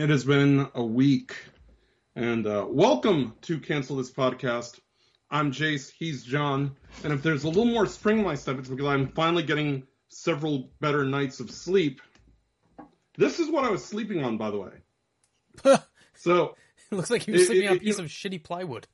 it has been a week. And uh, welcome to Cancel This Podcast. I'm Jace, he's John. And if there's a little more spring in my step, it's because I'm finally getting several better nights of sleep. This is what I was sleeping on, by the way. so. It looks like you were sleeping it, it, on a piece of shitty plywood.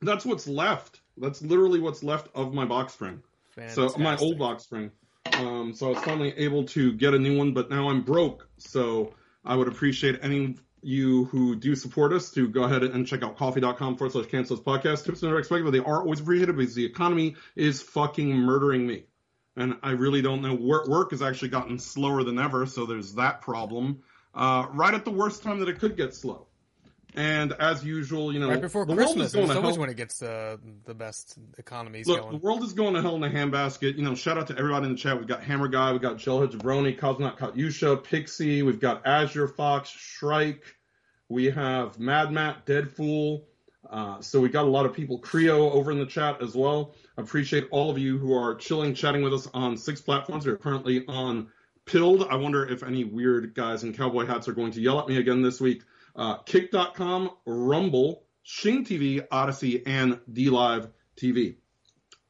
That's what's left. That's literally what's left of my box spring. Fantastic. So my old box spring. Um, so I was finally able to get a new one, but now I'm broke. So I would appreciate any you who do support us to go ahead and check out ko-fi.com forward slash cancel this podcast. Tips are expected, but they are always appreciated because the economy is fucking murdering me. And I really don't know. Work, work has actually gotten slower than ever, so there's that problem. Uh, right at the worst time that it could get slow. And as usual, you know, right before the Christmas, world is always when it gets uh, the best economies Look, going. The world is going to hell in a handbasket. You know, shout out to everybody in the chat. We've got Hammer Guy, we've got Jellhead Jabroni, Cosmonaut Katyusha, Pixie, we've got Azure Fox, Shrike, we have Mad Matt, Deadfool. Uh, so we got a lot of people, Creo over in the chat as well. Appreciate all of you who are chilling, chatting with us on six platforms. We're currently on Pilled. I wonder if any weird guys in cowboy hats are going to yell at me again this week. Uh, Kick.com, Rumble, Shing TV, Odysee, and DLive TV.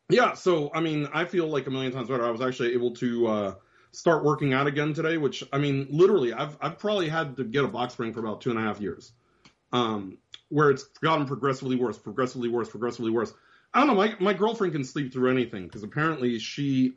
Yeah, so I mean, I feel like a million times better. I was actually able to uh, start working out again today, which I mean, literally, I've I've probably had to get a box spring for about two and a half years, um, where it's gotten progressively worse, progressively worse, progressively worse. I don't know. My my girlfriend can sleep through anything because apparently she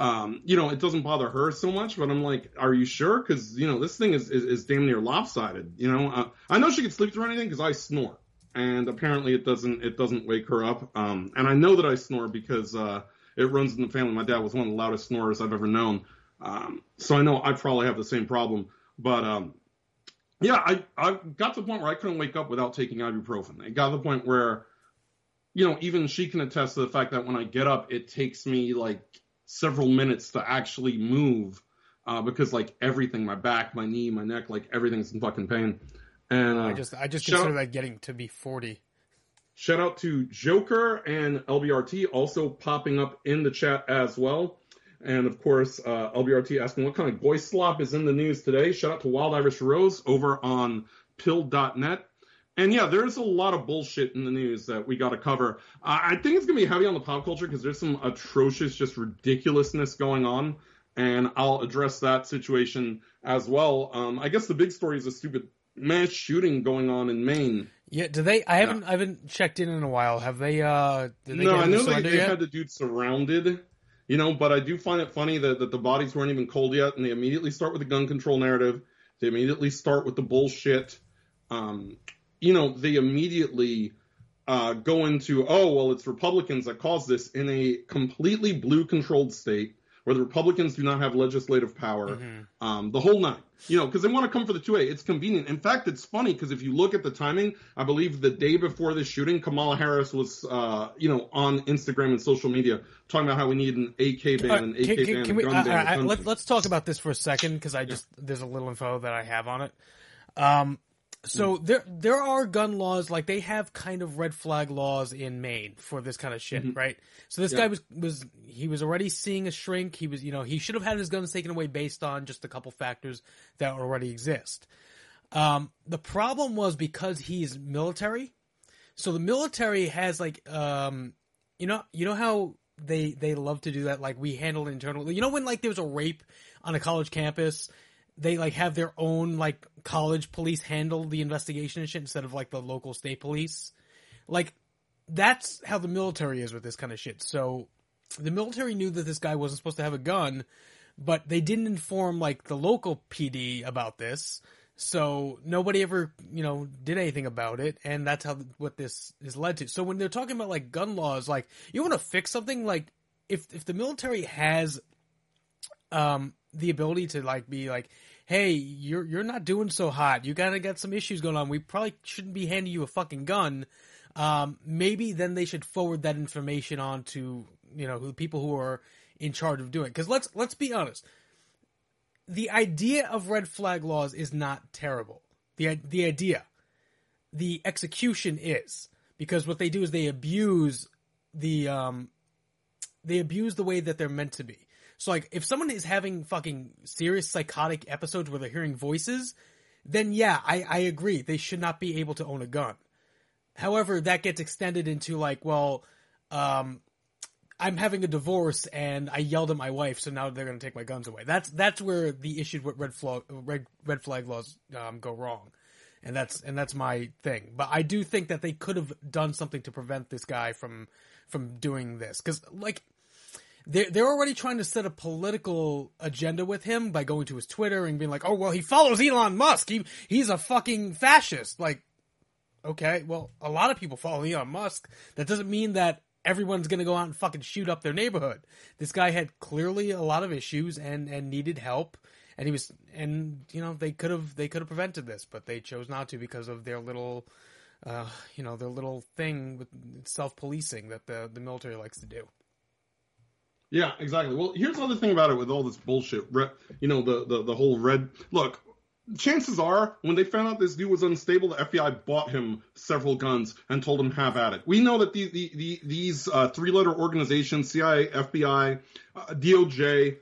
um, you know, it doesn't bother her so much, but I'm like, are you sure? Because you know, this thing is, is, is damn near lopsided. You know, uh, I know she can sleep through anything because I snore, and apparently it doesn't it doesn't wake her up. Um, and I know that I snore because uh, it runs in the family. My dad was one of the loudest snorers I've ever known, um, so I know I probably have the same problem. But um, yeah, I I got to the point where I couldn't wake up without taking ibuprofen. It got to the point where, you know, even she can attest to the fact that when I get up, it takes me like several minutes to actually move uh, because like everything, my back, my knee, my neck, like everything's in fucking pain. And uh, I just I just consider that getting to be forty. Shout out to Joker and LBRT also popping up in the chat as well. And of course, uh, LBRT asking what kind of boy slop is in the news today. Shout out to Wild Irish Rose over on pilled.net. And yeah, there's a lot of bullshit in the news that we got to cover. Uh, I think it's gonna be heavy on the pop culture because there's some atrocious, just ridiculousness going on, and I'll address that situation as well. Um, I guess the big story is a stupid mass shooting going on in Maine. Yeah, do they? I haven't, I haven't checked in in a while. Have they? uh they No, I know they, they had the dude surrounded. You know, but I do find it funny that, that the bodies weren't even cold yet, and they immediately start with the gun control narrative. They immediately start with the bullshit. Um, you know, they immediately uh, go into, oh, well, it's Republicans that caused this in a completely blue controlled state where the Republicans do not have legislative power, mm-hmm. um, the whole nine. You know, because they want to come for the 2A. It's convenient. In fact, it's funny because if you look at the timing, I believe the day before this shooting, Kamala Harris was, uh, you know, on Instagram and social media talking about how we need an AK ban, an AK can, ban, can we, gun uh, ban. Uh, let, us talk about this for a second because I just yeah. there's a little info that I have on it. Um, so there there are gun laws like they have kind of red flag laws in Maine for this kind of shit, mm-hmm. right? So this yeah. guy was was he was already seeing a shrink. He was you know he should have had his guns taken away based on just a couple factors that already exist. Um, the problem was because he's military. So the military has like um, you know you know how they they love to do that like we handle internally. You know when like there was a rape on a college campus they like have their own like college police handle the investigation and shit instead of like the local state police. Like that's how the military is with this kind of shit. So the military knew that this guy wasn't supposed to have a gun, but they didn't inform like the local PD about this. So nobody ever, you know, did anything about it, and that's how what this is led to. So when they're talking about like gun laws, like you want to fix something, like if if the military has um the ability to like be like, hey, you're you're not doing so hot. You gotta get some issues going on. We probably shouldn't be handing you a fucking gun. Um, maybe then they should forward that information on to you know the people who are in charge of doing. Because let's let's be honest, the idea of red flag laws is not terrible. the The idea, the execution is because what they do is they abuse the um, they abuse the way that they're meant to be. So like, if someone is having fucking serious psychotic episodes where they're hearing voices, then yeah, I, I agree. They should not be able to own a gun. However, that gets extended into like, well, um, I'm having a divorce and I yelled at my wife, so now they're going to take my guns away. That's that's where the issue with red flag red, red flag laws um, go wrong, and that's and that's my thing. But I do think that they could have done something to prevent this guy from from doing this because like they're they're already trying to set a political agenda with him by going to his Twitter and being like, oh well, he follows Elon Musk. He he's a fucking fascist. Like, okay, well, a lot of people follow Elon Musk. That doesn't mean that everyone's gonna go out and fucking shoot up their neighborhood. This guy had clearly a lot of issues and and needed help, and he was and you know they could have they could have prevented this, but they chose not to because of their little. Uh, you know their little thing with self policing that the the military likes to do. Yeah, exactly. Well, here's the other thing about it with all this bullshit. You know, the, the, the whole red. Look, chances are, when they found out this dude was unstable, the FBI bought him several guns and told him have at it. We know that the, the, the these uh, three letter organizations, CIA, FBI, uh, DOJ,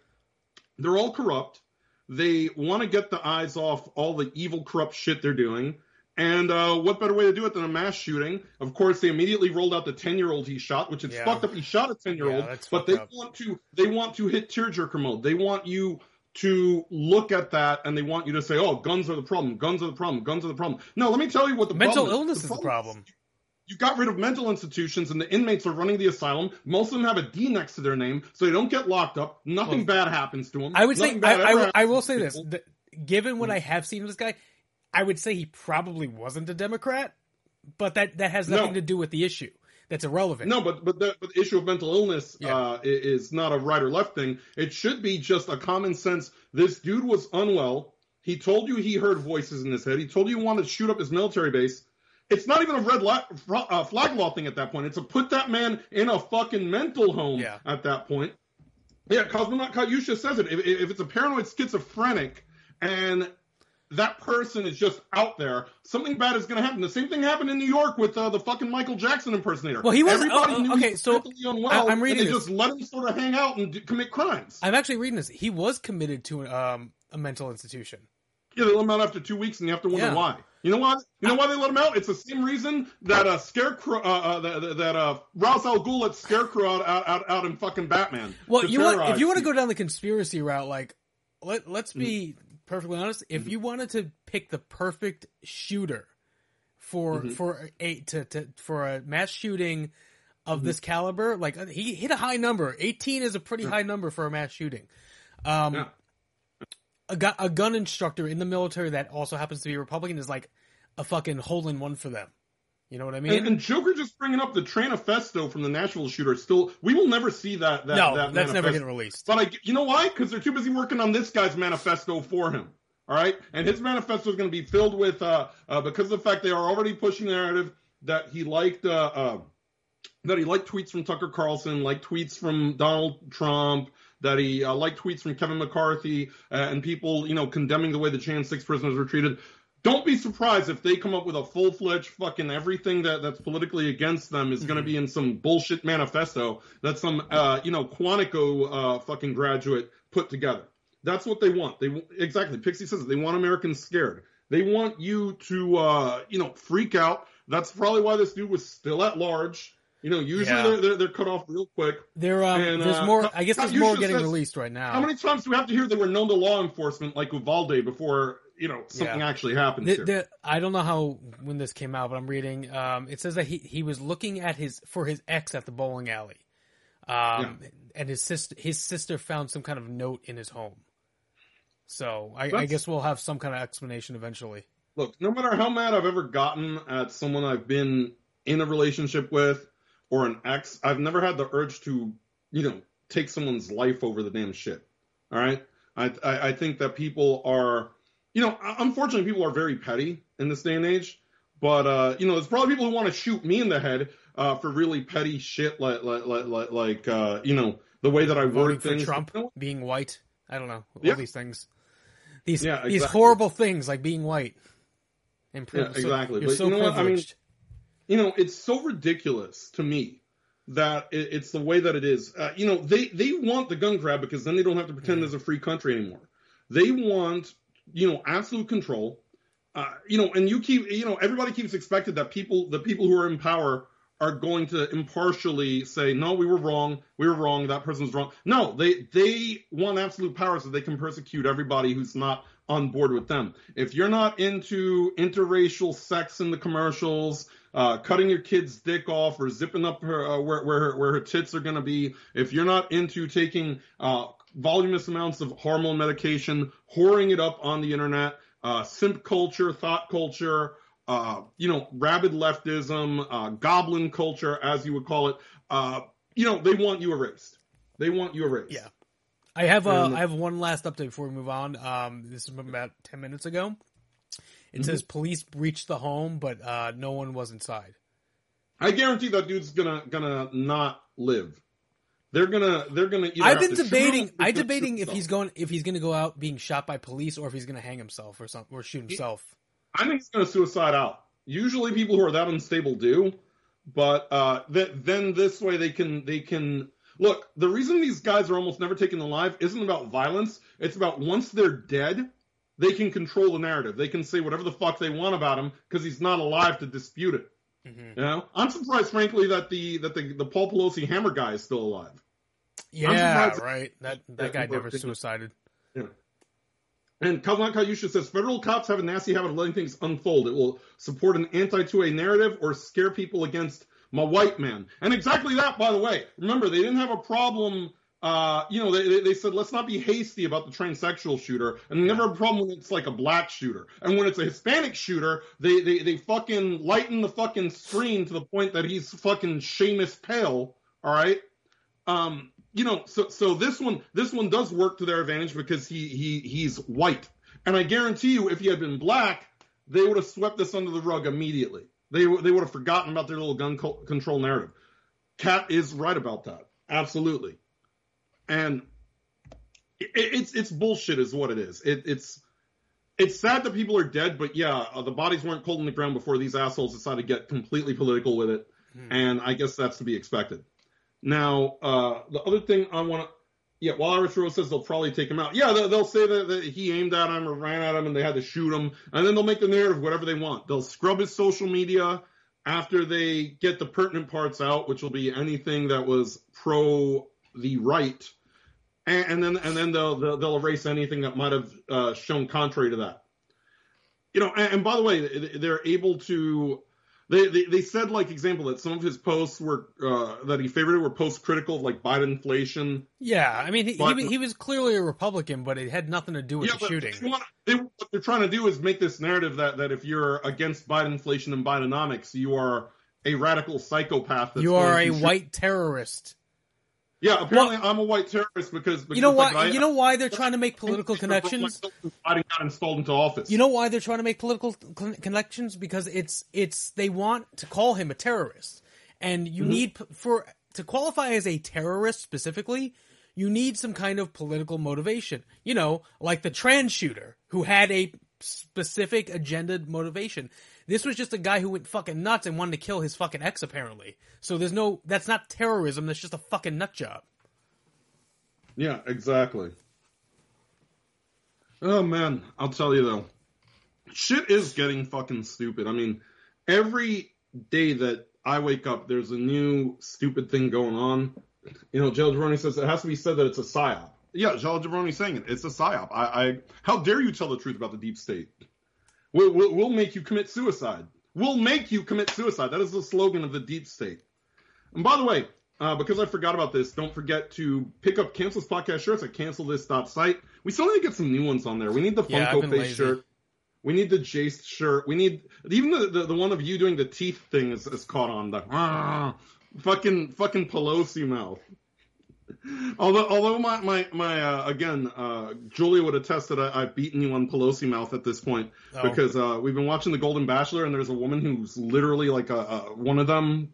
they're all corrupt. They want to get the eyes off all the evil, corrupt shit they're doing. And uh, what better way to do it than a mass shooting? Of course, they immediately rolled out the ten-year-old he shot, which is yeah. fucked up. He shot a ten-year-old, yeah, but they up. want to they want to hit tearjerker mode. They want you to look at that and they want you to say, "Oh, guns are the problem. Guns are the problem. Guns are the problem." No, let me tell you what the mental problem illness is. The is the problem. You got rid of mental institutions and the inmates are running the asylum. Most of them have a D next to their name, so they don't get locked up. Nothing well, bad happens to them. I would Nothing say I, I, I, will say this: given what mm-hmm. I have seen of this guy, I would say he probably wasn't a Democrat, but that that has nothing no. to do with the issue. That's irrelevant. No, but but the, but the issue of mental illness yeah. uh, is not a right or left thing. It should be just a common sense. This dude was unwell. He told you he heard voices in his head. He told you he wanted to shoot up his military base. It's not even a red la- uh, flag law thing at that point. It's a put that man in a fucking mental home yeah. at that point. Yeah, Cosmonaut Katyusha says it. If, if it's a paranoid schizophrenic and that person is just out there, something bad is going to happen. The same thing happened in New York with uh, the fucking Michael Jackson impersonator. Well, he was Everybody oh, okay. so unwell, I'm reading. they this. just let him sort of hang out and d- commit crimes. I'm actually reading this. He was committed to um, a mental institution. Yeah, they let him out after two weeks, and you have to wonder yeah. why. You know why? You know why they let him out? It's the same reason that uh, Scarecrow, uh, uh, that, that uh, Ra's al Ghul let Scarecrow out, out, out in fucking Batman. Well, you want if you want to go down the conspiracy route, like let let's be mm perfectly honest, if mm-hmm. you wanted to pick the perfect shooter for mm-hmm. for a to, to for a mass shooting of mm-hmm. this caliber, like uh, he hit a high number. Eighteen is a pretty yeah. high number for a mass shooting. Um, yeah. a, gu- a gun instructor in the military that also happens to be a Republican is like a fucking hole in one for them. You know what I mean? And, and, Joker just bringing up the Tranifesto from the Nashville shooter. Still, we will never see that. that no, that that's manifesto. never getting released. But I, you know why? Because they're too busy working on this guy's manifesto for him. All right, and his manifesto is going to be filled with uh, uh, because of the fact they are already pushing the narrative that he liked uh, uh that he liked tweets from Tucker Carlson, liked tweets from Donald Trump, that he uh, liked tweets from Kevin McCarthy, uh, and people you know condemning the way the Jan 6 prisoners were treated don't be surprised if they come up with a full fledged fucking everything that, that's politically against them is mm-hmm. going to be in some bullshit manifesto that some uh, you know Quantico uh, fucking graduate put together. That's what they want. They exactly. Pixie says it. They want Americans scared. They want you to uh, you know freak out. That's probably why this dude was still at large. You know, usually yeah. they're, they're, they're cut off real quick. There, um, and, there's uh, more. I guess there's more getting says, released right now. How many times do we have to hear they were known to law enforcement like Uvalde before you know something yeah. actually happens the, the, I don't know how when this came out, but I'm reading. Um, it says that he he was looking at his for his ex at the bowling alley, um, yeah. and his sister his sister found some kind of note in his home. So I, I guess we'll have some kind of explanation eventually. Look, no matter how mad I've ever gotten at someone I've been in a relationship with or an ex, I've never had the urge to, you know, take someone's life over the damn shit. All right. I, I, I think that people are you know, unfortunately, people are very petty in this day and age. But uh, you know, there's probably people who want to shoot me in the head uh, for really petty shit, like like like, like uh, you know the way that I word things. Trump being white. I don't know all yeah. these things. These yeah, exactly. these horrible things like being white. yeah, exactly. So, but so you know privileged. what? I mean, you know, it's so ridiculous to me that it, it's the way that it is. Uh, you know, they they want the gun grab because then they don't have to pretend there's a free country anymore. They want you know absolute control. Uh, you know, and you keep you know everybody keeps expected that people the people who are in power are going to impartially say no we were wrong. We were wrong. That person's wrong. No they they want absolute power so they can persecute everybody who's not on board with them. If you're not into interracial sex in the commercials uh, cutting your kid's dick off or zipping up her uh, where where her, where her tits are going to be if you're not into taking uh, voluminous amounts of hormone medication whoring it up on the internet uh, simp culture thought culture uh, you know, rabid leftism, uh, goblin culture, as you would call it. Uh, you know, they want you erased. They want you erased. Yeah. I have uh, and, I have one last update before we move on. Um, this is about ten minutes ago. It mm-hmm. says police breached the home, but uh, no one was inside. I guarantee that dude's gonna gonna not live. They're gonna they're gonna. I've been debating. I debating if he's going if he's gonna go out being shot by police or if he's gonna hang himself or something or shoot himself. I think he's going to suicide out. Usually, people who are that unstable do, but uh, th- then this way they can they can look. The reason these guys are almost never taken alive isn't about violence. It's about once they're dead, they can control the narrative. They can say whatever the fuck they want about him because he's not alive to dispute it. Mm-hmm. You know, I'm surprised, frankly, that the that the the Paul Pelosi hammer guy is still alive. Yeah, right. That that guy never suicided. Yeah. And Kazan Kayusha says federal cops have a nasty habit of letting things unfold. It will support an anti-2A narrative or scare people against my white man. And exactly that, by the way. Remember, they didn't have a problem. Uh, you know, they, they said let's not be hasty about the transsexual shooter, and they never have a problem when it's like a black shooter. And when it's a Hispanic shooter, they they they fucking lighten the fucking screen to the point that he's fucking Seamus pale. All right. Um, you know, so so this one this one does work to their advantage because he he he's white, and I guarantee you, if he had been black, they would have swept this under the rug immediately. They they would have forgotten about their little gun co- control narrative. Cat is right about that, absolutely, and it, it's it's bullshit, is what it is. It, it's it's sad that people are dead, but yeah, uh, the bodies weren't cold in the ground before these assholes decided to get completely political with it, hmm. and I guess that's to be expected. Now, uh, the other thing I want to, yeah, while Irish Rose says they'll probably take him out. Yeah, they'll, they'll say that, that, he aimed at him or ran at him and they had to shoot him, and then they'll make the narrative whatever they want. They'll scrub his social media after they get the pertinent parts out, which will be anything that was pro the right, and, and then and then they'll, they'll, they'll erase anything that might have uh, shown contrary to that. You know, and, and by the way, they're able to they, they, they said like example that some of his posts were uh, that he favored were post critical of like Biden inflation. Yeah, I mean he, but, he, he, was clearly a Republican, but it had nothing to do with yeah, the shooting. They want, they, what they're trying to do is make this narrative that that if you're against Biden inflation and Bidenomics, you are a radical psychopath. you are a white terrorist. Yeah, apparently well, I'm a white terrorist because, because you know why you know why they're trying to make political connections. Biden got installed into office. You know why they're trying to make political connections because it's it's they want to call him a terrorist, and you mm-hmm. need for to qualify as a terrorist specifically, you need some kind of political motivation. You know, like the trans shooter who had a specific agenda motivation. This was just a guy who went fucking nuts and wanted to kill his fucking ex, apparently. So there's no, that's not terrorism. That's just a fucking nut job. Yeah, exactly. Oh man, I'll tell you though, shit is getting fucking stupid. I mean, every day that I wake up, there's a new stupid thing going on. You know, Joe Jabroni says it has to be said that it's a psyop. Yeah, Joe Jabroni's saying it. It's a psyop. I, I, how dare you tell the truth about the deep state? We'll, we'll, we'll make you commit suicide. We'll make you commit suicide. That is the slogan of the deep state. And by the way, uh, because I forgot about this, don't forget to pick up Cancel This Podcast shirts at cancelthis.site. We still need to get some new ones on there. We need the yeah, Funko Face lazy. shirt. We need the Jace shirt. We need even the, the, the one of you doing the teeth thing is, is caught on the ah, fucking fucking Pelosi mouth although, although my my my uh, again, uh, Julia would attest that I, have beaten you on Pelosi mouth at this point oh. because uh, we've been watching The Golden Bachelor and there's a woman who's literally like a, a one of them.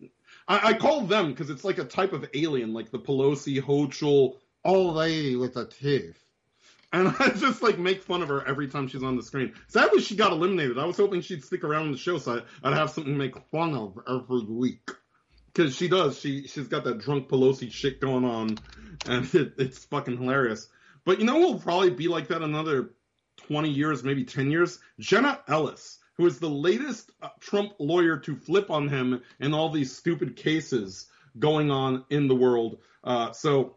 I, I call them because it's like a type of alien, like the Pelosi Hochul old lady with the teeth. And I just like make fun of her every time she's on the screen. Sadly, she got eliminated. I was hoping she'd stick around the show so I'd have something to make fun of every week. Because she does. She she's got that drunk Pelosi shit going on, and it, it's fucking hilarious. But you know, we'll probably be like that another twenty years, maybe ten years. Jenna Ellis, who is the latest uh, Trump lawyer to flip on him in all these stupid cases going on in the world. Uh, so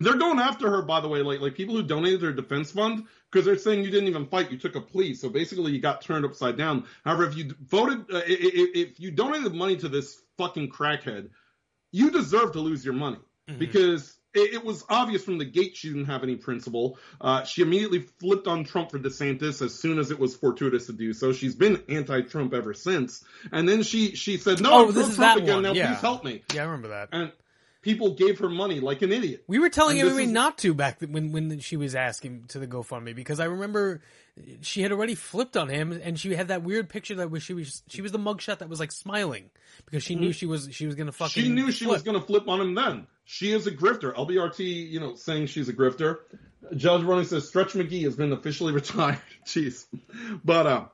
they're going after her, by the way, like like people who donated their defense fund because they're saying you didn't even fight, you took a plea. So basically, you got turned upside down. However, if you voted, uh, if, if you donated money to this fucking crackhead, you deserve to lose your money mm-hmm. because it, it, was obvious from the gate she didn't have any principle. Uh, she immediately flipped on Trump for DeSantis as soon as it was fortuitous to do so. She's been anti-Trump ever since, and then she she said, "No, oh, this is Trump that again. One. Now yeah. please help me." Yeah, I remember that. And people gave her money like an idiot. We were telling everybody is... not to back when when she was asking to the GoFundMe because I remember she had already flipped on him and she had that weird picture that was she was she was the mugshot that was like smiling because she mm-hmm. knew she was she was gonna fucking she knew she flip. was gonna flip on him then. She is a grifter. LBRT, you know, saying she's a grifter. Judge Ronnie says Stretch McGee has been officially retired. Jeez, but uh,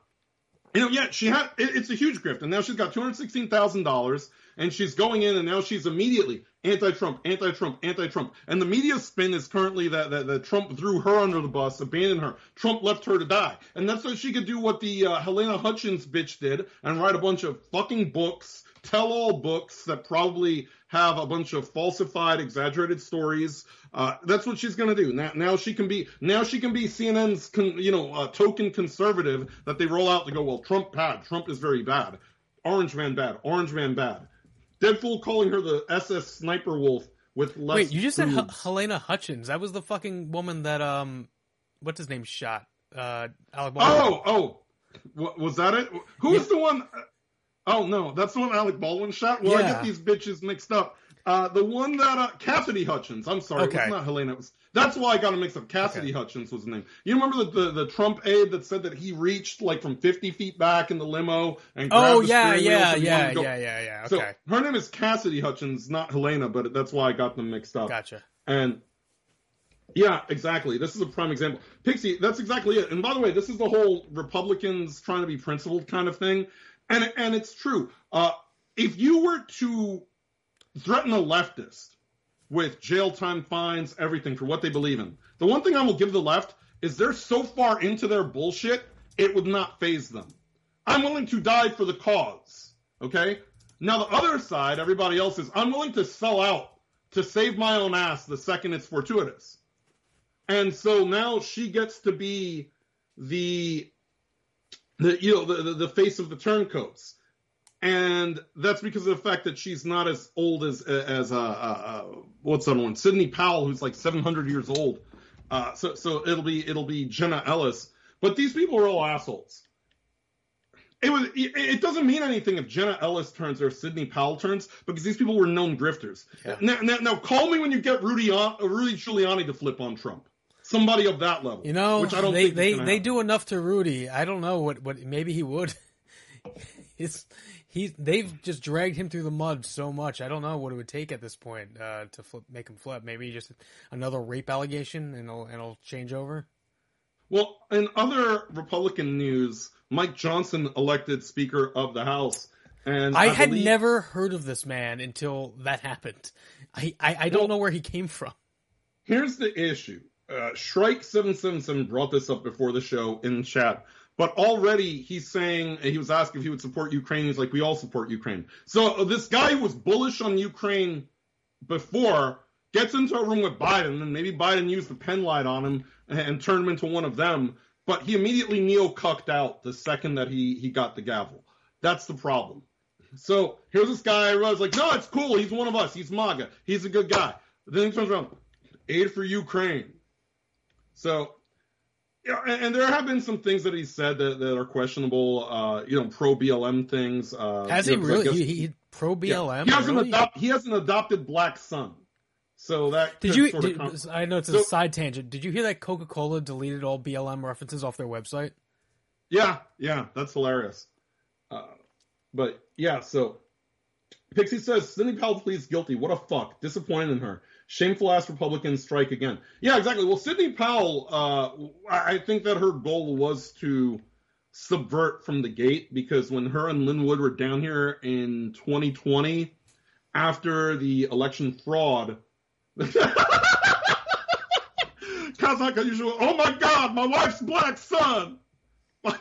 you know, yeah, she had it, it's a huge grift, and now she's got two hundred sixteen thousand dollars and she's going in and now she's immediately anti-Trump, anti-Trump, anti-Trump. And the media spin is currently that, that, that Trump threw her under the bus, abandoned her. Trump left her to die. And that's so she could do what the uh, Halyna Hutchins bitch did and write a bunch of fucking books, tell-all books that probably have a bunch of falsified, exaggerated stories. Uh, that's what she's going to do. Now, now she can be, now she can be CNN's, con, you know, uh, token conservative that they roll out to go, well, Trump bad. Trump is very bad. Orange man bad. Orange man bad. Deadpool calling her the SS Sniper Wolf with less. Wait, you just boobs. said H- Halyna Hutchins. That was the fucking woman that um, what's his name shot. Uh, Alec Baldwin. Oh, oh, was that it? Who's yeah. the one? Oh no, that's the one Alec Baldwin shot. Well, yeah. I get these bitches mixed up. Uh, the one that uh, Cassidy Hutchins. I'm sorry, okay. it was not Helena. It was that's why I got him mixed up. Cassidy okay. Hutchins was the name. You remember the, the, the Trump aide that said that he reached like from 50 feet back in the limo and grabbed the bull oh the yeah yeah yeah yeah yeah yeah okay. So her name is Cassidy Hutchins, not Helena, but that's why I got them mixed up. Gotcha. And yeah, exactly. This is a prime example. Pixie, that's exactly it. And by the way, this is the whole Republicans trying to be principled kind of thing. And and it's true. Uh, if you were to threaten a leftist with jail time, fines, everything for what they believe in. The one thing I will give the left is they're so far into their bullshit, it would not phase them. I'm willing to die for the cause. Okay? Now the other side, everybody else is, I'm willing to sell out to save my own ass the second it's fortuitous. And so now she gets to be the the you know the, the, the face of the turncoats and that's because of the fact that she's not as old as as uh, uh, uh what's that one Sidney Powell, who's like 700 years old. Uh, so so it'll be it'll be Jenna Ellis, but these people are all assholes. It was it, doesn't mean anything if Jenna Ellis turns or Sydney Powell turns because these people were known grifters. Yeah. Now, now, now, call me when you get Rudy uh, Rudy Giuliani to flip on Trump. Somebody of that level. You know, which I don't they they, they do enough to Rudy. I don't know what what maybe he would. it's he they've just dragged him through the mud so much. I don't know what it would take at this point uh, to flip, make him flip. Maybe just another rape allegation and it'll, and it'll change over. Well, in other Republican news, Mike Johnson elected Speaker of the House, and I, I had believe... never heard of this man until that happened. I I, I don't well, know where he came from. Here's the issue. Uh, Shrike seven seven seven brought this up before the show in chat. But already he's saying he was asked if he would support Ukraine. He's like, we all support Ukraine. So this guy who was bullish on Ukraine before gets into a room with Biden, and maybe Biden used the pen light on him and, turned him into one of them. But he immediately neo cucked out the second that he he got the gavel. That's the problem. So here's this guy. Was like, no, it's cool. He's one of us. He's MAGA. He's a good guy. Then he turns around, aid for Ukraine. So yeah, and, there have been some things that he said that, that are questionable. Uh, you know, pro BLM things. Uh, Has he know, really? Guess, he, he, pro BLM? Yeah, he has really? an adopt, He has an adopted black son. So that did you? Did, I know it's a side tangent. Did you hear that Coca Cola deleted all BLM references off their website? Yeah, yeah, that's hilarious. Uh, but yeah, so Pixie says Sidney Powell pleads guilty. What a fuck. Disappointed in her. Shameful ass Republicans strike again. Yeah, exactly. Well, Sidney Powell, uh, I think that her goal was to subvert from the gate because when her and Lin Wood were down here in 2020, after the election fraud. Kazakh usual. Oh my God, my wife's black son.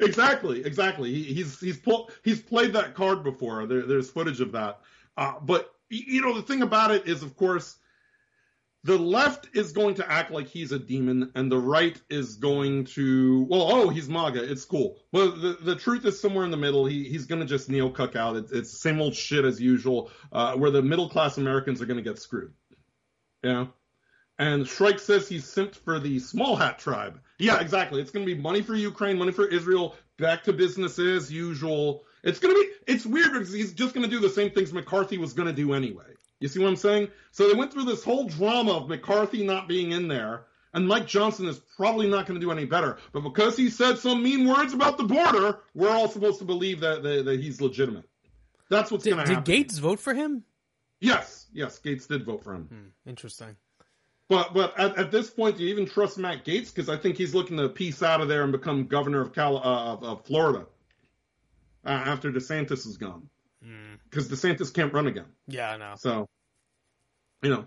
exactly, exactly. He, he's he's he's played that card before. There, there's footage of that. Uh, but you know the thing about it is, of course, the left is going to act like he's a demon, and the right is going to, well, oh, he's MAGA, it's cool. Well, the, the truth is somewhere in the middle. He, he's going to just kneel cuck out. It's, it's the same old shit as usual, uh, where the middle class Americans are going to get screwed. Yeah. And Shrike says he's simped for the small hat tribe. Yeah, exactly. It's going to be money for Ukraine, money for Israel, back to business as usual. It's going to be, it's weird because he's just going to do the same things McCarthy was going to do anyway. You see what I'm saying? So they went through this whole drama of McCarthy not being in there, and Mike Johnson is probably not going to do any better. But because he said some mean words about the border, we're all supposed to believe that that, that he's legitimate. That's what's going to happen. Did Gaetz vote for him? Yes, yes, Gaetz did vote for him. Hmm, interesting. But but at, at, this point, do you even trust Matt Gaetz? Because I think he's looking to piece out of there and become governor of Cal uh, of, of, Florida uh, after DeSantis is gone. Because mm. DeSantis can't run again. Yeah, I know. So you know,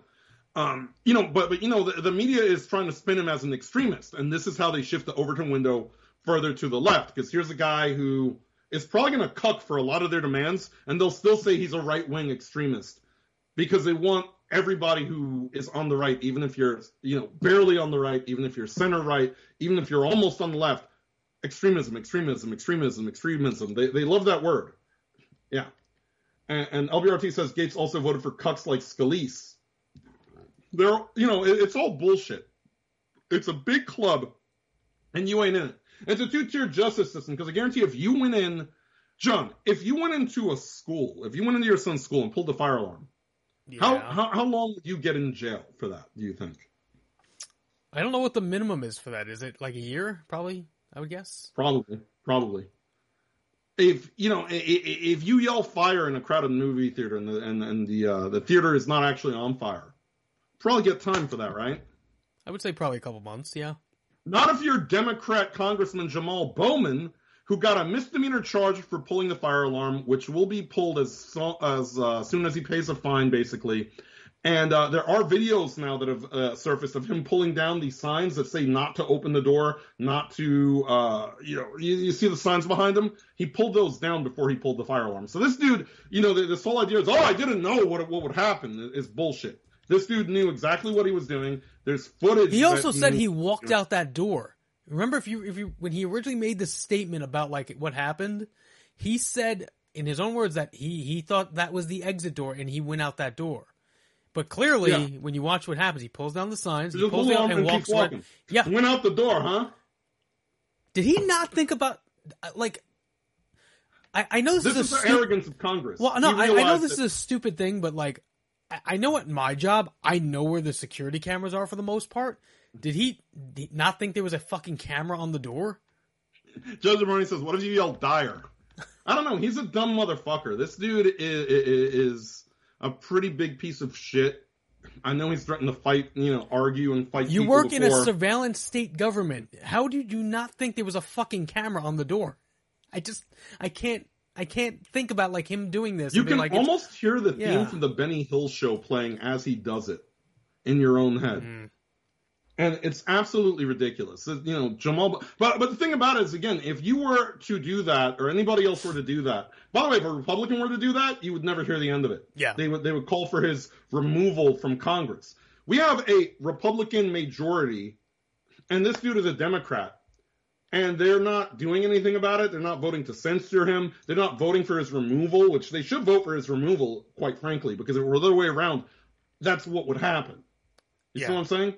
um, you know, but but you know, the, the media is trying to spin him as an extremist, and this is how they shift the Overton window further to the left. Because here's a guy who is probably going to cuck for a lot of their demands, and they'll still say he's a right wing extremist because they want everybody who is on the right, even if you're you know barely on the right, even if you're center right, even if you're almost on the left, extremism, extremism, extremism, extremism. They they love that word. Yeah. And, and LBRT says Gaetz also voted for cucks like Scalise they're, you know, it, it's all bullshit. It's a big club, and you ain't in it. It's a two-tier justice system because I guarantee if you went in, John, if you went into a school, if you went into your son's school and pulled the fire alarm, yeah. how, how how long would you get in jail for that? Do you think? I don't know what the minimum is for that. Is it like a year? Probably, I would guess. Probably, probably. If you know, if you yell fire in a crowded movie theater and the and, and the uh, the theater is not actually on fire, Probably get time for that, right? I would say probably a couple months, yeah. Not if you're Democrat Congressman Jamal Bowman, who got a misdemeanor charge for pulling the fire alarm, which will be pulled as so, as uh, soon as he pays a fine, basically. And uh, there are videos now that have uh, surfaced of him pulling down these signs that say not to open the door, not to, uh, you know, you, you, see the signs behind him. He pulled those down before he pulled the fire alarm. So this dude, you know, this whole idea is, oh, I didn't know what what would happen is bullshit. This dude knew exactly what he was doing. There's footage. He also said he walked out that door. Remember, if you if you when he originally made the statement about like what happened, he said in his own words that he he thought that was the exit door and he went out that door. But clearly, yeah. when you watch what happens, he pulls down the signs, he pulls down and, and walks walking. Right, yeah, went out the door, huh? Did he not think about like? I, I know this, this is, is the stu- arrogance of Congress. Well, no, I, I, know this that- is a stupid thing, but like I know at my job, I know where the security cameras are for the most part. Did he, not think there was a fucking camera on the door? Joseph Zabroni says, "What if you yell Dyer?" I don't know. He's a dumb motherfucker. This dude is, is a pretty big piece of shit. I know he's threatened to fight, you know, argue and fight. You work before. in a surveillance state government. How did you not think there was a fucking camera on the door? I just, I can't I can't think about like him doing this. You can like, almost hear the yeah. theme from the Benny Hill show playing as he does it in your own head. Mm-hmm. And it's absolutely ridiculous. You know, Jamal. But but the thing about it is, again, if you were to do that, or anybody else were to do that. By the way, if a Republican were to do that, you would never hear the end of it. Yeah. They would they would call for his removal from Congress. We have a Republican majority, and this dude is a Democrat and they're not doing anything about it. They're not voting to censure him. They're not voting for his removal, which they should vote for his removal, quite frankly, because if it were the other way around, that's what would happen. You yeah. see what I'm saying?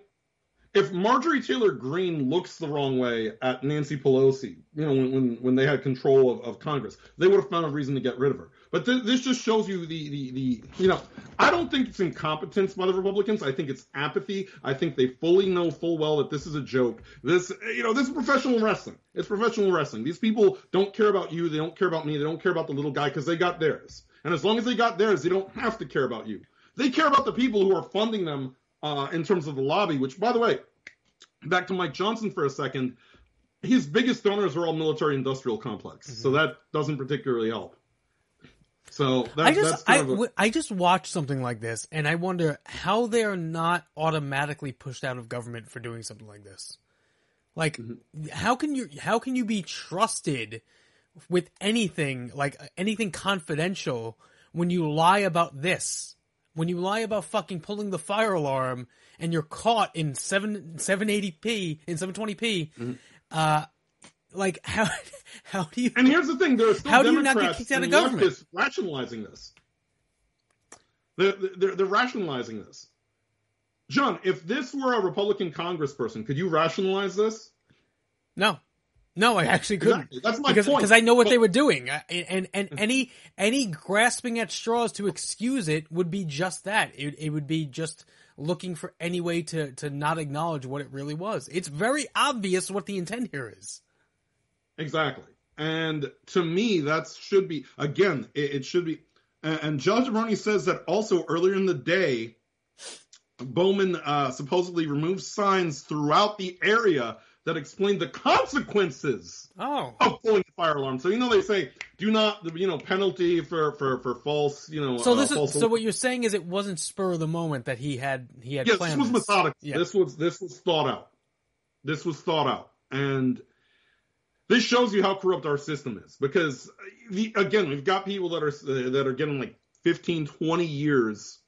If Marjorie Taylor Greene looks the wrong way at Nancy Pelosi, you know, when when, when they had control of, of Congress, they would have found a reason to get rid of her. But th- this just shows you the, the the you know, I don't think it's incompetence by the Republicans. I think it's apathy. I think they fully know full well that this is a joke. This you know, this is professional wrestling. It's professional wrestling. These people don't care about you. They don't care about me. They don't care about the little guy because they got theirs. And as long as they got theirs, they don't have to care about you. They care about the people who are funding them uh, in terms of the lobby, which, by the way, back to Mike Johnson for a second, his biggest donors are all military industrial complex. Mm-hmm. So that doesn't particularly help. So that, I just that's I, of a, I just watch something like this and I wonder how they're not automatically pushed out of government for doing something like this. Like Mm-hmm. how can you how can you be trusted with anything like anything confidential when you lie about this? When you lie about fucking pulling the fire alarm and you're caught in 7 780p in 720p Mm-hmm. uh like how how do you and here's the thing: there are still How do you not get Democrats kicked out of government? rationalizing this. They're, they're, they're rationalizing this. John, if this were a Republican congressperson, could you rationalize this? No, no, I actually couldn't. Exactly. That's my because point. because I know what But- they were doing, I- and and any any grasping at straws to excuse it would be just that. It it would be just looking for any way to to not acknowledge what it really was. It's very obvious what the intent here is. Exactly. And to me, that should be again. It, it should be. And, and Judge Roney says that also earlier in the day, Bowman uh, supposedly removed signs throughout the area that explained the consequences Oh, of pulling the fire alarm. So you know they say do not you know penalty for for for false you know. so uh, this false is so what you're saying is it wasn't spur of the moment that he had he had Yes, this planned was methodical. Yeah. This was this was thought out. This was thought out, and this shows you how corrupt our system is. Because the, again, we've got people that are uh, that are getting like 15, 20 years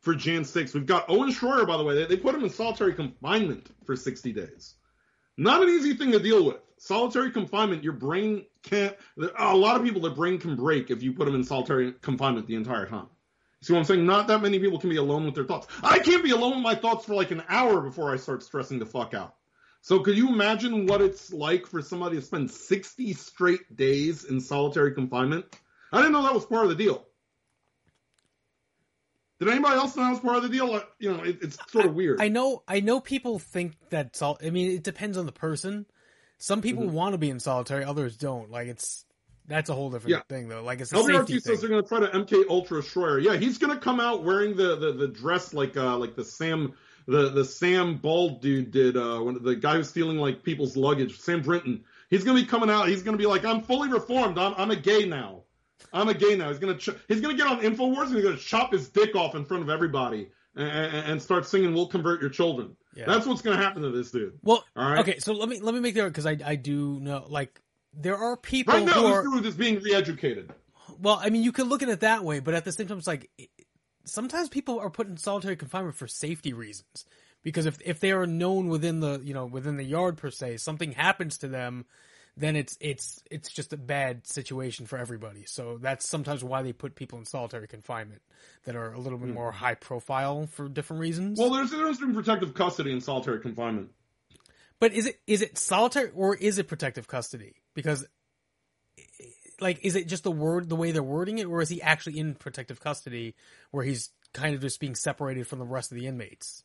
for Jan 6. We've got Owen Schroyer, by the way. They, they put him in solitary confinement for 60 days. Not an easy thing to deal with. Solitary confinement, your brain can't. A lot of people, their brain can break if you put them in solitary confinement the entire time. See what I'm saying? Not that many people can be alone with their thoughts. I can't be alone with my thoughts for like an hour before I start stressing the fuck out. So could you imagine what it's like for somebody to spend 60 straight days in solitary confinement? I didn't know that was part of the deal. Did anybody else know that was part of the deal? You know, it, it's sort of weird. I know I know people think that sol- I mean it depends on the person. Some people Mm-hmm. want to be in solitary, others don't. Like it's that's a whole different Yeah. thing though. Like it's a LBRT safety says thing. they're going to try to MK Ultra Schroyer. Yeah, he's going to come out wearing the, the, the dress like uh like the Sam the the Sam Bald dude did uh when the guy who's stealing like people's luggage, Sam Brinton. He's going to be coming out. He's going to be like, I'm fully reformed. I'm I'm a gay now. I'm a gay now. He's going to ch- he's to get on Infowars and he's going to chop his dick off in front of everybody and, and, and start singing "We'll convert your children." Yeah. That's what's going to happen to this dude. Well, All right. okay, so let me let me make that because I I do know like there are people Right now, who this are dude is being re-educated. well. I mean, you could look at it that way, but at the same time, it's like sometimes people are put in solitary confinement for safety reasons because if if they are known within the you know within the yard per se, something happens to them. Then it's it's it's just a bad situation for everybody. So that's sometimes why they put people in solitary confinement that are a little bit hmm. more high profile for different reasons. Well, there's there's been protective custody and solitary confinement. But is it is it solitary or is it protective custody? Because like is it just the word the way they're wording it or is he actually in protective custody where he's kind of just being separated from the rest of the inmates?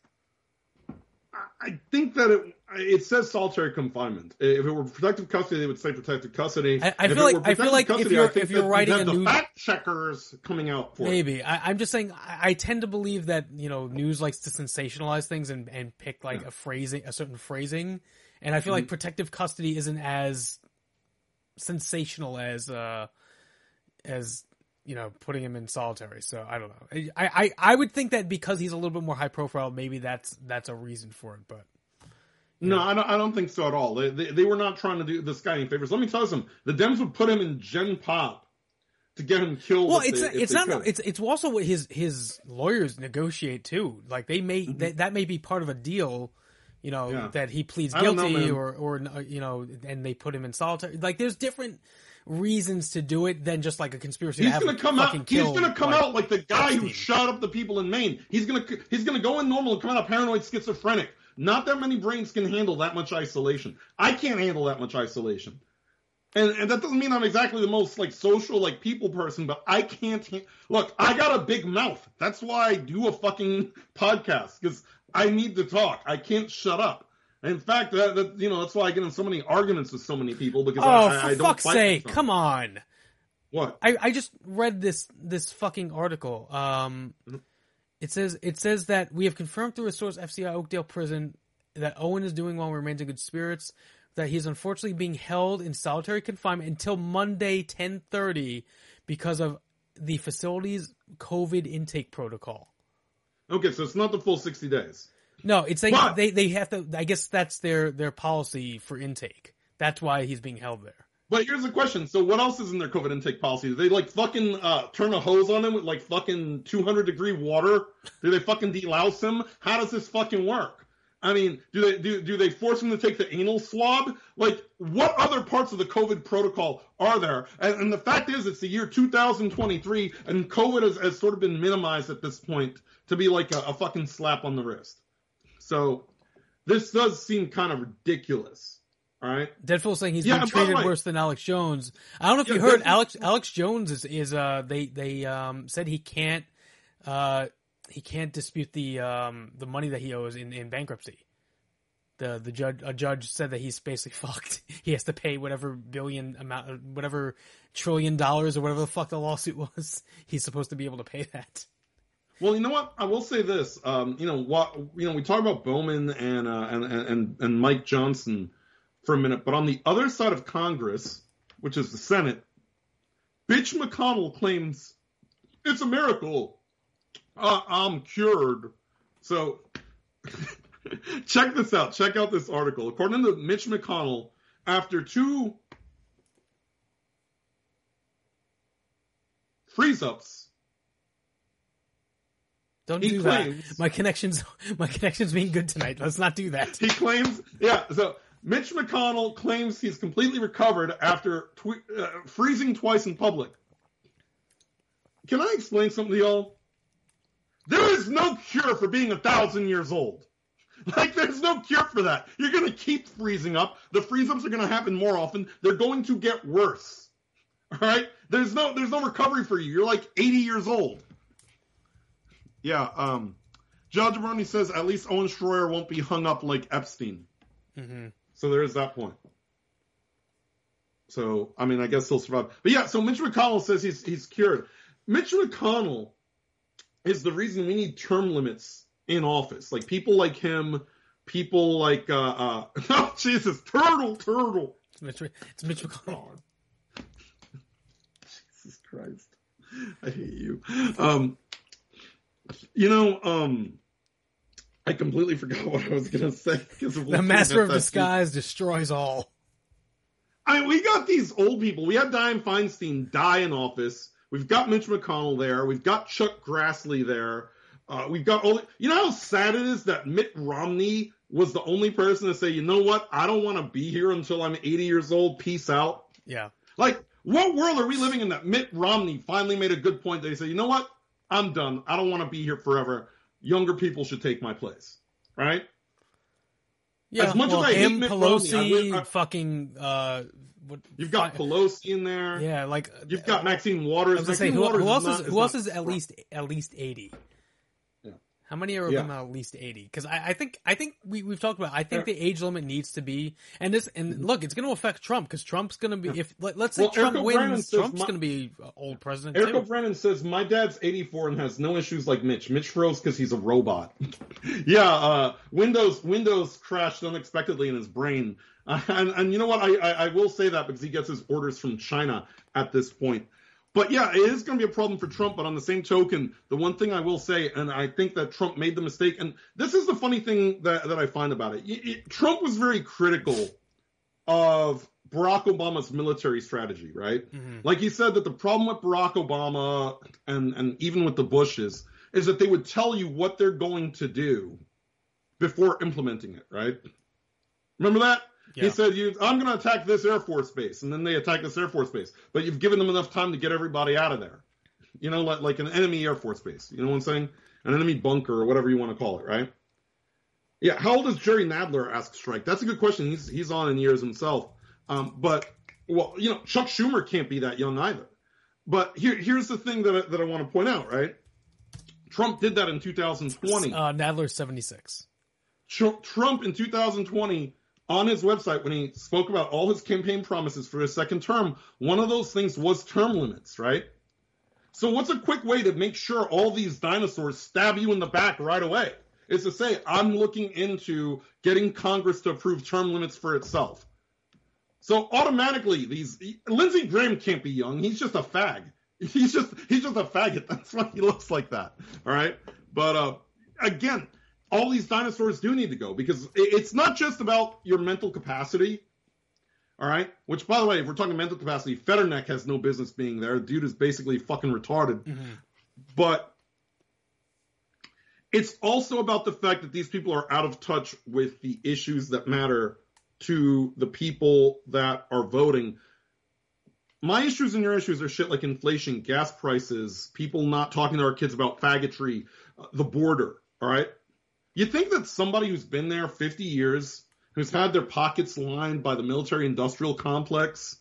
I think that it it says solitary confinement. If it were protective custody, they would say protective custody. I- I feel like- I feel like if custody, you're- I think if you're writing a the news- fact checkers coming out for it. Maybe. I, I'm just saying I, I tend to believe that, you know, news likes to sensationalize things and, and pick like a phrasing a certain phrasing. And I feel Mm-hmm. like protective custody isn't as sensational as uh as you know, putting him in solitary. So I don't know. I, I, I would think that because he's a little bit more high profile, maybe that's that's a reason for it. But No, I don't. I don't think so at all. They, they they were not trying to do this guy any favors. Let me tell you something. The Dems would put him in Gen Pop to get him killed. well, it's they- it's not could. it's it's also what his his lawyers negotiate too. Like they may that, that may be part of a deal. You know Mm-hmm. Yeah. that he pleads don't know, guilty or or you know and they put him in solitary. Like there's different reasons to do it than just like a conspiracy. He's to have gonna come out. He's gonna come like, out like the guy who shot up the people in Maine. He's gonna he's gonna go in normal and come out paranoid schizophrenic. Not that many brains can handle that much isolation. I can't handle that much isolation. And, and that doesn't mean I'm exactly the most like social like people person, but I can't ha- look. I got a big mouth. That's why I do a fucking podcast because I need to talk. I can't shut up. In fact, that, that you know that's why I get in so many arguments with so many people because Oh, I, I, I for don't fuck's sake! Come on. What? I, I just read this this fucking article. Um, it says it says that we have confirmed through a source FCI Oakdale Prison that Owen is doing well and remains in good spirits. That he is unfortunately being held in solitary confinement until Monday ten thirty because of the facility's COVID intake protocol. Okay, so it's not the full 60 days. No, it's like But- they they have to. I guess that's their their policy for intake. That's why he's being held there. But here's the question. So what else is in their COVID intake policy? Do they like fucking uh, turn a hose on him with like fucking 200 degree water? Do they fucking delouse him? How does this fucking work? I mean, do they do do they force him to take the anal swab? Like, what other parts of the COVID protocol are there? And, and the fact is, it's the year 2023, and COVID has, has sort of been minimized at this point to be like a, a fucking slap on the wrist. So this does seem kind of ridiculous. All right. Deadpool saying he's Yeah, been and by the treated worse than Alex Jones. I don't know if Yeah, you heard Alex Alex Jones is is uh they they um said he can't uh he can't dispute the um the money that he owes in in bankruptcy. The the judge a judge said that he's basically fucked. He has to pay whatever billion amount whatever trillion dollars or whatever the fuck the lawsuit was. He's supposed to be able to pay that. Well, you know what? I will say this. Um, you know what? You know, we talk about Bowman and, uh, and and and Mike Johnson for a minute, but on the other side of Congress, which is the Senate, Bitch McConnell claims it's a miracle. Uh, I'm cured. So check this out. Check out this article. According to Mitch McConnell, after two freeze ups. Don't He do claims- that. My connections my connections being good tonight. Let's not do that. He claims, yeah. So Mitch McConnell claims he's completely recovered after tw- uh, freezing twice in public. Can I explain something to y'all? There is no cure for being a thousand years old. Like, there's no cure for that. You're going to keep freezing up. The freeze ups are going to happen more often. They're going to get worse. All right? There's no, there's no recovery for you. You're like 80 years old. Yeah. Um, John Jabroni says at least Owen Schroyer won't be hung up like Epstein. hmm So there is that point. So I mean, I guess he'll survive. But yeah, so Mitch McConnell says he's he's cured. Mitch McConnell is the reason we need term limits in office. Like people like him, people like uh uh oh Jesus, turtle, turtle. It's Mitch, it's Mitch McConnell. Jesus Christ. I hate you. Um you know, um I completely forgot what I was gonna say because of The master of disguise destroys all. I mean, we got these old people. We had Dianne Feinstein die in office. We've got Mitch McConnell there. We've got Chuck Grassley there. Uh, we've got all. You know how sad it is that Mitt Romney was the only person to say, you know what, I don't want to be here until I'm 80 years old. Peace out. Yeah. Like, what world are we living in that Mitt Romney finally made a good point? They say, you know what, I'm done. I don't want to be here forever. Younger people should take my place. Right? Yeah. As much well, as I hate him, Mitt Romney, I Pelosi, I- fucking, uh, what, You've got Pelosi in there. yeah, like, You've got Maxine I Waters. was gonna say, Maxine who, Waters who else not- is, who else not- is at least, at least 80? How many are Yeah. of them at least 80? Because I, I think, I think we, we've talked about, I think Yeah. the age limit needs to be, and this, and look, it's going to affect Trump, because Trump's going to be, if, let, us say Well, Trump Eric O'Brien wins, Trump's going to be old president Eric too. O'Brien says my dad's 84 and has no issues like Mitch. Mitch froze because he's a robot. yeah, uh, Windows Windows crashed unexpectedly in his brain, uh, and and you know what? I, I I will say that because he gets his orders from China at this point. But yeah, it is going to be a problem for Trump. But on the same token, the one thing I will say, and I think that Trump made the mistake, and this is the funny thing that that I find about it. Y- y- Trump was very critical of Barack Obama's military strategy, right? Mhm. Like he said that the problem with Barack Obama and, and even with the Bushes is that they would tell you what they're going to do before implementing it, right? Remember that? He said, you, I'm going to attack this Air Force base. And then they attack this Air Force base. But you've given them enough time to get everybody out of there. You know, like, like an enemy Air Force base. You know what I'm saying? An enemy bunker or whatever you want to call it, right? Yeah. How old is Jerry Nadler? Asks Strike. That's a good question. He's, he's on in years himself. Um, but, well, you know, Chuck Schumer can't be that young either. But here, here's the thing that I, that I want to point out, right? Trump did that in 2020. Uh, Nadler's 76. Trump in 2020 on his website when he spoke about all his campaign promises for his second term, one of those things was term limits, right? So what's a quick way to make sure all these dinosaurs stab you in the back right away? Is to say, I'm looking into getting Congress to approve term limits for itself. So automatically, these Lindsey Graham can't be young. He's just a fag. He's just he's just a faggot. That's why he looks like that. All right. But uh, again, all these dinosaurs do need to go because it's not just about your mental capacity. All right. Which, by the way, if we're talking mental capacity, Fetterneck has no business being there. Dude is basically fucking retarded. Mm-hmm. But it's also about the fact that these people are out of touch with the issues that matter to the people that are voting. My issues and your issues are shit like inflation, gas prices, people not talking to our kids about faggotry, uh, the border. All right. You think that somebody who's been there 50 years who's had their pockets lined by the military industrial complex,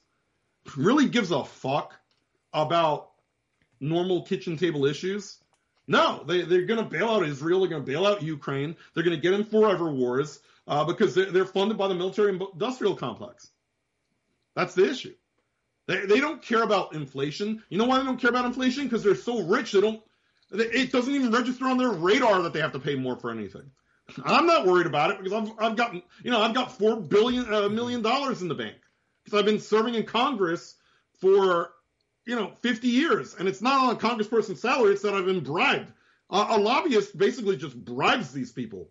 really gives a fuck about normal kitchen table issues? No, they, they're going to bail out Israel. They're going to bail out Ukraine. They're going to get in forever wars uh, because they're, they're funded by the military industrial complex. That's the issue. They, they don't care about inflation. You know why they don't care about inflation? Because they're so rich, they don't. It doesn't even register on their radar that they have to pay more for anything. I'm not worried about it because I've, I've got, you know, I've got four billion, uh, million dollars in the bank because I've been serving in Congress for, you know, 50 years. And it's not on a congressperson's salary. It's that I've been bribed. Uh, a lobbyist basically just bribes these people.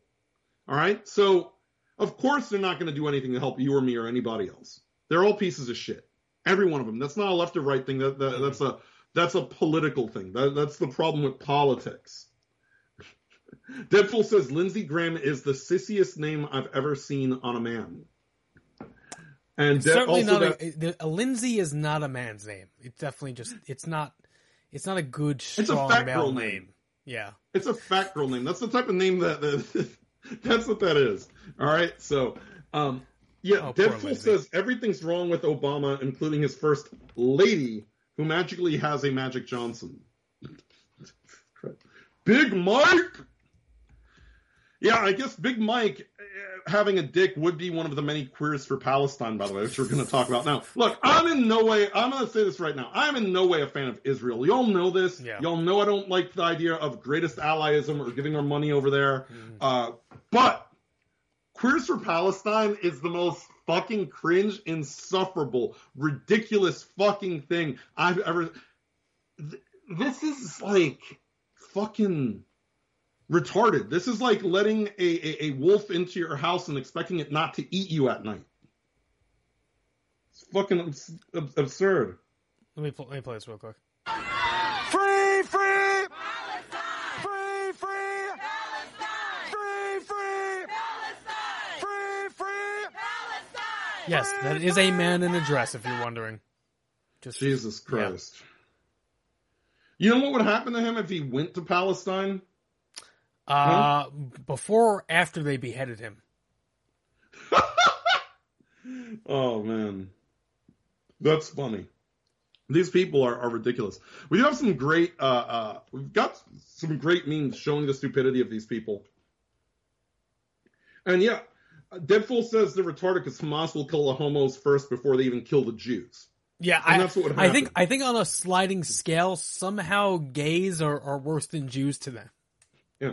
All right. So of course they're not going to do anything to help you or me or anybody else. They're all pieces of shit. Every one of them. That's not a left or right thing. That, that that's a, that's a political thing. That, that's the problem with politics. Deadpool says Lindsey Graham is the sissiest name I've ever seen on a man. And De- certainly not that, a, a, Lindsay is not a man's name. It's definitely just it's not it's not a good strong it's a fat girl name. name. Yeah, it's a fat girl name. That's the type of name that, that that's what that is. All right, so um, yeah, Oh, Deadpool says everything's wrong with Obama, including his first lady, who magically has a Magic Johnson. Big Mike. Yeah, I guess Big Mike uh, having a dick would be one of the many queers for Palestine, by the way, which we're going to talk about now. Look, I'm in no way, I'm going to say this right now. I'm in no way a fan of Israel. Y'all know this. Yeah. Y'all know I don't like the idea of greatest allyism or giving our money over there. Uh, but Queers for Palestine is the most fucking cringe, insufferable, ridiculous fucking thing I've ever. This is like fucking retarded. This is like letting a, a, a wolf into your house and expecting it not to eat you at night. It's fucking abs- abs- absurd. let me pl- let me play this real quick. Free, free! Free, free! Free, free! Free, free! Yes, that is a man in a dress. If you're wondering, just Jesus Christ. You know what would happen to him if he went to Palestine? uh, before or after they beheaded him. Oh man, that's funny. These people are, are ridiculous. We do have some great. Uh, uh, we've got some great memes showing the stupidity of these people. And yeah, Deadpool says they're retarded because Hamas will kill the homos first before they even kill the Jews. Yeah, And I, that's what would I think. I think on a sliding scale, somehow gays are, are worse than Jews to them. Yeah.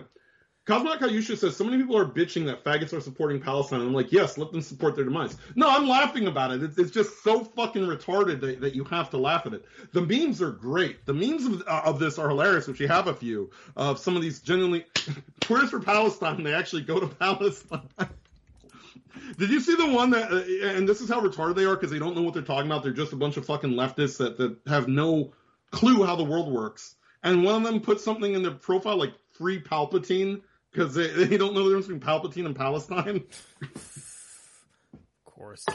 Cosmonaut Kayusha says so many people are bitching that faggots are supporting Palestine. I'm like, yes, let them support their demise. No, I'm laughing about it. It's, it's just so fucking retarded that, that you have to laugh at it. The memes are great. The memes of, uh, of this are hilarious, which we have a few of some of these genuinely queers for Palestine. They actually go to Palestine. Did you see the one that, uh, and this is how retarded they are because they don't know what they're talking about. They're just a bunch of fucking leftists that, that have no clue how the world works. And one of them put something in their profile like free Palpatine because they, they don't know the difference between Palpatine and Palestine. Of course.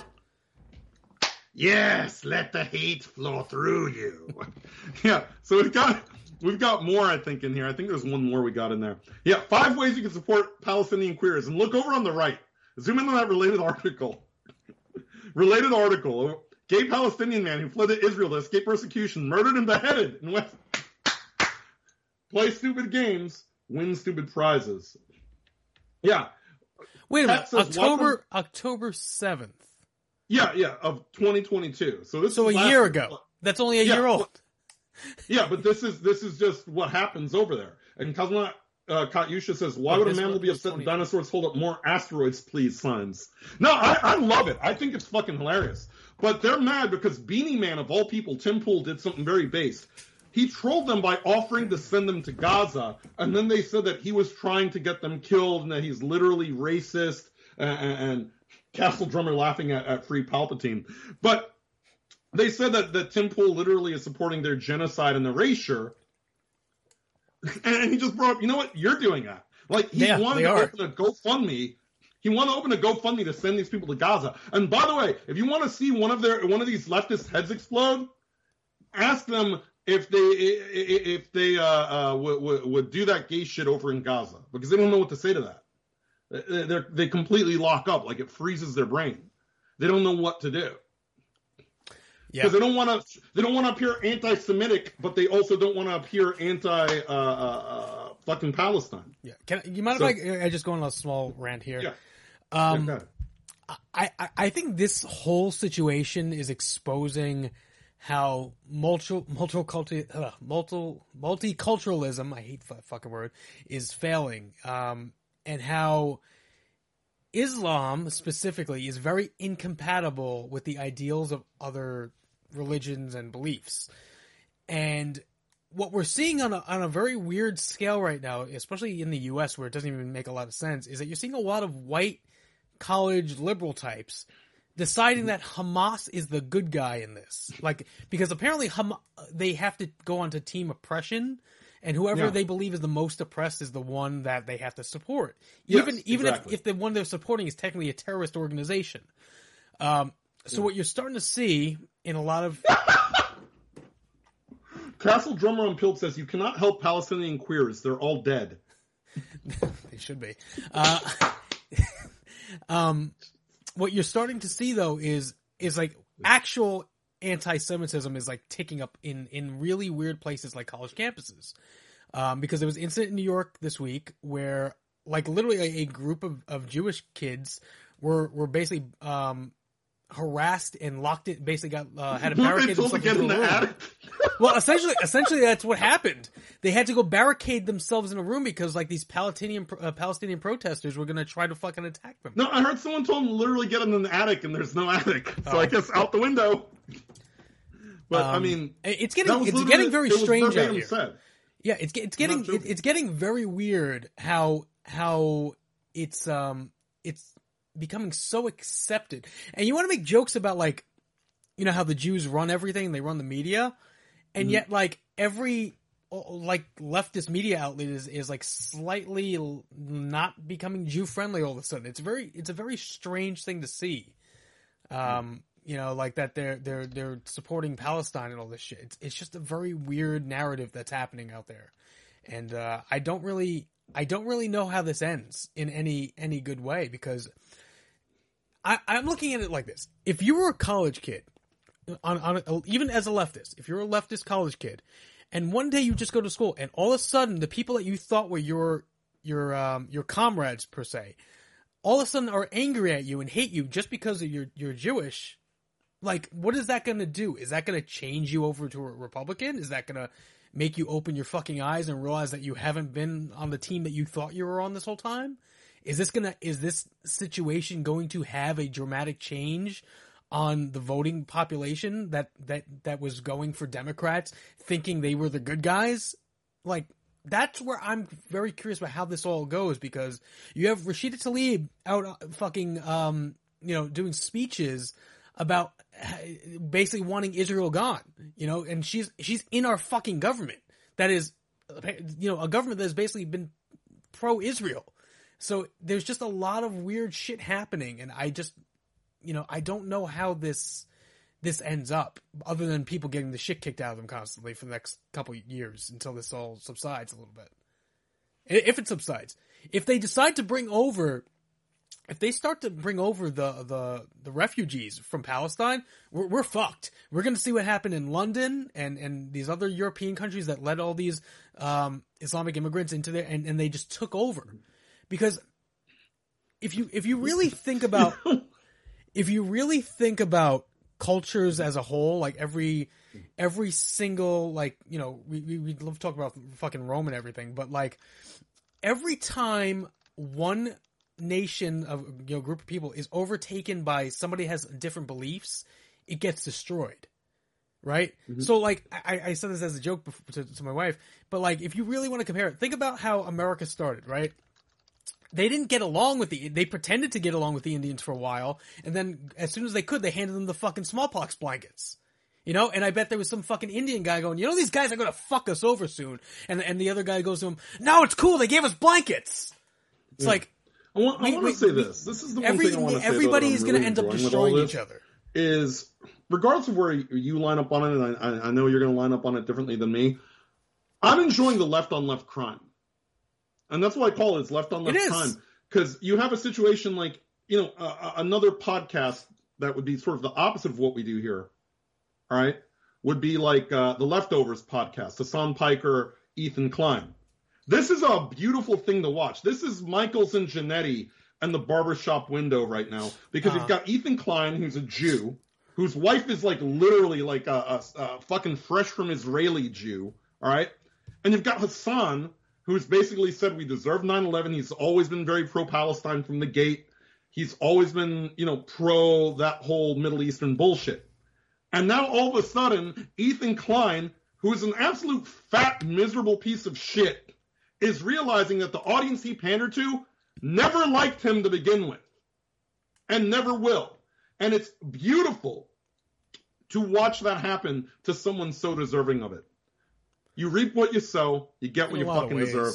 Yes, let the hate flow through you. yeah, so we've got we've got more I think in here. I think there's one more we got in there. Yeah, five ways you can support Palestinian queers. And look over on the right. Zoom in on that related article. related article. Gay Palestinian man who fled to Israel to escape persecution, murdered and beheaded in West. Play stupid games, win stupid prizes. Yeah, Wait a minute. October welcome- October seventh. yeah, yeah, of 2022. So this So a year ago. That's only a Yeah, year old. Yeah, but this is this is just what happens over there. And Kazma uh, Katyusha says, "Why Oh, would a man will be upset 20. dinosaurs hold up more asteroids, please, sons?" No, I, I love it. I think it's fucking hilarious. But they're mad because Beanie Man of all people, Tim Pool, did something very base. he trolled them by offering to send them to Gaza, and then they said that he was trying to get them killed and that he's literally racist and, and Castle Drummer laughing at, at Free Palpatine. But they said that, that Tim Pool literally is supporting their genocide and erasure. And he just brought up, you know what? You're doing that. Like he Yeah, wanted to are. open a GoFundMe. He wanted to open a GoFundMe to send these people to Gaza. And by the way, if you want to see one of their one of these leftist heads explode, ask them if they if they uh, uh, would, would would do that gay shit over in Gaza because they don't know what to say to that. They they're, they completely lock up, like it freezes their brain. They don't know what to do Yeah. because they don't want to they don't want to appear anti-Semitic, but they also don't want to appear anti uh, uh, uh, fucking Palestine. Yeah. Can you mind So- if I, I just go on a small rant here? Yeah. Um, Okay. I, I- I think this whole situation is exposing how multi multiculti uh, multi multiculturalism I hate that fucking word is failing, um, and how Islam specifically is very incompatible with the ideals of other religions and beliefs, and what we're seeing on a, on a very weird scale right now, especially in the U.S. where it doesn't even make a lot of sense, is that you're seeing a lot of white college liberal types deciding that Hamas is the good guy in this. Like, because apparently Ham- they have to go onto team oppression, and whoever Yeah. they believe is the most oppressed is the one that they have to support. Yes, even even exactly. if, if the one they're supporting is technically a terrorist organization. Um, so what you're starting to see in a lot of Castle Drummer on Pilled says you cannot help Palestinian queers; they're all dead. They should be. Uh, um, what you're starting to see though is is like actual anti-Semitism is like ticking up in in really weird places like college campuses. Um, because there was an incident in New York this week where like literally a, a group of, of Jewish kids were were basically um harassed and locked it basically got uh, had a barricade they told to themselves in a the room. attic? Well, essentially, essentially that's what happened. They had to go barricade themselves in a room because like these Palestinian uh, Palestinian protesters were going to try to fucking attack them. No, I heard someone told them to literally get in the attic, and there's no attic. So Oh. I guess out the window. But I Um, mean, it's getting it's getting very strange out here. Said. Yeah, it's it's getting it, it's getting very weird how how it's um it's becoming so accepted. And you want to make jokes about like you know how the Jews run everything, they run the media, and Mm-hmm. yet like every like leftist media outlet is is like slightly not becoming Jew friendly all of a sudden. It's very it's a very strange thing to see. Um you know, like that they're they're they're supporting Palestine and all this shit. It's, it's just a very weird narrative that's happening out there, and uh, I don't really I don't really know how this ends in any any good way because I, I'm looking at it like this: if you were a college kid, on on even as a leftist, if you're a leftist college kid, and one day you just go to school, and all of a sudden the people that you thought were your your um, your comrades per se, all of a sudden are angry at you and hate you just because of you're you're Jewish like what is that going to do? Is that going to change you over to a republican? Is that going to make you open your fucking eyes and realize that you haven't been on the team that you thought you were on this whole time is this to is this situation going to have a dramatic change on the voting population that that that was going for democrats thinking they were the good guys like that's where I'm very curious about how this all goes because you have Rashida Tlaib out uh, fucking um you know doing speeches about uh, basically wanting Israel gone, you know, and she's she's in our fucking government that is you know a government that has basically been pro Israel. So there's just a lot of weird shit happening and I just you know, I don't know how this this ends up, other than people getting the shit kicked out of them constantly for the next couple years until this all subsides a little bit. If it subsides, if they decide to bring over, if they start to bring over the the the refugees from Palestine, we're, we're fucked. We're going to see what happened in London and and these other European countries that led all these um, Islamic immigrants into there, and, and they just took over because if you if you really think about if you really think about cultures as a whole, like every every single like you know we we, we love to talk about fucking Rome and everything, but like every time one nation of you know group of people is overtaken by somebody has different beliefs, it gets destroyed. right? Mm-hmm. So like I, I said this as a joke before, to, to my wife, but like if you really want to compare it, think about how America started, right? They didn't get along with the. They pretended to get along with the Indians for a while, and then as soon as they could, they handed them the fucking smallpox blankets. You know, and I bet there was some fucking Indian guy going, you know, these guys are gonna fuck us over soon, and and the other guy goes to him, no, it's cool, they gave us blankets. It's like I want, I want we- to say we- this. This is the one every, thing I want to say. everybody is I'm gonna end up enjoying with all destroying each other. Is regardless of where you you line up on it, and I, I know you're going to line up on it differently than me. I'm enjoying the left on left crime, and that's why I call it it's left on left time because you have a situation like you know uh, another podcast that would be sort of the opposite of what we do here. All right, would be like uh, the leftovers podcast, the Hasan Piker, Ethan Klein. This is a beautiful thing to watch. This is Michaels and Jannetty and the barbershop window right now because Uh-huh. you've got Ethan Klein, who's a Jew, whose wife is like literally like a, a, a fucking fresh from Israeli Jew. All right. And you've got Hasan, who's basically said we deserve 9 11. He's always been very pro Palestine from the gate. He's always been, you know, pro that whole Middle Eastern bullshit. And now all of a sudden, Ethan Klein, who is an absolute fat, miserable piece of shit, is realizing that the audience he pandered to never liked him to begin with and never will. And it's beautiful to watch that happen to someone so deserving of it. You reap what you sow, you get what you fucking deserve.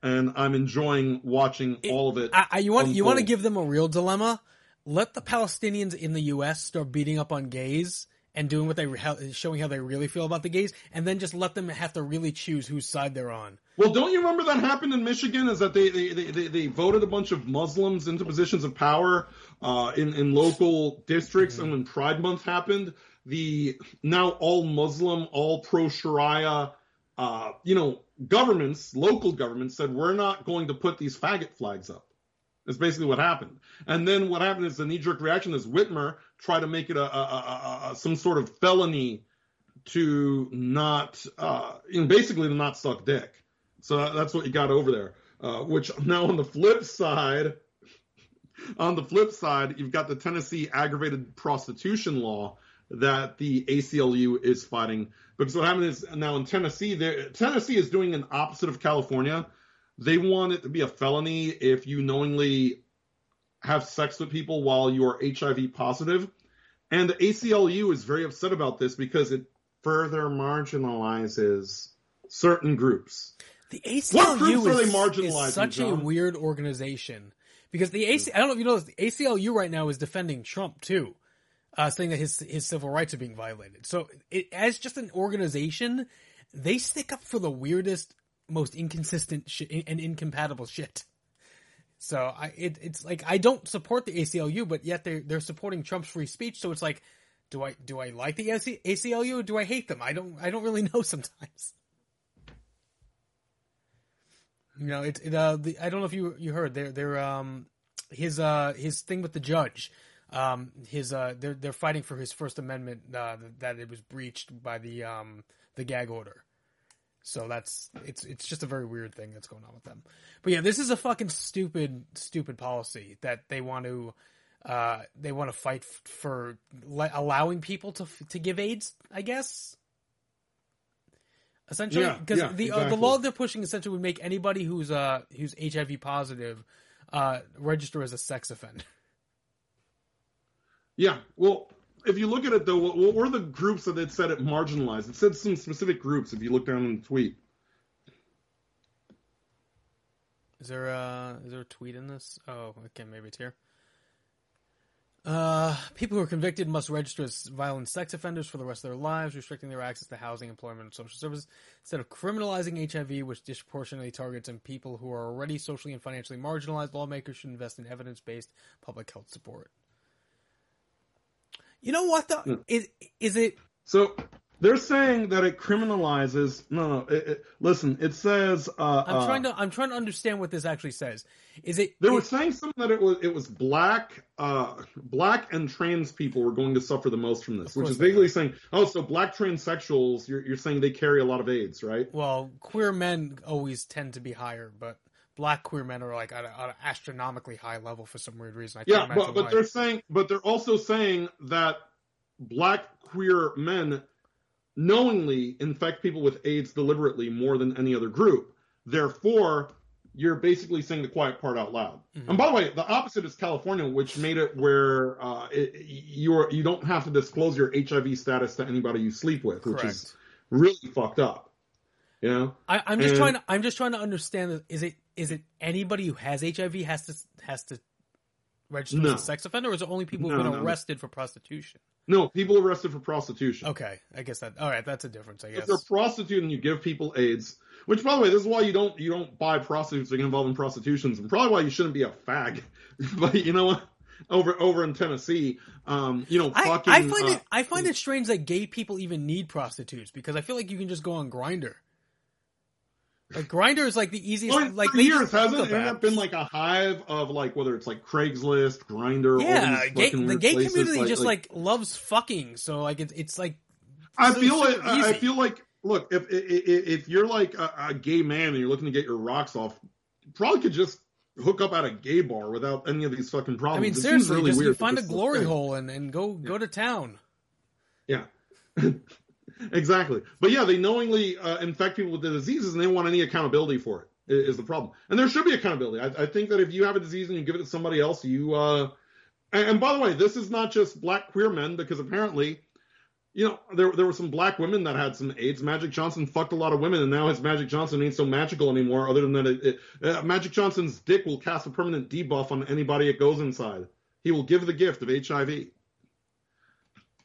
And I'm enjoying watching all of it. I, I, you want you want to give them a real dilemma? Let the Palestinians in the U.S. start beating up on gays and doing what they how, showing how they really feel about the gays, and then just let them have to really choose whose side they're on. Well, don't you remember that happened in Michigan? Is that they they, they, they, they voted a bunch of Muslims into positions of power uh, in in local districts, and when Pride Month happened, the now all Muslim, all pro Sharia, uh, you know, governments, local governments said we're not going to put these faggot flags up. That's basically what happened. And then what happened is the knee jerk reaction is Whitmer tried to make it a, a, a, a some sort of felony to not, uh, you know, basically to not suck dick. So that's what you got over there. Uh, which now on the flip side, on the flip side, you've got the Tennessee aggravated prostitution law that the ACLU is fighting. Because what happened is now in Tennessee, Tennessee is doing an opposite of California. They want it to be a felony if you knowingly have sex with people while you are HIV positive. And the ACLU is very upset about this because it further marginalizes certain groups. The What groups ACLU are they is, marginalizing, is such a weird organization because the AC, I don't know if you know this, the ACLU right now is defending Trump too, uh, saying that his his civil rights are being violated. So it, as just an organization, they stick up for the weirdest, most inconsistent and incompatible shit. So I it, it's like I don't support the ACLU, but yet they're they're supporting Trump's free speech. So it's like, do I do I like the ACLU or do I hate them? I don't I don't really know sometimes. You know, it, it uh, the, I don't know if you you heard they're they're um his uh his thing with the judge, um his uh they're they're fighting for his First Amendment uh that it was breached by the um the gag order. So that's it's it's just a very weird thing that's going on with them. But yeah, this is a fucking stupid stupid policy that they want to uh they want to fight f- for le- allowing people to f- to give AIDS, I guess. Essentially, because yeah, the uh, the law they're pushing essentially would make anybody who's uh who's HIV positive uh register as a sex offender. Yeah. Well, if you look at it though, what, were the groups that it said it marginalized? It said some specific groups. If you look down in the tweet, Is there uh is there a tweet in this? Oh, okay, maybe it's here. Uh, people who are convicted must register as violent sex offenders for the rest of their lives, restricting their access to housing, employment, and social services. Instead of criminalizing HIV, which disproportionately targets on people who are already socially and financially marginalized, lawmakers should invest in evidence-based public health support. You know what? though? Is is it? so they're saying that it criminalizes. No, no. It, it, listen, it says. Uh, I'm uh, trying to I'm trying to understand what this actually says. Is it? They were saying something that it was it was black, uh, black and trans people were going to suffer the most from this, which is basically saying, oh, so black transsexuals, you're you're saying they carry a lot of AIDS, right? Well, queer men always tend to be higher, but black queer men are like at, a, at an astronomically high level for some weird reason. I can't Yeah, but but why. they're saying, but they're also saying that black queer men knowingly infect people with AIDS deliberately more than any other group. Therefore, you're basically saying the quiet part out loud. Mhm. And by the way, the opposite is California, which made it where uh, it, you're you don't have to disclose your HIV status to anybody you sleep with, which is really fucked up. You know? I, I'm just And- trying to. I'm just trying to understand. that- Is it is it anybody who has HIV has to has to register No. as a sex offender, or is it only people No, who've been no. arrested for prostitution? No, people arrested for prostitution. Okay, I guess that. All right, that's a difference. I guess if you're a prostitute and you give people AIDS, which by the way, this is why you don't you don't buy prostitutes that get involved in prostitutions, and probably why you shouldn't be a fag. but you know what? Over over in Tennessee, um, you know, I, fucking. I find uh, it I find it strange that gay people even need prostitutes because I feel like you can just go on Grindr. Like Grindr is like the easiest. Well, like years hasn't it? been like a hive of like whether it's like Craigslist, Grindr, yeah, gay, the gay places, community just like, loves fucking. So like it's it's like I so feel like super I feel like look if if, if you're like a, a gay man and you're looking to get your rocks off, you probably could just hook up at a gay bar without any of these fucking problems. I mean It seriously, really just you find a glory hole and and go go to town. Yeah. exactly. But yeah, they knowingly uh, infect people with the diseases and they want any accountability for it is the problem, and there should be accountability. I, I think that if you have a disease and you give it to somebody else, you. Uh, and, and by the way, this is not just black queer men because apparently, you know, there there were some black women that had some AIDS. Magic Johnson fucked a lot of women, and now his Magic Johnson ain't so magical anymore. Other than that, it, it, uh, Magic Johnson's dick will cast a permanent debuff on anybody it goes inside. He will give the gift of HIV.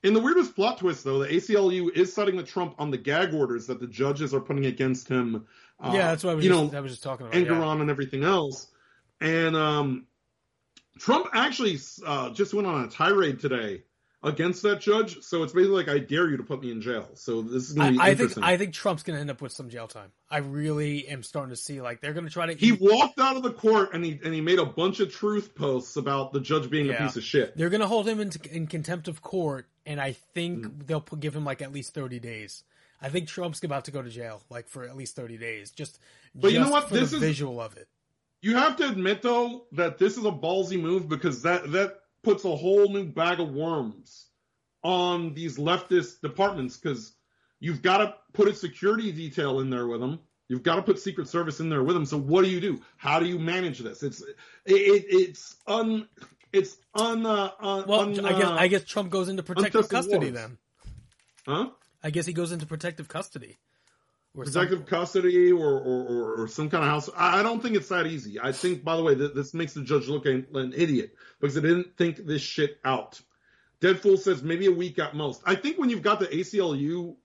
In the weirdest plot twist, though, the ACLU is siding the Trump on the gag orders that the judges are putting against him. Uh, yeah, that's what I was you just, know, I was just talking about. yeah. Engoron and everything else. And um, Trump actually uh, just went on a tirade today against that judge. So it's basically like, I dare you to put me in jail. So this is going to be I, I think. I think Trump's gonna end up with some jail time. I really am starting to see like they're gonna try to. he walked out of the court and he and he made a bunch of truth posts about the judge being Yeah. a piece of shit. They're gonna hold him in, in contempt of court, and I think Mm. they'll give him like at least thirty days. I think Trump's about to go to jail, like for at least thirty days, just. But you know just what? For This the is- visual of it. You have to admit though that this is a ballsy move because that that puts a whole new bag of worms on these leftist departments because you've got to put a security detail in there with them. You've got to put Secret Service in there with them. So what do you do? How do you manage this? It's it, it it's un it's un uh, un, Well, un, I guess uh, I guess Trump goes into protective custody waters. then. huh? I guess he goes into protective custody. Protective custody or, or, or, or some kind of house. I, I don't think it's that easy. I think, by the way, th- this makes the judge look an, an idiot because they didn't think this shit out. Deadpool says maybe a week at most. I think when you've got the ACLU,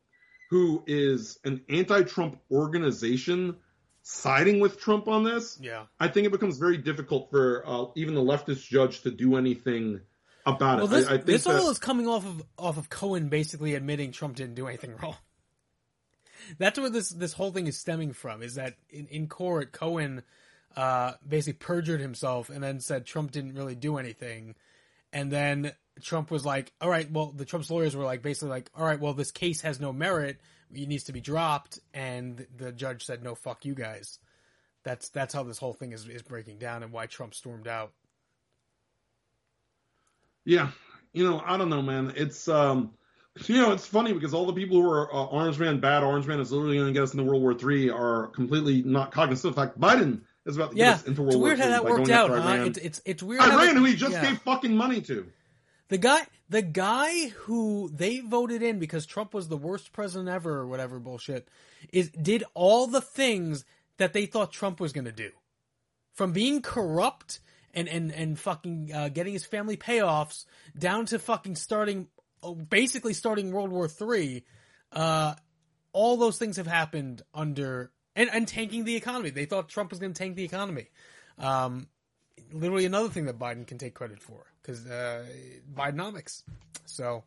who is an anti-Trump organization, siding with Trump on this, Yeah. I think it becomes very difficult for uh, even the leftist judge to do anything about Well, it. this, I, I this that, all is coming off of off of Cohen basically admitting Trump didn't do anything wrong. That's where this this whole thing is stemming from. Is that in, in court, Cohen uh, basically perjured himself and then said Trump didn't really do anything, and then Trump was like, "All right, well, the Trump's lawyers were like basically like, all right, well, this case has no merit, it needs to be dropped," and the judge said, "No, fuck you guys." That's that's how this whole thing is is breaking down and why Trump stormed out. Yeah, you know, I don't know, man. It's um, you know, it's funny because all the people who are uh, Orange Man bad, Orange Man is literally going to get us into World War Three are completely not cognizant of the fact Biden is about to Yeah, get us into World it's weird how that worked out. Huh? It's, it's it's weird. Iran, who he just yeah. gave fucking money to. the guy, the guy who they voted in because Trump was the worst president ever or whatever bullshit, is did all the things that they thought Trump was going to do, from being corrupt and and and fucking uh, getting his family payoffs down to fucking starting, basically starting World War Three. Uh, all those things have happened under and and tanking the economy. They thought Trump was going to tank the economy. Um, literally another thing that Biden can take credit for because uh, Bidenomics. So,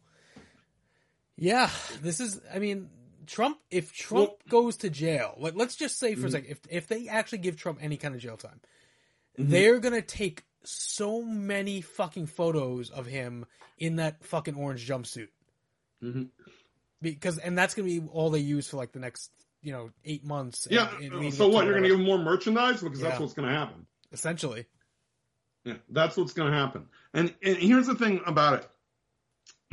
yeah, this is. I mean, Trump. If Trump goes to jail, let, let's just say for a second, if if they actually give Trump any kind of jail time, they're gonna take so many fucking photos of him in that fucking orange jumpsuit Mhm. because, and that's gonna be all they use for like the next. You know, eight months. Yeah. and- and so what? You're going to give him more merchandise because that's what's going to happen. essentially. Yeah, that's what's going to happen. And and here's the thing about it: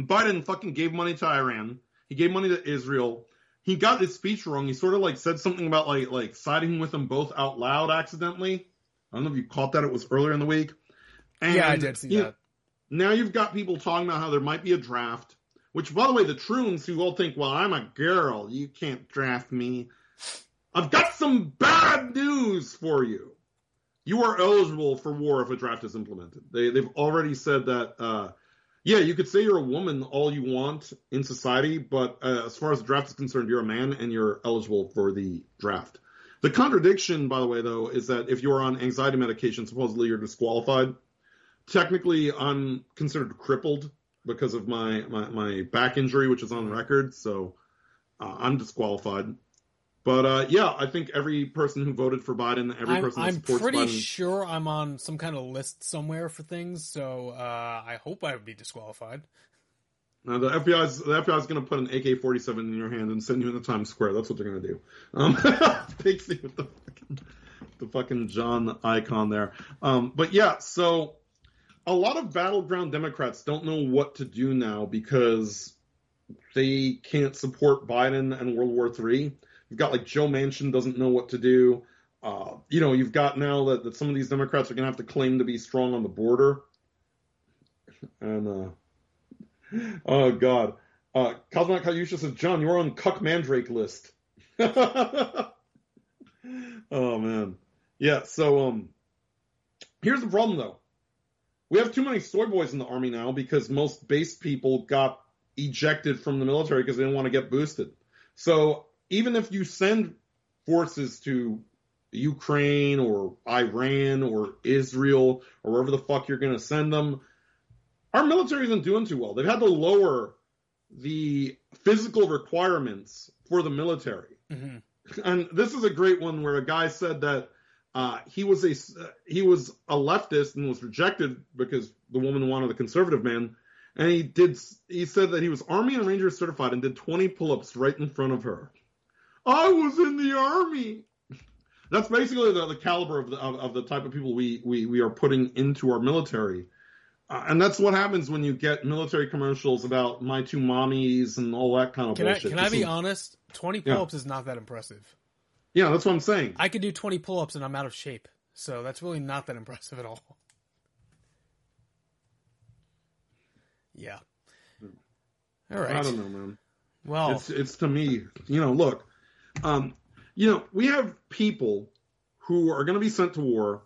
Biden fucking gave money to Iran. He gave money to Israel. He got his speech wrong. He sort of like said something about like like siding with them both out loud accidentally. I don't know if you caught that. It was earlier in the week. And, yeah, I did see know, that. now you've got people talking about how there might be a draft. Which, by the way, the Troons who all think, "Well, I'm a girl, you can't draft me." I've got some bad news for you. You are eligible for war if a draft is implemented. They, they've already said that. Uh, yeah, you could say you're a woman all you want in society, but uh, as far as the draft is concerned, you're a man and you're eligible for the draft. The contradiction, by the way, though, is that if you're on anxiety medication, supposedly you're disqualified. Technically, I'm considered crippled because of my, my, my back injury, which is on record, so uh, I'm disqualified. But uh, yeah, I think every person who voted for Biden, every I'm, person that I'm pretty Biden, sure I'm on some kind of list somewhere for things, so uh, I hope I would be disqualified. Now the FBI's the FBI's going to put an AK-47 in your hand and send you in into Times Square. That's what they're going to do. Um, with the fucking, the fucking John icon there. Um, but yeah, so a lot of battleground Democrats don't know what to do now because they can't support Biden and World War III. You've got like Joe Manchin doesn't know what to do. Uh, you know, you've got now that, that some of these Democrats are going to have to claim to be strong on the border. And, uh, oh God. Uh, Cosmonaut Kayusha says, John, you're on Cuck Mandrake list. oh man. Yeah, so, um, here's the problem though. We have too many soy boys in the army now because most base people got ejected from the military because they didn't want to get boosted. So even if you send forces to Ukraine or Iran or Israel or wherever the fuck you're going to send them, our military isn't doing too well. They've had to lower the physical requirements for the military. hmm And this is a great one where a guy said that uh, he was a he was a leftist and was rejected because the woman wanted a conservative man. And he did. He said that he was Army and Ranger certified and did 20 pull-ups right in front of her. I was in the army. That's basically the, the caliber of the of, of the type of people we, we we are putting into our military. Uh, and that's what happens when you get military commercials about my two mommies and all that kind of Can I bullshit. can I be is- honest? Twenty pull-ups is not that impressive. Yeah, that's what I'm saying. I could do twenty pull-ups and I'm out of shape, so that's really not that impressive at all. Yeah. All right. I don't know, man. Well, It's it's to me, you know, look, um, you know, we have people who are going to be sent to war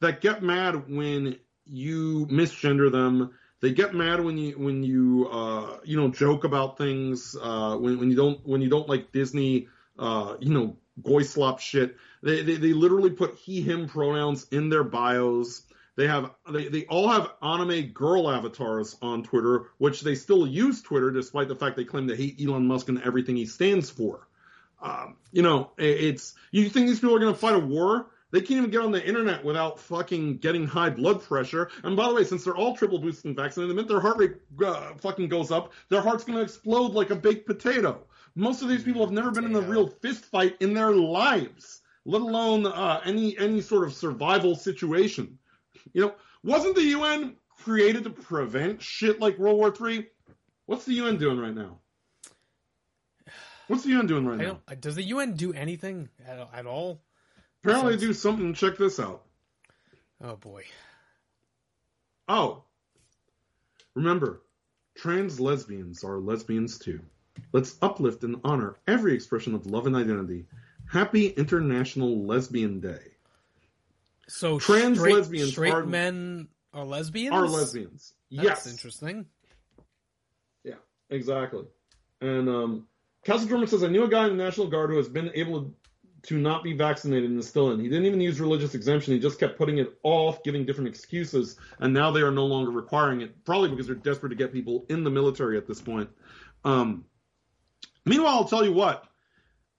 that get mad when you misgender them. They get mad when you when you uh, you know joke about things uh, when when you don't when you don't like Disney uh, you know goy slop shit. They, they they literally put he him pronouns in their bios. They have they, they all have anime girl avatars on Twitter, which they still use Twitter despite the fact they claim to hate Elon Musk and everything he stands for. Um, you know, it- it's you think these people are going to fight a war? They can't even get on the internet without fucking getting high blood pressure. And by the way, since they're all triple boosted and vaccinated, the minute their heart rate uh, fucking goes up, their heart's going to explode like a baked potato. Most of these people have never been in a real fist fight in their lives, let alone uh, any any sort of survival situation. You know, wasn't the UN created to prevent shit like World War III? What's the UN doing right now? What's the UN doing right now? don't. Does the UN do anything at, at all? Apparently, they do something. Check this out. Oh boy. Oh, remember, trans lesbians are lesbians too. Let's uplift and honor every expression of love and identity. Happy International Lesbian Day. So Trans straight, lesbians straight are- men are lesbians. Are lesbians? That's yes. interesting. Yeah, exactly. And um, Castle Drummer says, I knew a guy in the National Guard who has been able to not be vaccinated and is still in. He didn't even use religious exemption. He just kept putting it off, giving different excuses, and now they are no longer requiring it, probably because they're desperate to get people in the military at this point. Um, meanwhile, I'll tell you what.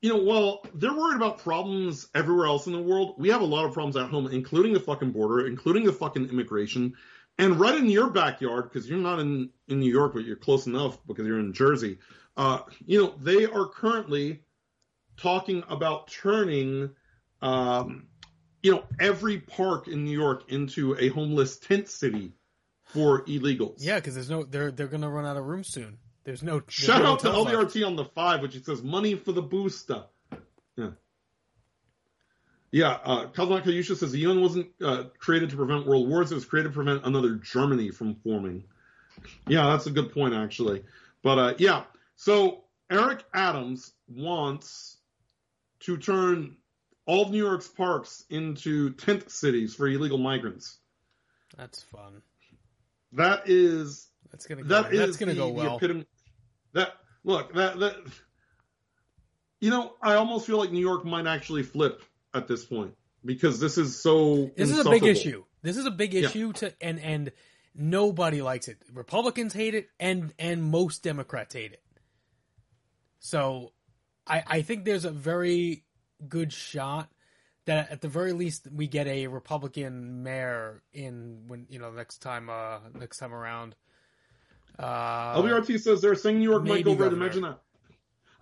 You know, well, they're worried about problems everywhere else in the world, we have a lot of problems at home, including the fucking border, including the fucking immigration, and right in your backyard, because you're not in, in New York, but you're close enough because you're in Jersey. Uh, you know, they are currently talking about turning, um, you know, every park in New York into a homeless tent city for illegals. Yeah, because there's no. They're they're gonna run out of room soon. There's no there's Shout no out to hotels left. On the five, which it says money for the booster. Yeah. Yeah, uh, Kazuma Kayusha says the UN wasn't uh, created to prevent world wars; it was created to prevent another Germany from forming. Yeah, that's a good point, actually. But uh, yeah, so Eric Adams wants to turn all of New York's parks into tent cities for illegal migrants. That's fun. That is That's gonna go, that is that's gonna the, go the well. epitome- that look that that you know I almost feel like New York might actually flip at this point because this is so This is a big issue. This is a big Yeah. issue to and and nobody likes it. Republicans hate it and and most Democrats hate it. So I I think there's a very good shot that at the very least we get a Republican mayor in when you know next time uh next time around. Uh LBRT says they're saying New York might go red. Imagine that.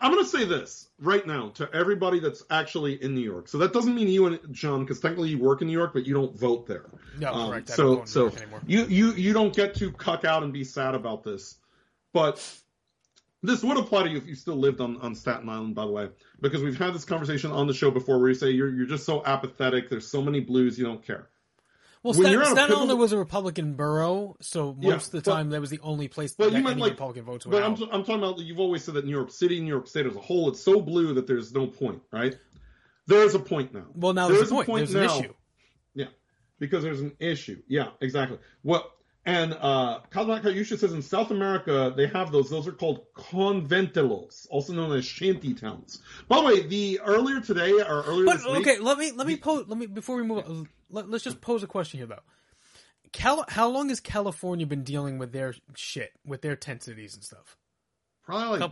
I'm going to say this right now to everybody that's actually in New York. So that doesn't mean you and John, because technically you work in New York, but you don't vote there. no, Um, correct. I so go in New so you you you don't get to cuck out and be sad about this, but this would apply to you if you still lived on, on Staten Island, by the way, because we've had this conversation on the show before where you say you're you're just so apathetic. There's so many blues, you don't care. Well, Staten, you're on a Staten Island was a Republican borough, so most Yeah, of the but- time that was the only place that you meant any like- Republican votes were But I'm. I'm talking about you've always said that New York City, New York State as a whole, it's so blue that there's no point, right? There's a point now. Well, now there's There's a a point. point There's now. an issue. Yeah, because there's an issue. Yeah, exactly. What and uh, Kayusha says in South America they have those. Those are called conventillos, also known as shanty towns. By the way, the earlier today or earlier But this week, okay, let me let me pose let me before we move on. Let, let's just pose a question here though. Cal, how long has California been dealing with their shit, with their tent cities and stuff? probably like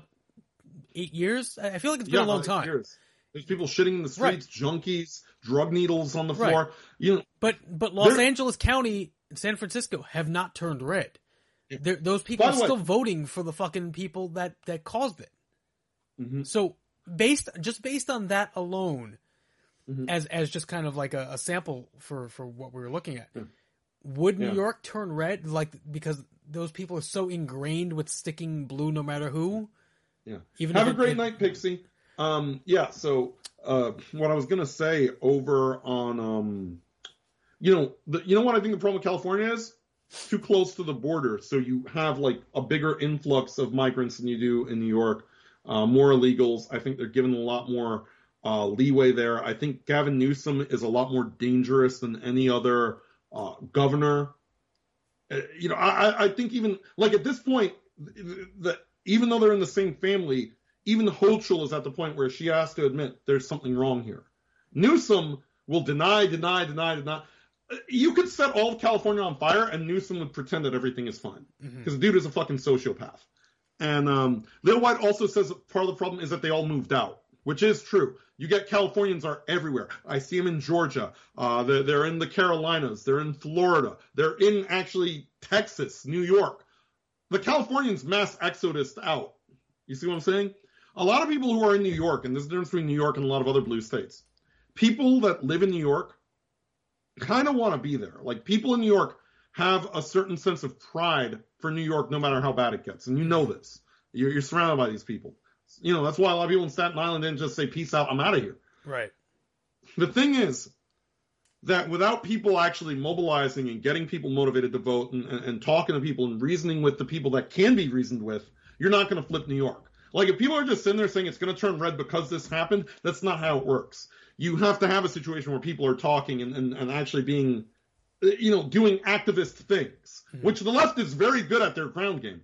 Eight years? I feel like it's been yeah, a long time. years. There's people shitting in the streets, junkies, drug needles on the Right. floor. You know, But but Los Angeles County and San Francisco have not turned red. They're, those people By are way- still voting for the fucking people that that caused it. Mhm. So based just based on that alone, Mhm. as as just kind of like a, a sample for for what we were looking at, would New Yeah. York turn red like because those people are so ingrained with sticking blue no matter who? Yeah. Even Have a it- great it- night, Pixie. Um, yeah. So, uh, what I was gonna say over on, um, you know, the, you know what I think the problem with California is too close to the border, so you have like a bigger influx of migrants than you do in New York. Uh, more illegals. I think they're given a lot more uh, leeway there. I think Gavin Newsom is a lot more dangerous than any other uh, governor. Uh, you know, I, I- think even like at this point, that even though they're in the same family, even Hochul is at the point where she has to admit there's something wrong here. Newsom will deny, deny, deny, deny. You could set all of California on fire, and Newsom would pretend that everything is fine because the dude is a fucking sociopath. And um, Little White also says part of the problem is that they all moved out, which is true. You get Californians are everywhere. I see them in Georgia. Uh, they're, they're in the Carolinas. They're in Florida. They're in actually Texas, New York. The Californians mass exodus out. You see what I'm saying? A lot of people who are in New York, and there's a difference between New York and a lot of other blue states. People that live in New York kind of want to be there. Like people in New York have a certain sense of pride for New York, no matter how bad it gets, and you know this. You're, you're surrounded by these people. You know that's why a lot of people in Staten Island didn't just say "peace out, I'm out of here." right. The thing is that without people actually mobilizing and getting people motivated to vote and, and, and talking to people and reasoning with the people that can be reasoned with, you're not going to flip New York. Like if people are just sitting there saying it's going to turn red because this happened, that's not how it works. You have to have a situation where people are talking and, and, and actually being, you know, doing activist things, which the left is very good at their ground game.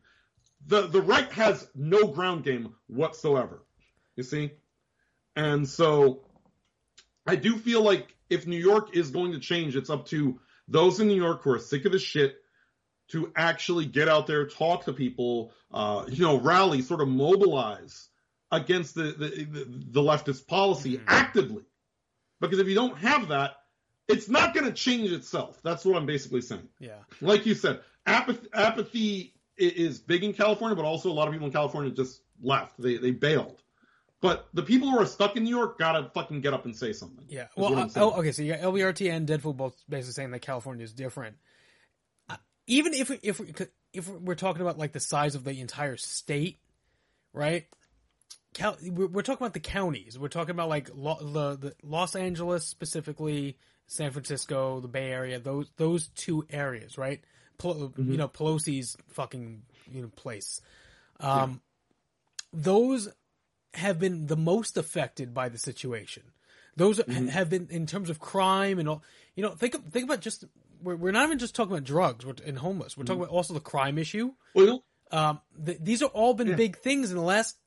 The the right has no ground game whatsoever. You see? And so I do feel like if New York is going to change, it's up to those in New York who are sick of this shit to actually get out there, talk to people, uh, you know, rally, sort of mobilize against the the, the, leftist policy Mhm. actively. Because if you don't have that, it's not going to change itself. That's what I'm basically saying. Yeah. Like you said, apathy, apathy is big in California, but also a lot of people in California just left. They they bailed. But the people who are stuck in New York gotta fucking get up and say something. Yeah. Well, uh, oh, okay. So you got LBRT and Deadpool both basically saying that California is different. Uh, even if we, if we, if we're talking about like the size of the entire state, right? Cal- we're, we're talking about the counties. We're talking about like Lo- the, the Los Angeles specifically, San Francisco, the Bay Area. Those those two areas, right? Pel- You know, Pelosi's fucking you know place. Um, those have been the most affected by the situation. Those ha- have been in terms of crime and all. You know, think think about just we're, we're not even just talking about drugs we're, and homeless. We're talking about also the crime issue. Well, Um, th- these have all been big things in the last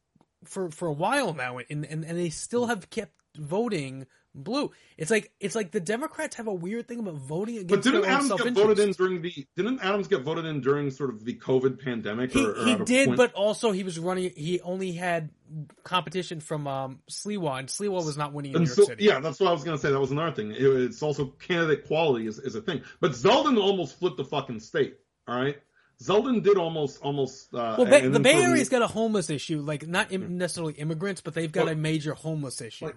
for for a while now, and, and and they still have kept voting blue. It's like it's like the Democrats have a weird thing about voting but against didn't their own Adams get voted in during the? Didn't Adams get voted in during sort of the COVID pandemic? He, or, he at did, but also he was running. He only had competition from um, Sliwa, and Sliwa was not winning in And New York City. yeah, that's what I was going to say. That was another thing. It- it's also candidate quality is, is a thing. But Zeldin almost flipped the fucking state. All right, Zeldin did almost almost. Uh, Well, and the Bay Area's got a homeless issue, like not Im- necessarily immigrants, but they've got a major homeless issue like-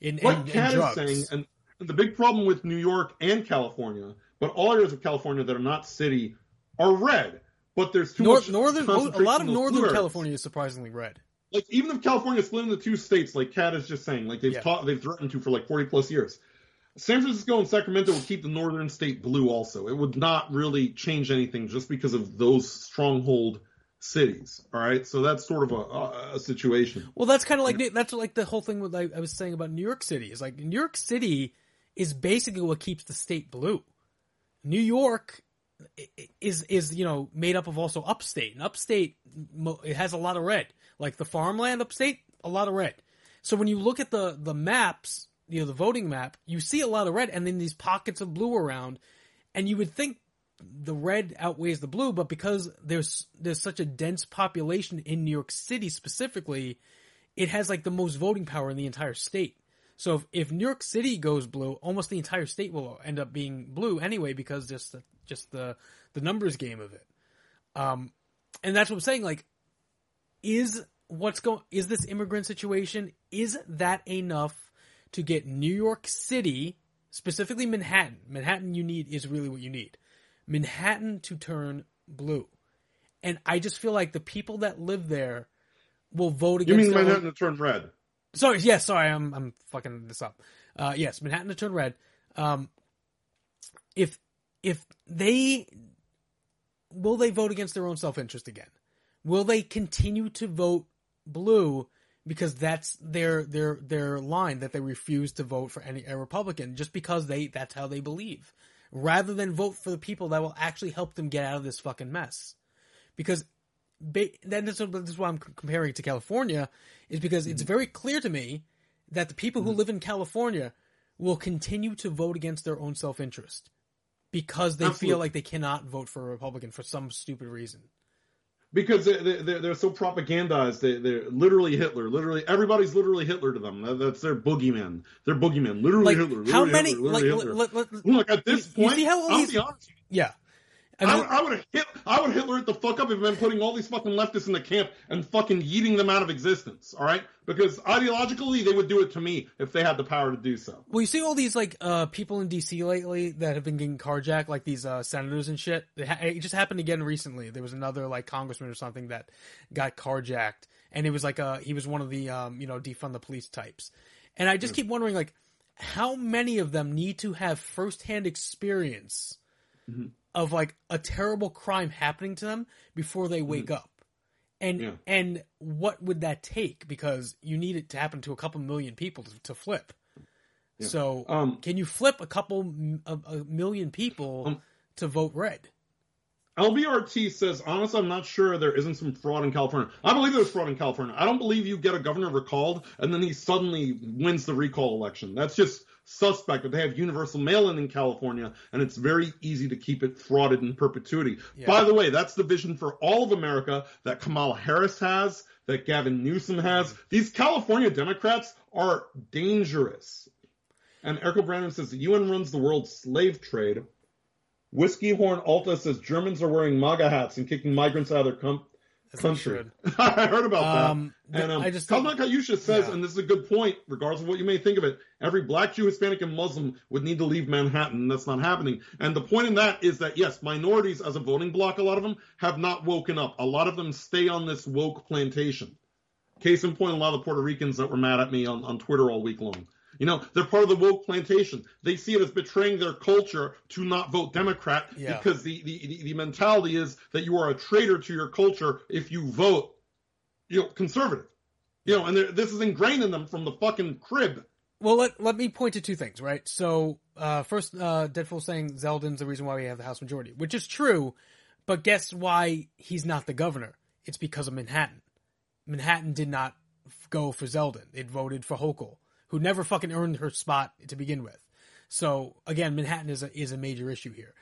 in, in, What in Kat drugs. is saying, and, and the big problem with New York and California, but all areas of California that are not city, are red. But there's too North, much northern, a lot of northern. California is surprisingly red. like even if California split into two states, like Kat is just saying, like they've Yeah. taught, they've threatened to for like forty plus years. San Francisco and Sacramento would keep the northern state blue. Also, it would not really change anything just because of those stronghold cities. All right, so that's sort of a, a, situation. Well, that's kind of like that's like the whole thing with like I was saying about New York City is like New York City is basically what keeps the state blue. New York is is you know made up of also upstate and upstate it has a lot of red like the farmland upstate a lot of red. So when you look at the the maps, you know the voting map, you see a lot of red and then these pockets of blue around, and you would think the red outweighs the blue, but because there's there's such a dense population in New York City specifically, it has like the most voting power in the entire state. So if, if New York City goes blue, almost the entire state will end up being blue anyway because just the, just the the numbers game of it. Um, and that's what I'm saying. Like, is what's going? Is this immigrant situation? Is that enough to get New York City, specifically Manhattan? Manhattan, you need is really what you need. Manhattan to turn blue, and I just feel like the people that live there will vote against. You mean their own- Manhattan to turn red? Sorry, yes, sorry, I'm I'm fucking this up. Uh, yes, Manhattan to turn red. Um, if if they will they vote against their own self interest again? Will they continue to vote blue because that's their their their line that they refuse to vote for any a Republican just because they that's how they believe, rather than vote for the people that will actually help them get out of this fucking mess? Because ba- then this, is- this is why I'm comparing it to California is because it's mm-hmm. very clear to me that the people who mm-hmm. live in California will continue to vote against their own self interest because they Absolutely. feel like they cannot vote for a Republican for some stupid reason. Because they, they, they're, they're so propagandized. They, they're literally Hitler. Literally, everybody's literally Hitler to them. That- That's their boogeyman. They're boogeyman. Literally Like Hitler. Literally how many? Hitler, Like, Hitler. let- let- Look, at this you point, see how all I'll these- be honest. yeah. I I, mean, would- I would have hit. I would Hitler it the fuck up if been putting all these fucking leftists in the camp and fucking yeeting them out of existence. All right, because ideologically they would do it to me if they had the power to do so. Well, you see all these like uh people in DC lately that have been getting carjacked, like these uh senators and shit. It, ha- it just happened again recently. There was another like congressman or something that got carjacked, and it was like uh he was one of the um you know defund the police types, and I just keep wondering like how many of them need to have firsthand experience of like a terrible crime happening to them before they wake up. And Yeah. and what would that take? Because you need it to happen to a couple million people to, to flip. So Um, can you flip a couple a, a million people Um, to vote red? LBRT says, honestly, I'm not sure there isn't some fraud in California. I believe there's fraud in California. I don't believe you get a governor recalled and then he suddenly wins the recall election. That's just suspect that they have universal mail-in in California and it's very easy to keep it frauded in perpetuity. Yeah. By the way, that's the vision for all of America that Kamala Harris has, that Gavin Newsom has. Mm-hmm. These California Democrats are dangerous. And Erica Brandon says the UN runs the world's slave trade. Whiskey Horn Alta says Germans are wearing MAGA hats and kicking migrants out of their com- country. I heard about Um, that. And um, I just Kaznak Kayusha says, Yeah. and this is a good point, regardless of what you may think of it, every black, Jew, Hispanic, and Muslim would need to leave Manhattan, that's not happening. And the point in that is that, yes, minorities as a voting bloc, a lot of them have not woken up. A lot of them stay on this woke plantation. Case in point, a lot of the Puerto Ricans that were mad at me on, on Twitter all week long. You know, they're part of the woke plantation. They see it as betraying their culture to not vote Democrat Yeah. because the, the, the, the mentality is that you are a traitor to your culture if you vote, you know, conservative. You know, and this is ingrained in them from the fucking crib. Well, let let me point to two things, right? So, uh, first, uh, Deadpool saying Zeldin's the reason why we have the House majority, which is true, but guess why he's not the governor? It's because of Manhattan. Manhattan did not go for Zeldin; it voted for Hochul, who never fucking earned her spot to begin with. So, again, Manhattan is a is a major issue here.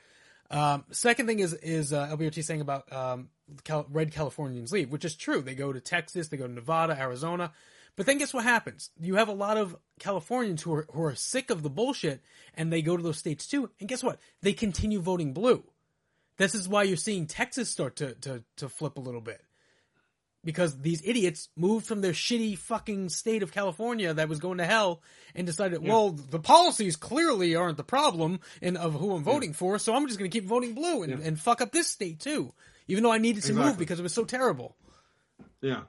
Um, second thing is is uh, LBRT saying about um, Cal- red Californians leave, which is true. They go to Texas, they go to Nevada, Arizona, but then guess what happens? You have a lot of Californians who are who are sick of the bullshit, and they go to those states too. And guess what? They continue voting blue. This is why you're seeing Texas start to to to flip a little bit. Because these idiots moved from their shitty fucking state of California that was going to hell and decided, well, the policies clearly aren't the problem in of who I'm voting for, so I'm just going to keep voting blue and, and fuck up this state too. Even though I needed to move because it was so terrible. Yeah.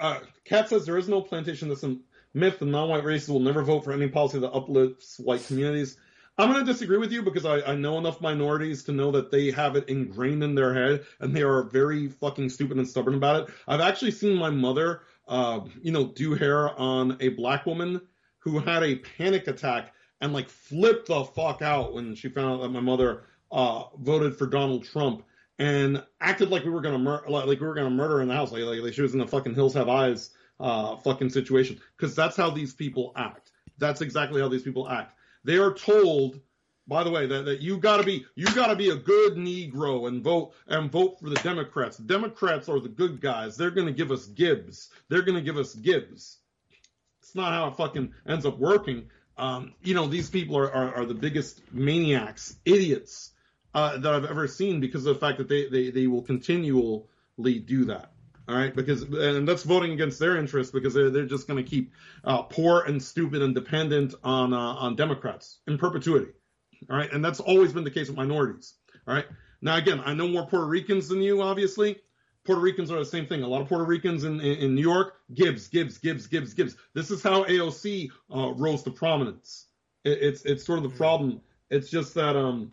Uh, Kat says there is no plantation. That's a myth. The non-white races will never vote for any policy that uplifts white communities. I'm going to disagree with you because I, I know enough minorities to know that they have it ingrained in their head and they are very fucking stupid and stubborn about it. I've actually seen my mother, uh, you know, do hair on a black woman who had a panic attack and like flipped the fuck out when she found out that my mother uh, voted for Donald Trump and acted like we were gonna mur- like, we were gonna murder in the house, like, like like she was in the fucking Hills Have Eyes uh, fucking situation. Because that's how these people act. That's exactly how these people act. They are told, by the way, that, that you gotta be you gotta be a good Negro and vote and vote for the Democrats. The Democrats are the good guys. They're gonna give us Gibbs. They're gonna give us Gibbs. It's not how it fucking ends up working. Um, you know, these people are, are, are the biggest maniacs, idiots uh, that I've ever seen because of the fact that they, they, they will continually do that. All right, because and that's voting against their interests because they're they're just going to keep uh, poor and stupid and dependent on uh, on Democrats in perpetuity. All right, and that's always been the case with minorities. All right, now again, I know more Puerto Ricans than you, obviously. Puerto Ricans are the same thing. A lot of Puerto Ricans in, in, in New York, Gibbs, Gibbs, Gibbs, Gibbs, Gibbs. This is how AOC uh, rose to prominence. It, it's it's sort of the problem. It's just that um,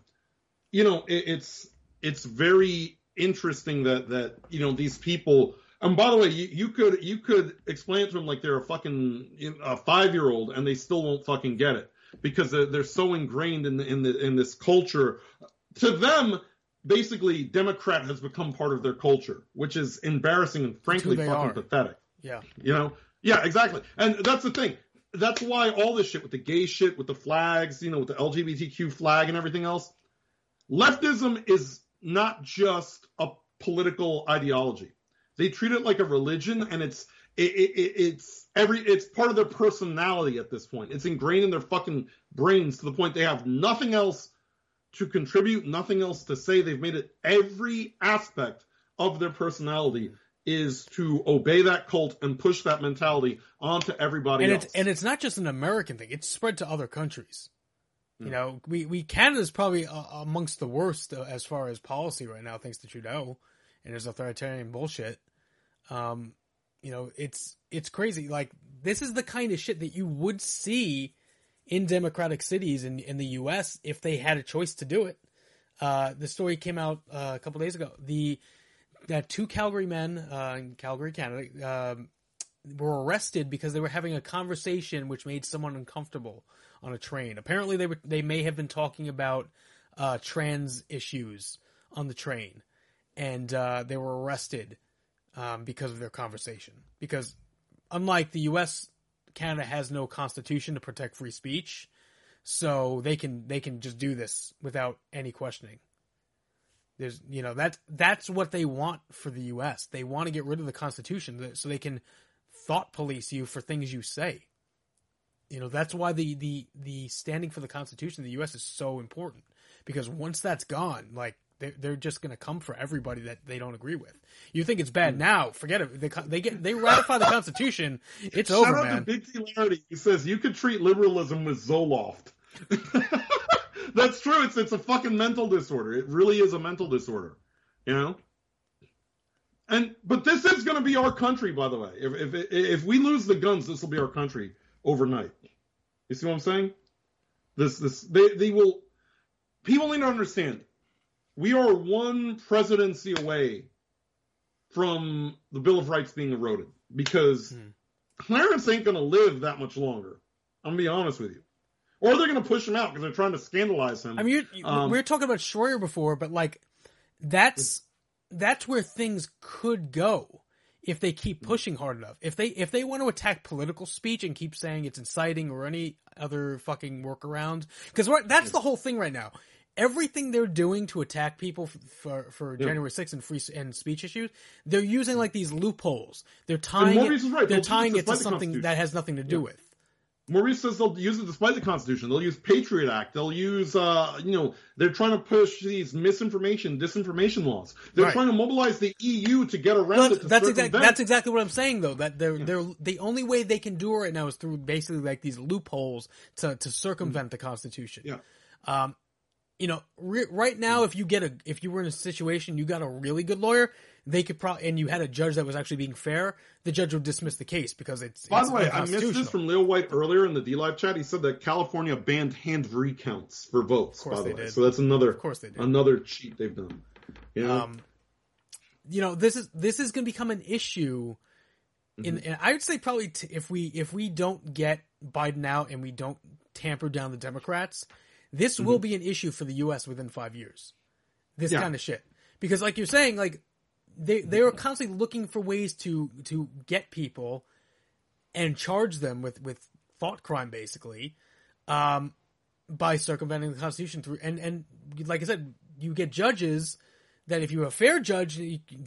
you know, it, it's it's very interesting that that you know these people. And by the way, you, you could you could explain it to them like they're a fucking a five year old, and they still won't fucking get it because they're, they're so ingrained in the, in the in this culture. To them, basically, Democrat has become part of their culture, which is embarrassing and frankly fucking are. pathetic. Yeah. You know? Yeah, exactly. And that's the thing. That's why all this shit with the gay shit, with the flags, you know, with the LGBTQ flag and everything else, leftism is not just a political ideology. They treat it like a religion, and it's it, it, it- it's every it's part of their personality at this point. It's ingrained in their fucking brains to the point they have nothing else to contribute, nothing else to say. They've made it every aspect of their personality is to obey that cult and push that mentality onto everybody and else. it's and it's not just an American thing; it's spread to other countries. You know, we we Canada's probably uh, amongst the worst uh, as far as policy right now, thanks to Trudeau and his authoritarian bullshit. Um, you know, it's it's crazy. Like this is the kind of shit that you would see in democratic cities in in the U.S. if they had a choice to do it. Uh, the story came out uh, a couple days ago. The that two Calgary men uh, in Calgary, Canada, um, were arrested because they were having a conversation which made someone uncomfortable on a train. Apparently, they were they may have been talking about uh, trans issues on the train, and uh, they were arrested um, because of their conversation. Because unlike the U.S., Canada has no constitution to protect free speech, so they can they can just do this without any questioning. There's, you know, that's that's what they want for the U.S. They want to get rid of the Constitution so they can thought police you for things you say. You know, that's why the the the standing for the Constitution in the U.S. is so important because once that's gone, like they're just going to come for everybody that they don't agree with. You think it's bad hmm. now? Forget it. They, they get they ratify the Constitution. It's Shout over, out man. to Big T Larity. He says you could treat liberalism with Zoloft. That's true. It's it's a fucking mental disorder. It really is a mental disorder. You know. And but this is going to be our country, by the way. If if if we lose the guns, this will be our country overnight. You see what I'm saying? This this they they will. People need to understand. We are one presidency away from the Bill of Rights being eroded because Hmm. Clarence ain't going to live that much longer. I'm going to be honest with you. Or they're going to push him out because they're trying to scandalize him. I mean, Um, we were talking about Shroyer before, but like that's that's where things could go if they keep Mm-hmm. pushing hard enough. If they if they want to attack political speech and keep saying it's inciting or any other fucking workaround, because that's the whole thing right now. Everything they're doing to attack people for for Yeah. January 6th and free and speech issues, they're using like these loopholes. They're tying it, right. they're tying it to something that has nothing to do Yeah. with. Maurice says they'll use it despite the Constitution. They'll use Patriot Act. They'll use, uh, you know, they're trying to push these misinformation, disinformation laws. They're Right. trying to mobilize the EU to get around That's, it. That's exactly that's exactly what I'm saying though. That they're they're the only way they can do it right now is through basically like these loopholes to to circumvent the Constitution. Yeah. Um, you know, re- right now, if you get a if you were in a situation you got a really good lawyer, they could probably and you had a judge that was actually being fair, the judge would dismiss the case because it's. By it's the way, I missed this from Leo White earlier in the DLive chat. He said that California banned hand recounts for votes. Of course by the way, did. so that's another, Of course they did. another cheat they've done. You know? um, you know this is this is going to become an issue in Mm-hmm. and i would say probably t- if we if we don't get biden out and we don't tamper down the democrats this will be an issue for the us within five years this Mm-hmm. Yeah. kind of shit because like you're saying like they they are constantly looking for ways to to get people and charge them with with thought crime basically um by circumventing the constitution through and and like i said you get judges that if you have a fair judge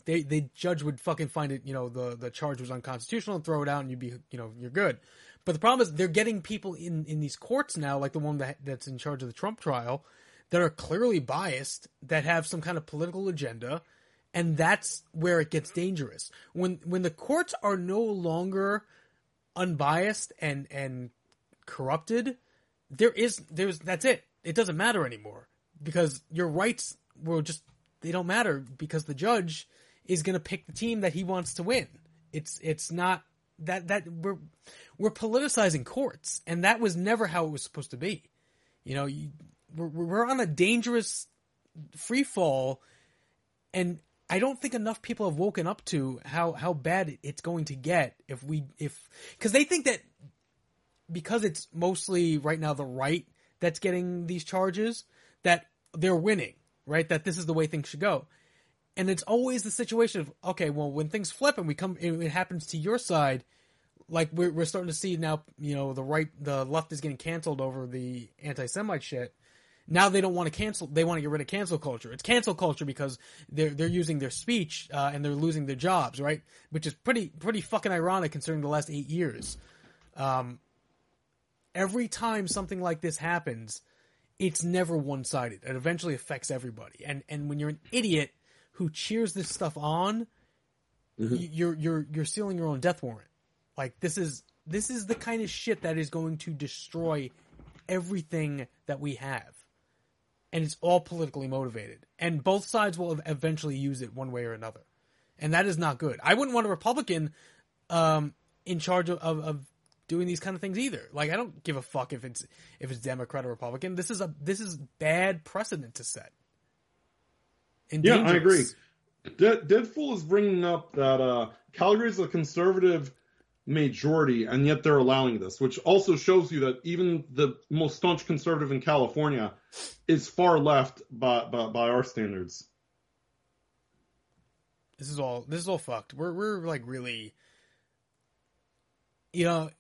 they the judge would fucking find it you know the the charge was unconstitutional and throw it out and you'd be you know you're good but the problem is they're getting people in in these courts now like the one that that's in charge of the trump trial that are clearly biased that have some kind of political agenda and that's where it gets dangerous. When when the courts are no longer unbiased and and corrupted there is there's that's it. It doesn't matter anymore because your rights will just they don't matter because the judge is going to pick the team that he wants to win. It's it's not that that we're we're politicizing courts and that was never how it was supposed to be. You know you, we're, we're on a dangerous free fall and I don't think enough people have woken up to how how bad it's going to get if we if because they think that because it's mostly right now the right that's getting these charges that they're winning right? That this is the way things should go and it's always the situation of okay well when things flip and we come it happens to your side like we're, we're starting to see now you know the right the left is getting canceled over the anti-semite shit. Now they don't want to cancel they want to get rid of cancel culture. It's cancel culture because they're they're using their speech uh, and they're losing their jobs right? Which is pretty pretty fucking ironic considering the last eight years. Um, every time something like this happens it's never one-sided. It eventually affects everybody. And and when you're an idiot who cheers this stuff on y- you're you're you're sealing your own death warrant. Like this is this is the kind of shit that is going to destroy everything that we have. And it's all politically motivated. And both sides will eventually use it one way or another. And that is not good. I wouldn't want a republican um, in charge of, of, of doing these kind of things either. Like i don't give a fuck if it's if it's democrat or republican. This is a this is bad precedent to set And Yeah, I agree. dangerous. De- Deadpool is bringing up that uh, Calgary is a conservative majority, and yet they're allowing this, which also shows you that even the most staunch conservative in California is far left by by, by our standards. This is all this is all fucked. We're we're like really you know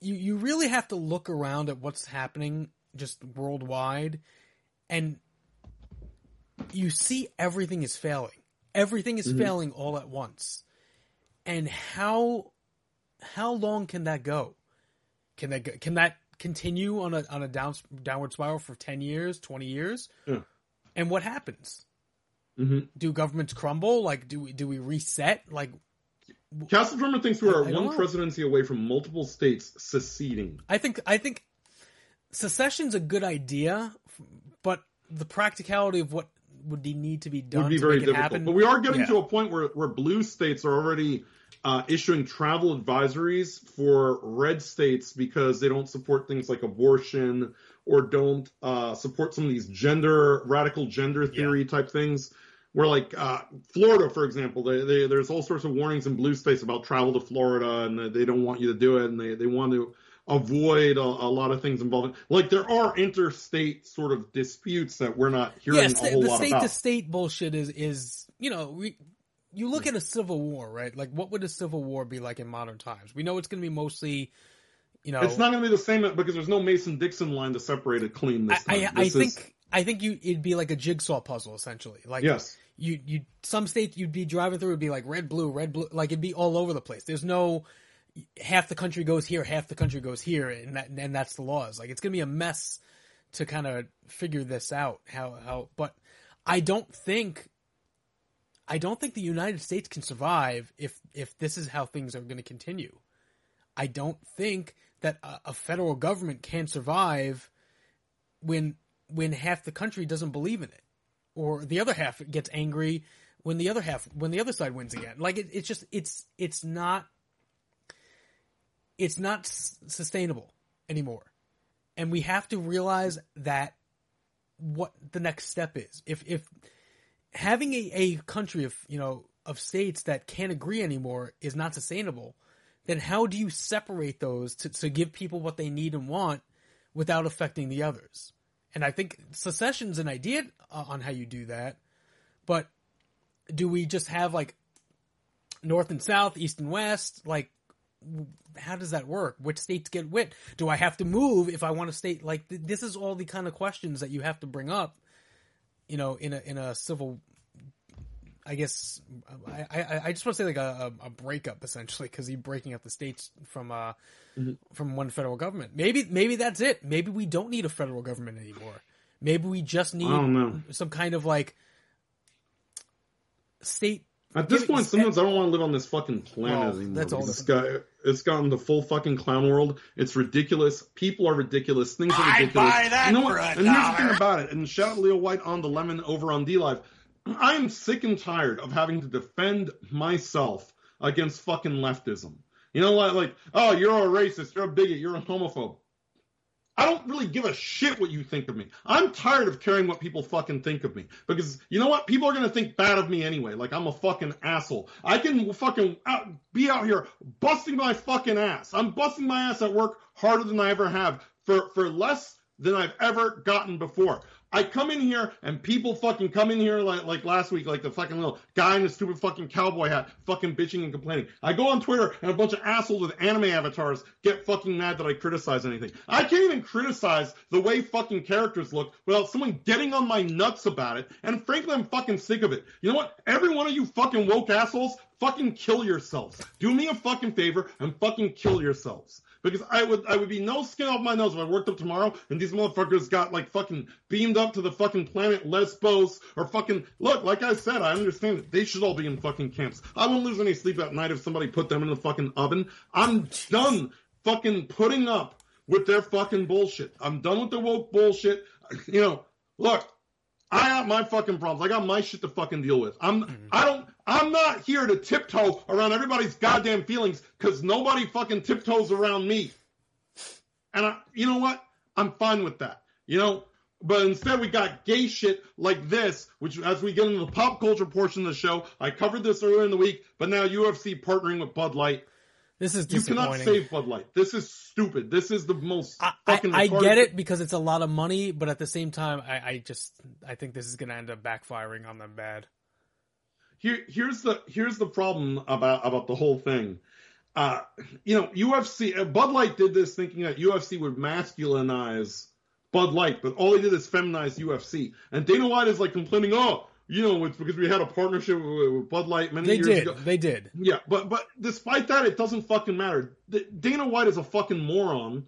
you you really have to look around at what's happening just worldwide and you see everything is failing. Everything is failing all at once. And how how long can that go? Can that go, can that continue on a on a down, downward spiral for 10 years, 20 years? Yeah. And what happens? hmm Do governments crumble? Like, do we do we reset? Like, Castle Drummer thinks we are one know. presidency away from multiple states seceding. I think I think secession's a good idea, but the practicality of what would need to be done would be to very difficult. happen. But we are getting Yeah. to a point where, where blue states are already uh, issuing travel advisories for red states because they don't support things like abortion or don't uh, support some of these gender radical gender theory type things. Where like uh, Florida, for example, they, they, there's all sorts of warnings in blue states about travel to Florida, and they- they don't want you to do it, and they, they want to avoid a, a lot of things involving. Like there are interstate sort of disputes that we're not hearing yes, a whole the lot state about. to state bullshit is is you know we. You look at a civil war, right? Like, what would a civil war be like in modern times? We know it's going to be mostly, you know, It's not going to be the same because there's no Mason Dixon line to separate it clean this I, time. I, I This is- think I think you it'd be like a jigsaw puzzle essentially. Like yes, you you some states you'd be driving through it'd be like red blue red blue like it'd be all over the place. There's no half the country goes here, half the country goes here, and that and that's the laws. Like it's gonna be a mess to kind of figure this out. How how but I don't think I don't think the United States can survive if if this is how things are going to continue. I don't think that a, a federal government can survive when when half the country doesn't believe in it, or the other half gets angry when the other half when the other side wins again. Like it, it's just it's it's not it's not s- sustainable anymore, and we have to realize that what the next step is. If if having a, a country of you know of states that can't agree anymore is not sustainable, then how do you separate those to, to give people what they need and want without affecting the others? And I think secession's an idea uh, on how you do that, but do we just have like north and south, east and west? Like, how does that work? Which states get which? Do I have to move if I want to state? Like, th- this is all the kind of questions that you have to bring up, you know, in a in a civil. I guess I, I, I just want to say like a, a a breakup essentially because you're breaking up the states from uh from one federal government. Maybe maybe that's it. Maybe we don't need a federal government anymore. Maybe we just need I don't know. some kind of like state. At this Give it- point, sometimes I don't want to live on this fucking planet Well, anymore. that's all because it's got it's gotten the full fucking clown world. It's ridiculous. People are ridiculous. Things are I'd ridiculous. buy that you know for what? a and here's the thing about it. And shout out Leo White on the lemon over on DLive. I am sick and tired of having to defend myself against fucking leftism. You know, like, like, oh, you're a racist, you're a bigot, you're a homophobe. I don't really give a shit what you think of me. I'm tired of caring what people fucking think of me. Because you know what? People are gonna think bad of me anyway. Like I'm a fucking asshole. I can fucking out, be out here busting my fucking ass. I'm busting my ass at work harder than I ever have for, for less than I've ever gotten before. I come in here and people fucking come in here like like last week, like the fucking little guy in the stupid fucking cowboy hat, fucking bitching and complaining. I go on Twitter and a bunch of assholes with anime avatars get fucking mad that I criticize anything. I can't even criticize the way fucking characters look without someone getting on my nuts about it. And frankly, I'm fucking sick of it. You know what? Every one of you fucking woke assholes, fucking kill yourselves. Do me a fucking favor and fucking kill yourselves. Because I would I would be no skin off my nose if I worked up tomorrow and these motherfuckers got like fucking beamed up to the fucking planet Lesbos or fucking look, like I said, I understand it. They should all be in fucking camps. I won't lose any sleep at night if somebody put them in the fucking oven. I'm done fucking putting up with their fucking bullshit. I'm done with the woke bullshit. You know, look, I got my fucking problems. I got my shit to fucking deal with. I'm mm-hmm. I don't I'm not here to tiptoe around everybody's goddamn feelings because nobody fucking tiptoes around me. And I, you know what? I'm fine with that. You know, but instead we got gay shit like this, which as we get into the pop culture portion of the show, I covered this earlier in the week, but now UFC partnering with Bud Light. This is You cannot save Bud Light. This is stupid. This is the most I, I, fucking I retarded get it because it's a lot of money, but at the same time, I, I just I think this is going to end up backfiring on them bad. Here here's the here's the problem about about the whole thing. Uh, you know, UFC uh, Bud Light did this thinking that UFC would masculinize Bud Light, but all they did is feminize UFC. And Dana White is like complaining, oh, you know, it's because we had a partnership with, with Bud Light many They years did. ago. They did. Yeah, but but despite that, it doesn't fucking matter. Dana White is a fucking moron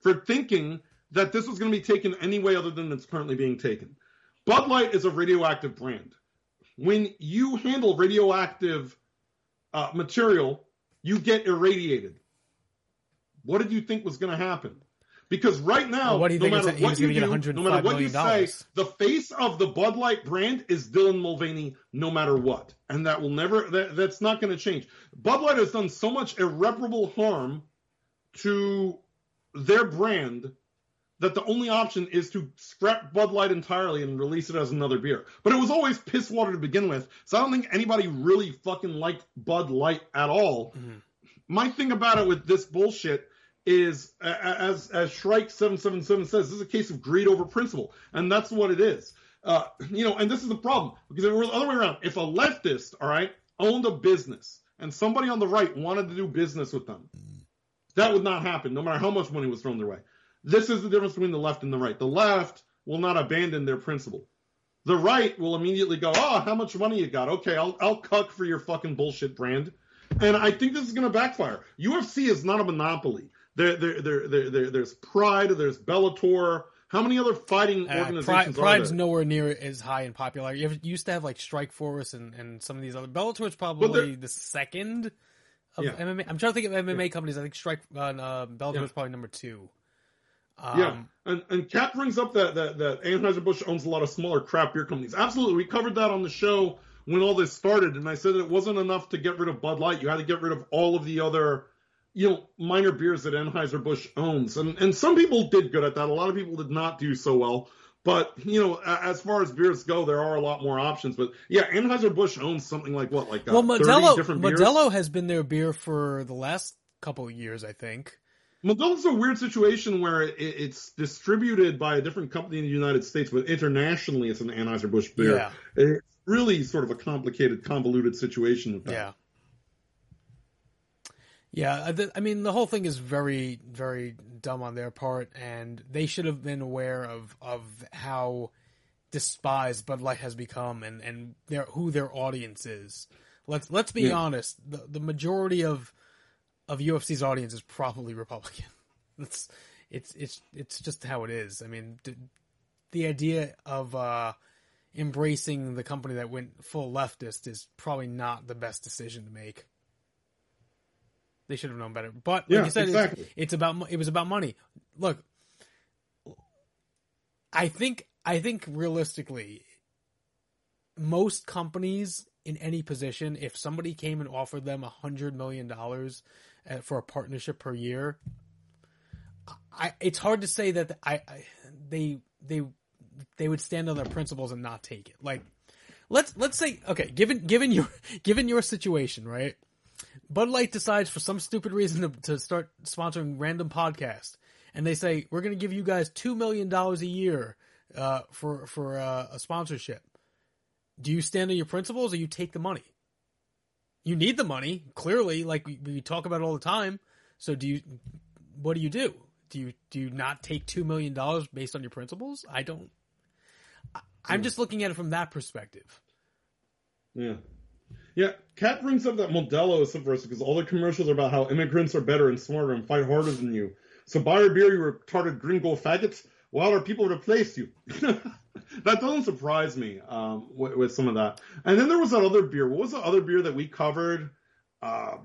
for thinking that this was going to be taken any way other than it's currently being taken. Bud Light is a radioactive brand. When you handle radioactive uh, material, you get irradiated. What did you think was going to happen? Because right now, Well, what do you no think matter what you do, no matter what you say, the face of the Bud Light brand is Dylan Mulvaney, no matter what, and that will never. That, that's not going to change. Bud Light has done so much irreparable harm to their brand that the only option is to scrap Bud Light entirely and release it as another beer. But it was always piss water to begin with, so I don't think anybody really fucking liked Bud Light at all. Mhm. My thing about it with this bullshit is, as as Shrike seven seven seven says, this is a case of greed over principle, and that's what it is. Uh, you know, and this is the problem because if it was the other way around, if a leftist, all right, owned a business and somebody on the right wanted to do business with them, that would not happen, no matter how much money was thrown their way. This is the difference between the left and the right. The left will not abandon their principle. The right will immediately go, oh, how much money you got? Okay, I'll I'll cuck for your fucking bullshit brand. And I think this is going to backfire. UFC is not a monopoly. There, there, there, there, there, there's Pride, there's Bellator. How many other fighting Uh, organizations Pride, Pride's nowhere near as high in popularity. You used to have like Strikeforce and, and some of these other. Bellator's probably the second of Yeah. MMA. I'm trying to think of MMA companies. I think Strike uh, uh, Bellator's Yeah. probably number two. Um, yeah, and and Kat brings up that that that Anheuser Busch owns a lot of smaller craft beer companies. Absolutely, we covered that on the show when all this started, and I said that it wasn't enough to get rid of Bud Light. You had to get rid of all of the other, you know, minor beers that Anheuser Busch owns, and and some people did good at that. A lot of people did not do so well. But you know, as far as beers go, there are a lot more options. But yeah, Anheuser Busch owns something like what, like uh, well, 30 Modelo different beers. Modelo has been their beer for the last couple of years, I think. Modelo's a weird situation where it, it's distributed by a different company in the United States, but internationally it's an Anheuser-Busch beer. Yeah. It's really sort of a complicated, convoluted situation with that. Yeah. Yeah, I th- I mean the whole thing is very, very dumb on their part, and they should have been aware of of how despised Bud Light has become, and and their who their audience is. Let's let's be Yeah. honest. The the majority of of UFC's audience is probably Republican. That's it's it's it's just how it is. I mean, the idea of uh, embracing the company that went full leftist is probably not the best decision to make. They should have known better. But like Yeah, you said, exactly. it's, it's about it was about money. Look, I think I think realistically, most companies in any position, if somebody came and offered them a hundred million dollars for a partnership per year, I it's hard to say that I, I they they they would stand on their principles and not take it. Like let's let's say okay, given given your given your situation, right? Bud Light decides for some stupid reason to, to start sponsoring random podcasts, and they say we're going to give you guys two million dollars a year uh, for for uh, a sponsorship. Do you stand on your principles or you take the money? You need the money clearly, like we, we talk about it all the time. So do you? What do you do? Do you do you not take two million dollars based on your principles? I don't. I- I'm hmm. just looking at it from that perspective. Yeah. Yeah, Kat brings up that Modelo is subversive because all the commercials are about how immigrants are better and smarter and fight harder than you. So buy your beer, you retarded gringo faggots, while our people replace you. that doesn't surprise me um, with, with some of that. And then there was that other beer. What was the other beer that we covered? Uh,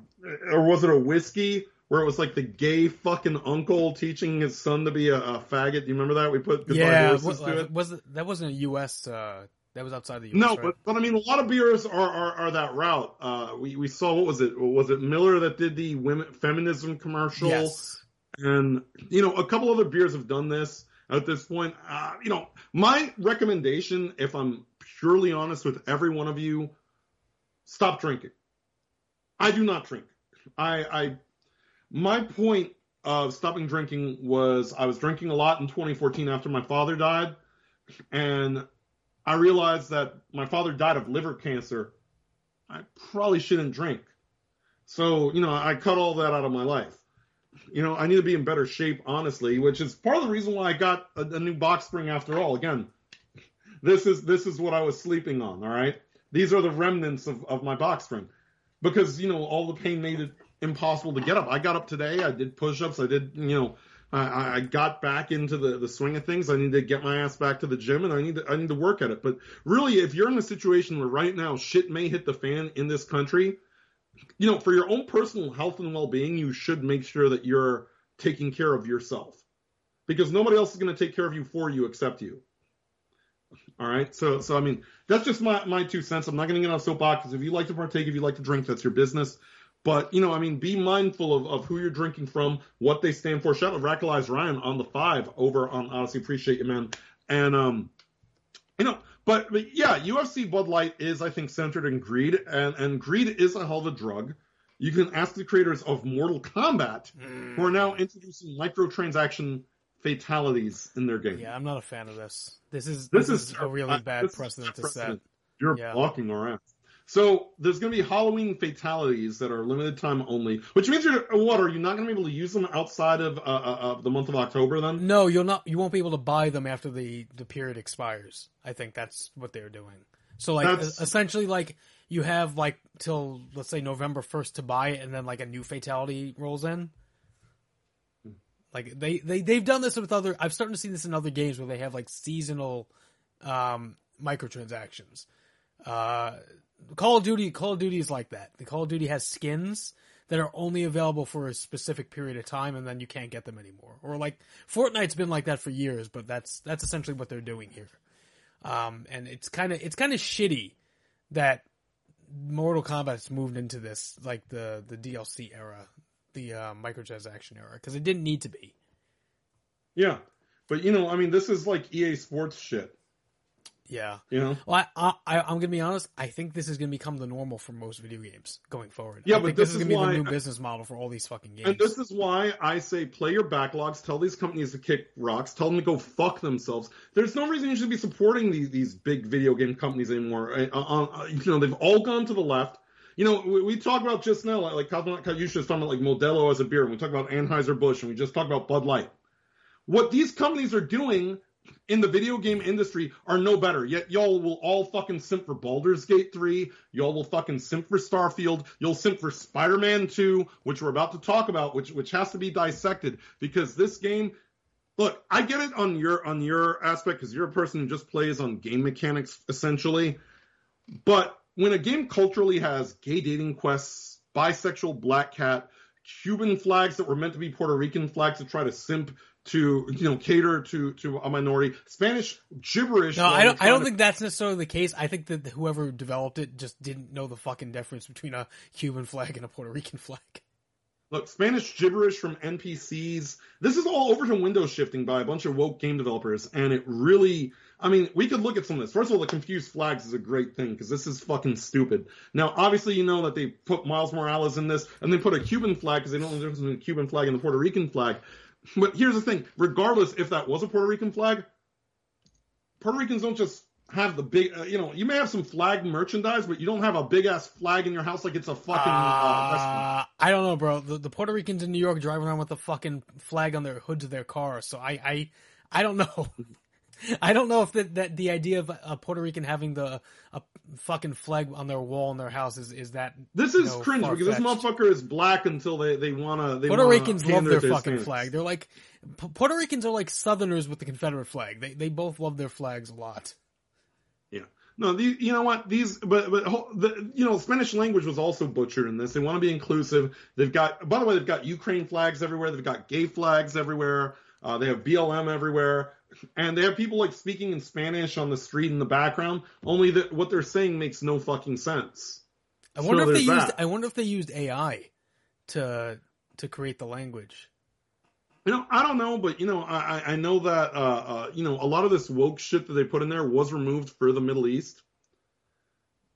or was it a whiskey where it was like the gay fucking uncle teaching his son to be a, a faggot? Do you remember that? We put goodbye yeah, to it. was it, that wasn't a U.S. Uh, that was outside the U.S. No, right? but, but I mean, a lot of beers are, are, are that route. Uh, we, we saw, what was it? Was it Miller that did the women, feminism commercial? yes, And, you know, a couple other beers have done this at this point. Uh, you know, my recommendation, if I'm purely honest with every one of you, stop drinking. I do not drink. I, I, my point of stopping drinking was I was drinking a lot in 2014 after my father died. And I realized that my father died of liver cancer. I probably shouldn't drink. So, you know, I cut all that out of my life. You know, I need to be in better shape, honestly, which is part of the reason why I got a, a new box spring after all. Again, this is this is what I was sleeping on, all right? These are the remnants of, of my box spring. Because, you know, all the pain made it impossible to get up. I got up today, I did push ups, I did, you know, I, I got back into the, the swing of things. I need to get my ass back to the gym and I need to I need to work at it. But really, if you're in a situation where right now shit may hit the fan in this country, you know, for your own personal health and well being, you should make sure that you're taking care of yourself. Because nobody else is going to take care of you for you except you. All right. So, so I mean, that's just my, my two cents. I'm not going to get on soapbox. If you like to partake, if you like to drink, that's your business. But, you know, I mean, be mindful of, of who you're drinking from, what they stand for. Shout out to Radicalized Ryan on the five over on Odysee. Appreciate you, man. And, um, you know, but, but yeah, UFC Bud Light is, I think, centered in greed, and, and greed is a hell of a drug. You can ask the creators of Mortal Kombat, who are now introducing microtransaction fatalities in their game. Yeah, I'm not a fan of this. This is This this, is is a really uh, bad is precedent to set. You're Yeah. blocking our ass. So there's going to be Halloween fatalities that are limited time only, which means you're what? Are you not going to be able to use them outside of uh, uh, of the month of October? Then No, you'll not. You won't be able to buy them after the the period expires. I think that's what they're doing. So like That's- essentially like you have like till let's say November first to buy it, and then like a new fatality rolls in. Like they they they've done this with other. I've started to see this in other games where they have like seasonal um, microtransactions. Uh, Call of Duty Call of Duty is like that. The Call of Duty has skins that are only available for a specific period of time, and then you can't get them anymore. Or like Fortnite's been like that for years, but that's that's essentially what they're doing here. Um, and it's kind of it's kind of shitty that Mortal Kombat's moved into this like the the DLC era, the uh, microtransaction era, because it didn't need to be. yeah, but you know, I mean, this is like EA Sports shit. Yeah. You know, Well, I, I, I'm gonna be honest. I think this is gonna become the normal for most video games going forward. Yeah, I but this this is is gonna be the new business model for all these fucking games. and this is why I say play your backlogs. Tell these companies to kick rocks. Tell them to go fuck themselves. There's no reason you should be supporting these these big video game companies anymore. Uh, uh, uh, you know, they've all gone to the left. You know, we, we talk about just now, like, like Katyusha is talking about like Modelo as a beer, and we talk about Anheuser Busch, and we just talked about Bud Light. What these companies are doing in the video game industry are no better. Yet y'all will all fucking simp for Baldur's Gate 3. Y'all will fucking simp for Starfield. You'll simp for Spider-Man 2, which we're about to talk about, which which has to be dissected because this game. Look, I get it on your on your aspect because you're a person who just plays on game mechanics essentially, but when a game culturally has gay dating quests, bisexual black cat, Cuban flags that were meant to be Puerto Rican flags to try to simp to you know cater to to a minority, Spanish gibberish. no, I don't. I don't to- think that's necessarily the case. I think that whoever developed it just didn't know the fucking difference between a Cuban flag and a Puerto Rican flag. Look, Spanish gibberish from NPCs. This is all over to window shifting by a bunch of woke game developers, and it really. I mean, we could look at some of this. First of all, the confused flags is a great thing because this is fucking stupid. Now, obviously, you know that they put Miles Morales in this, and they put a Cuban flag because they don't know the difference between the Cuban flag and the Puerto Rican flag. But here's the thing: regardless if that was a Puerto Rican flag, Puerto Ricans don't just have the big. Uh, you know, you may have some flag merchandise, but you don't have a big ass flag in your house like it's a fucking uh. Uh, I don't know, bro. The, the Puerto Ricans in New York drive around with the fucking flag on their hoods of their car. So I, I, I don't know. I don't know if that, that the idea of a Puerto Rican having the a fucking flag on their wall in their house is, is that This you is know, cringe because this motherfucker is black until they they wanna. They Puerto Ricans love pander their fucking standards. flag. They're like P- Puerto Ricans are like Southerners with the Confederate flag. They they both love their flags a lot. Yeah. No, the, you know what? These, but but the you know Spanish language was also butchered in this. They want to be inclusive. They've got, by the way, they've got Ukraine flags everywhere. They've got gay flags everywhere. Uh, they have BLM everywhere, and they have people like speaking in Spanish on the street in the background. Only that what they're saying makes no fucking sense. I wonder So if they used that. I wonder if they used AI to to create the language. You know, I don't know, but you know, I I- know that uh, uh you know a lot of this woke shit that they put in there was removed for the Middle East.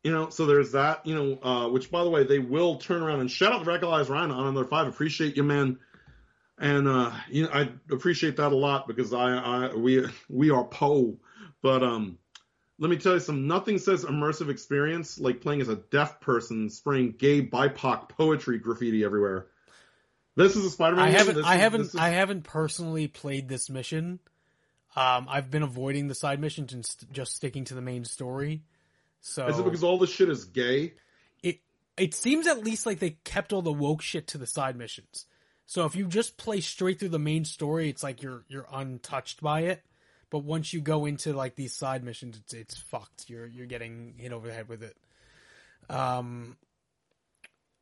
You know, so there's that. You know, uh, which by the way, they will turn around and shout out to Radicalized Ryan on another five. Appreciate you, man. And uh, you know, I appreciate that a lot because I, I we we are po, but um. Let me tell you some. Nothing says immersive experience like playing as a deaf person spraying gay BIPOC poetry graffiti everywhere. This is a Spider-Man. I haven't This I haven't is- I haven't personally played this mission. Um, I've been avoiding the side missions and st- just sticking to the main story. So Is it because all this shit is gay? it it seems at least like they kept all the woke shit to the side missions. So if you just play straight through the main story, it's like you're you're untouched by it. But once you go into like these side missions, it's it's fucked. You're you're getting hit over the head with it. Um,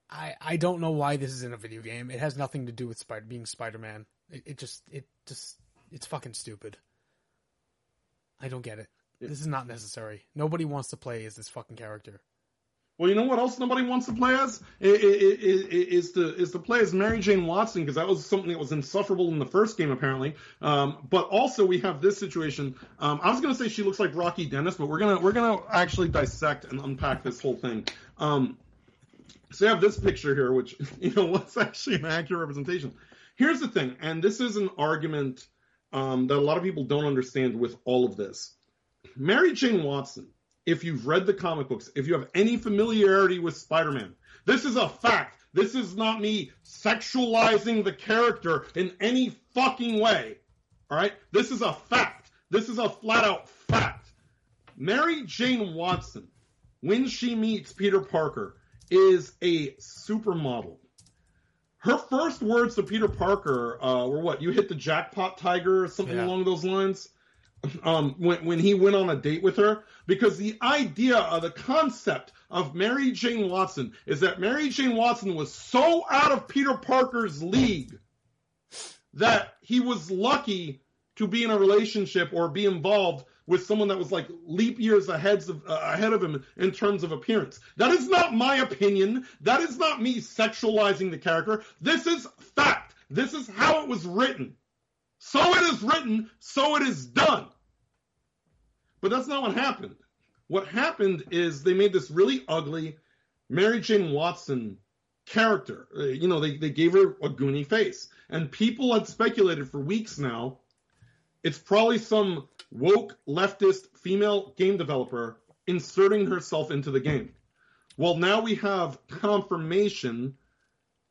I I don't know why this is in a video game. It has nothing to do with Spider being Spider Man. It, it just it just it's fucking stupid. I don't get it. This is not necessary. Nobody wants to play as this fucking character. Well, you know what else nobody wants to play as? Is to is to play as Mary Jane Watson because that was something that was insufferable in the first game apparently. Um, but also we have this situation. Um, I was gonna say she looks like Rocky Dennis, but we're gonna we're gonna actually dissect and unpack this whole thing. Um, so you have this picture here, which you know what's actually an accurate representation. Here's the thing, and this is an argument um, that a lot of people don't understand with all of this. Mary Jane Watson, if you've read the comic books, if you have any familiarity with Spider-Man, this is a fact. This is not me sexualizing the character in any fucking way. All right? This is a fact. This is a flat out fact. Mary Jane Watson, when she meets Peter Parker, is a supermodel. Her first words to Peter Parker uh, were what? You hit the jackpot, Tiger, or something Yeah. along those lines. Um, when when he went on a date with her, because the idea of the concept of Mary Jane Watson is that Mary Jane Watson was so out of Peter Parker's league that he was lucky to be in a relationship or be involved with someone that was like leap years ahead of, uh, ahead of him in terms of appearance. That is not my opinion. That is not me sexualizing the character. This is fact. This is how it was written. So it is written, so it is done. But that's not what happened. What happened is they made this really ugly Mary Jane Watson character. Uh, you know, they, they gave her a goony face. And people had speculated for weeks now it's probably some woke leftist female game developer inserting herself into the game. Well, now we have confirmation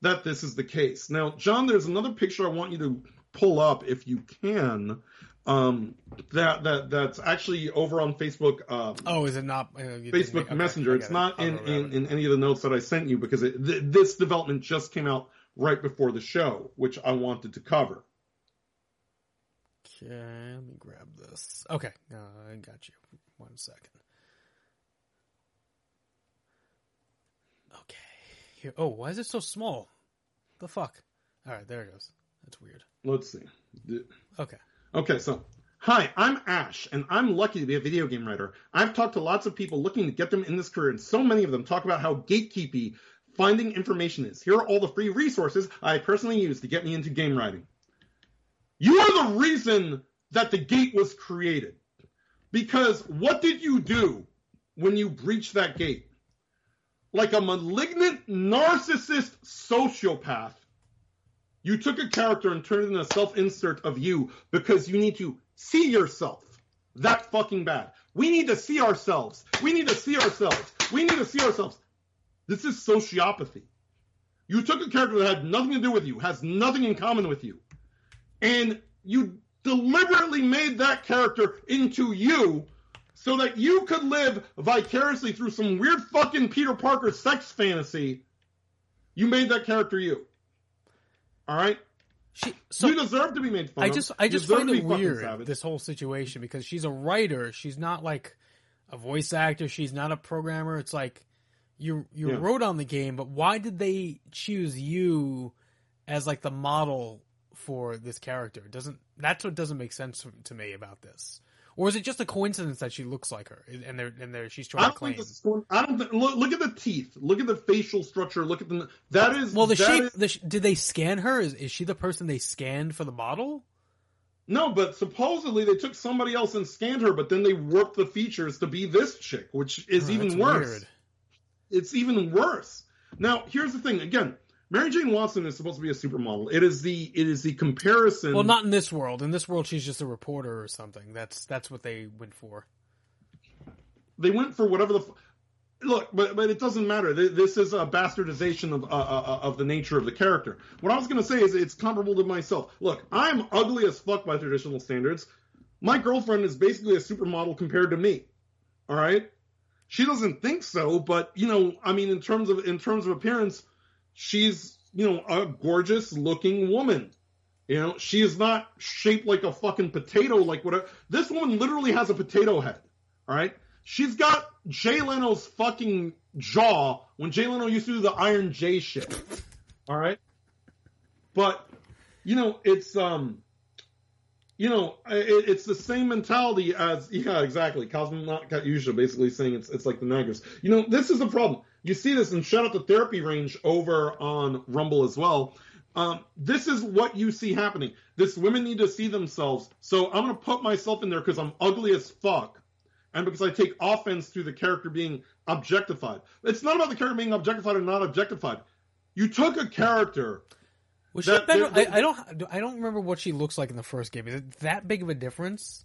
that this is the case. Now, John, there's another picture I want you to pull up if you can. Um, that that that's actually over on Facebook. Um, Oh, is it not uh, Facebook okay, Messenger. It's it. not in, in, in any of the notes that I sent you because it, th- this development just came out right before the show, which I wanted to cover. Okay, let me grab this. Okay, uh, I got you. One second. Okay. Here. Oh, why is it so small? The fuck. All right, there it goes. That's weird. Let's see. Okay. Okay, so hi, I'm Ash, and I'm lucky to be a video game writer. I've talked to lots of people looking to get them in this career, and so many of them talk about how gatekeepy finding information is. Here are all the free resources I personally use to get me into game writing. You are the reason that the gate was created. Because what did you do when you breached that gate? Like a malignant narcissist sociopath, you took a character and turned it into a self insert of you because you need to see yourself that fucking bad. We need to see ourselves. We need to see ourselves. We need to see ourselves. This is sociopathy. You took a character that had nothing to do with you, has nothing in common with you, and you deliberately made that character into you so that you could live vicariously through some weird fucking Peter Parker sex fantasy. You made that character you. All right? She, so you deserve to be made fun I of. just I just find it weird this whole situation because she's a writer. She's not like a voice actor. She's not a programmer. It's like you you Yeah. wrote on the game, but why did they choose you as like the model for this character? Doesn't that's what doesn't make sense to me about this? Or is it just a coincidence that she looks like her and they're and they're she's trying to don't claim? think this is I don't think, look, look at the teeth. Look at the facial structure. Look at the, that is, Well, the that shape. is- The, did they scan her? Is is she the person they scanned for the model? no, but supposedly they took somebody else and scanned her, but then they warped the features to be this chick, which is Oh, even worse. weird. It's even worse. Now, here's the thing. Again, Mary Jane Watson is supposed to be a supermodel. It is the, it is the comparison. Well, not in this world. In this world, she's just a reporter or something. That's that's what they went for. they went for whatever the f- look, but but it doesn't matter. This is a bastardization of uh, uh, of the nature of the character. What I was going to say is it's comparable to myself. Look, I'm ugly as fuck by traditional standards. My girlfriend is basically a supermodel compared to me. All right, she doesn't think so, but you know, I mean, in terms of in terms of appearance, she's you know, a gorgeous looking woman. You know, she is not shaped like a fucking potato, like whatever. This woman literally has a potato head. All right. She's got Jay Leno's fucking jaw when Jay Leno used to do the Iron J shit. All right. But, you know, it's, um, you know, it, it's the same mentality as, yeah, exactly. Cosmonaut Katyusha basically saying it's, it's like the Naggers. You know, this is the problem. You see this, and shout out to Therapy Range over on Rumble as well. Um, this is what you see happening. This women need to see themselves. So I'm going to put myself in there because I'm ugly as fuck. And because I take offense to the character being objectified. It's not about the character being objectified or not objectified. You took a character. Was she That- better? that- I, I don't. I don't remember what she looks like in the first game. Is it that big of a difference?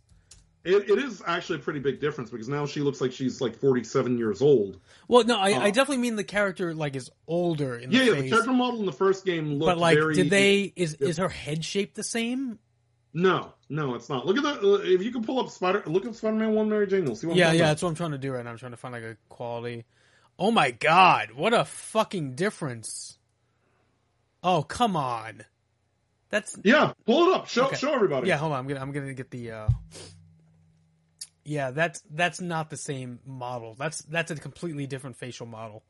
It, it is actually a pretty big difference because now she looks like she's like 47 years old. Well, no, I, I Oh. definitely mean the character like is older in the Yeah, yeah. The character model in the first game looked but like, very. did they? Is is her head shape the same? No, no, it's not. Look at that. Uh, if you can pull up Spider, look at Spider-Man One Mary Jane. You'll see what Yeah, yeah. about. That's what I'm trying to do right now. I'm trying to find like a quality. Oh my god, what a fucking difference! Oh come on, that's Yeah, pull it up. Show Okay. show everybody. yeah. Hold on, I'm gonna I'm gonna get the. uh Yeah, that's that's not the same model. That's that's a completely different facial model.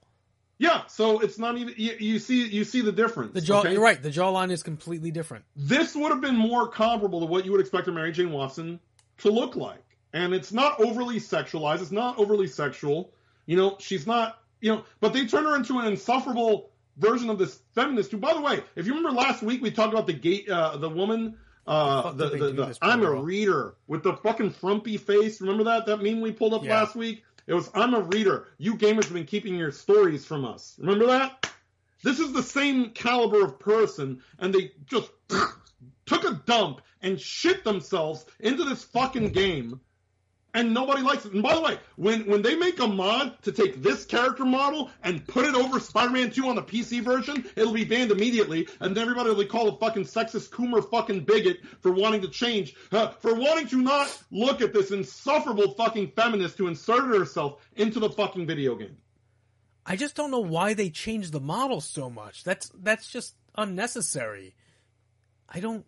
yeah. So it's not even. You, you see, you see the difference. The jaw, okay? you're right. The jawline is completely different. This would have been more comparable to what you would expect a Mary Jane Watson to look like, and it's not overly sexualized. It's not overly sexual. You know, she's not. You know, but they turn her into an insufferable version of this feminist. Who, by the way, if you remember last week, we talked about the gate, uh, the woman. Uh, the, the, the, I'm a reader with the fucking frumpy face. Remember that that meme we pulled up Yeah. last week? It was I'm a reader. You gamers have been keeping your stories from us. Remember that? This is the same caliber of person, and they just took a dump and shit themselves into this fucking game, and nobody likes it. And by the way, when when they make a mod to take this character model and put it over Spider-Man 2 on the PC version, it'll be banned immediately, and everybody will be called a fucking sexist coomer fucking bigot for wanting to change, uh, for wanting to not look at this insufferable fucking feminist who inserted herself into the fucking video game. I just don't know why they changed the model so much. That's that's just unnecessary. I don't.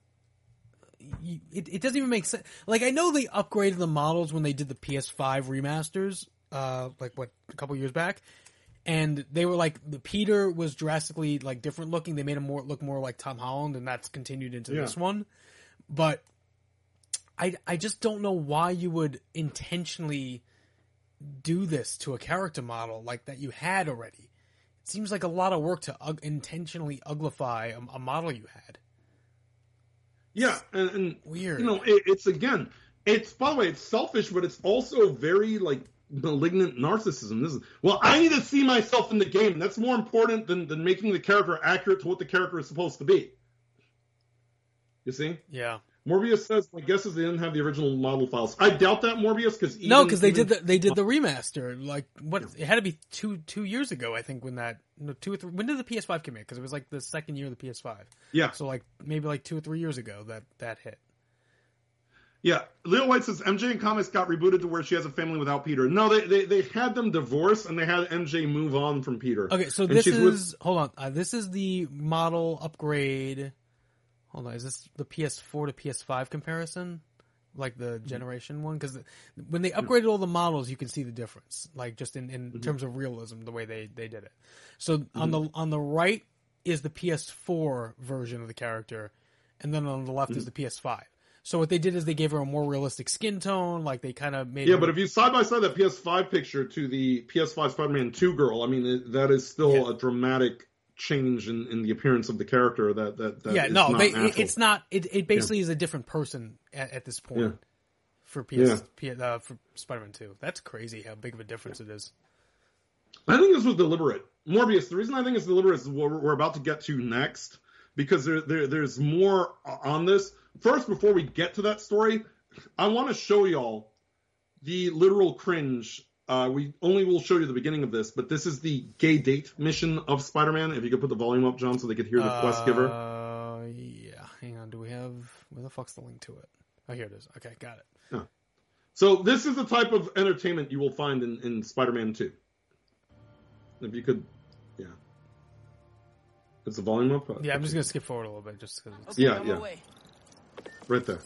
You- It, it doesn't even make sense. Like I know they upgraded the models when they did the PS5 remasters, uh, like what a couple years back, and they were like the Peter was drastically like different looking. They made him more look more like Tom Holland, and that's continued into Yeah. this one. But I I just don't know why you would intentionally do this to a character model like that you had already. It seems like a lot of work to ug- intentionally uglify a, a model you had. Yeah, and, and Weird. you know, it, it's again, it's by the way, it's selfish, but it's also very like malignant narcissism. This is well, I need to see myself in the game. That's more important than than making the character accurate to what the character is supposed to be. You see, yeah. Morbius says, "My guess is they didn't have the original model files." I doubt that Morbius because No, because they did the they did the remaster. Like what? It had to be two two years ago, I think. When that no, two or three. When did the PS5 come in? Because it was like the second year of the PS5. yeah, So like maybe like two or three years ago that that hit. Yeah, Leo White says MJ and comics got rebooted to where she has a family without Peter. No, they they, they had them divorce and they had MJ move on from Peter. Okay, so And this is with- hold on. Uh, this is the model upgrade. Hold on, is this the PS4 to PS5 comparison? Like the Mm-hmm. generation one? Because when they upgraded all the models, you can see the difference. Like just in, in Mm-hmm. terms of realism, the way they they did it. So on the on the right is the PS4 version of the character, and then on the left Mm-hmm. is the PS5. So what they did is they gave her a more realistic skin tone. Like they kind of made Yeah, her- but if you side by side that PS5 picture to the PS5 Spider-Man 2 girl, I mean that is still Yeah. a dramatic change in, in the appearance of the character. That that, that yeah, no, not it's not. It, it basically is a different person at, at this point Yeah. for PS, Yeah. P, uh, for Spider-Man Two. That's crazy how big of a difference it is. I think this was deliberate. Morbius. The reason I think it's deliberate is what we're, we're about to get to next because there, there there's more on this. First, before we get to that story, I want to show y'all the literal cringe. Uh, we only will show you the beginning of this, but this is the gay date mission of Spider-Man. If you could put the volume up, John, so they could hear the quest giver. Uh, yeah. Hang on. Do we have where the fuck's the link to it? Oh, here it is. Okay, got it. So this is the type of entertainment you will find in, in Spider-Man 2. If you could, yeah. Is the volume up? Yeah, I'm just gonna skip forward a little bit just because. Okay, Yeah, on yeah. my way. right there.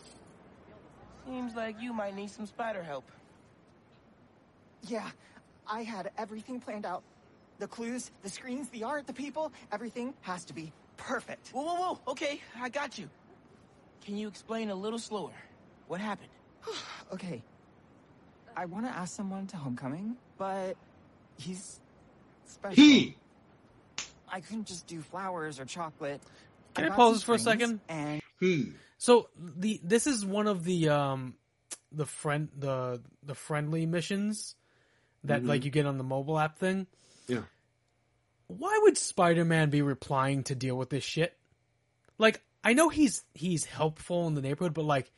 Seems like you might need some spider help. Yeah, I had everything planned out. The clues, the screens, the art, the people, everything has to be perfect. Whoa, whoa, whoa. Okay, I got you. Can you explain a little slower? What happened? Okay. I want to ask someone to homecoming, but he's special. He. I couldn't just do flowers or chocolate. Can I got pause this for a second? And He. So the this is one of the um the friend the the friendly missions that like you get on the mobile app thing. Yeah. Why would Spider-Man be replying to deal with this shit? Like I know he's he's helpful in the neighborhood, but like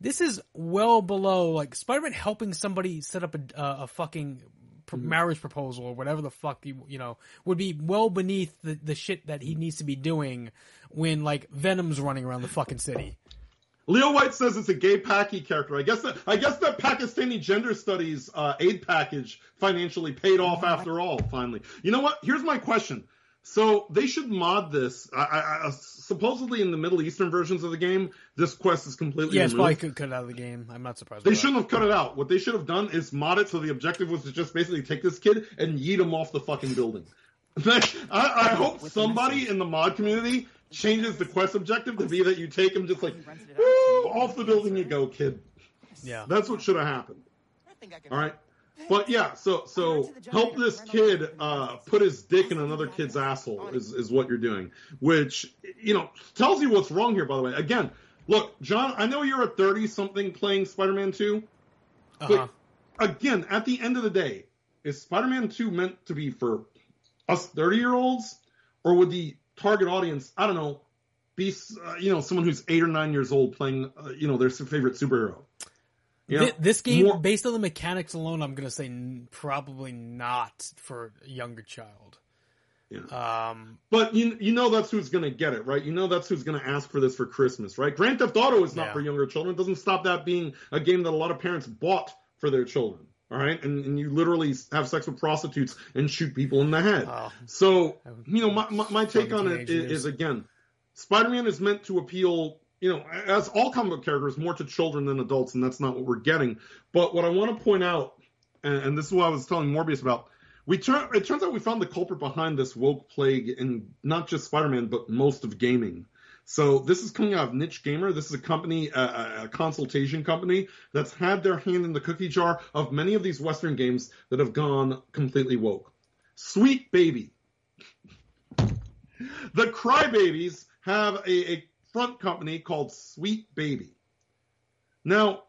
this is well below like Spider-Man helping somebody set up a uh, a fucking pr- marriage proposal or whatever the fuck you you know would be well beneath the the shit that he needs to be doing when like Venom's running around the fucking city. Leo White says it's a gay Paki character. I guess that I guess that Pakistani gender studies uh, aid package financially paid off after all. Finally, you know what? Here's my question. So they should mod this. I, I, I, supposedly in the Middle Eastern versions of the game, this quest is completely Yeah, it's probably could cut out of the game. I'm not surprised. They shouldn't have cut it out. What they should have done is mod it so the objective was to just basically take this kid and yeet him off the fucking building. I, I hope somebody in the mod community changes the quest objective to be that you take him just like "Woo, off the building you go, kid. Yeah. That's what should have happened. I think I can. All right. But yeah, so so help this kid uh, put his dick in another kid's asshole is, is what you're doing, which you know tells you what's wrong here. By the way, again, look, John, I know you're a thirty something playing Spider-Man Two, Uh-huh. but again, at the end of the day, is Spider-Man 2 meant to be for us 30 year olds, or would the target audience, I don't know, be uh, you know someone who's eight or nine years old playing uh, you know their favorite superhero? You know, Thi- this game, more- based on the mechanics alone, I'm gonna say n- probably not for a younger child. Yeah. Um, But you you know that's who's gonna get it, right? You know that's who's gonna ask for this for Christmas, right? Grand Theft Auto is not Yeah. for younger children. It doesn't stop that being a game that a lot of parents bought for their children. All right, and, and you literally have sex with prostitutes and shoot people in the head. So you know, my my, my take on it is, is, again, Spider-Man is meant to appeal, you know, as all comic book characters, more to children than adults, and that's not what we're getting. But what I want to point out, and, and this is what I was telling Morbius about, we turn it turns out we found the culprit behind this woke plague in not just Spider-Man, but most of gaming. So this is coming out of Niche Gamer. This is a company, a, consultation company that's had their hand in the cookie jar of many of these Western games that have gone completely woke. Sweet Baby. The Crybabies have a, a front company called Sweet Baby. Now,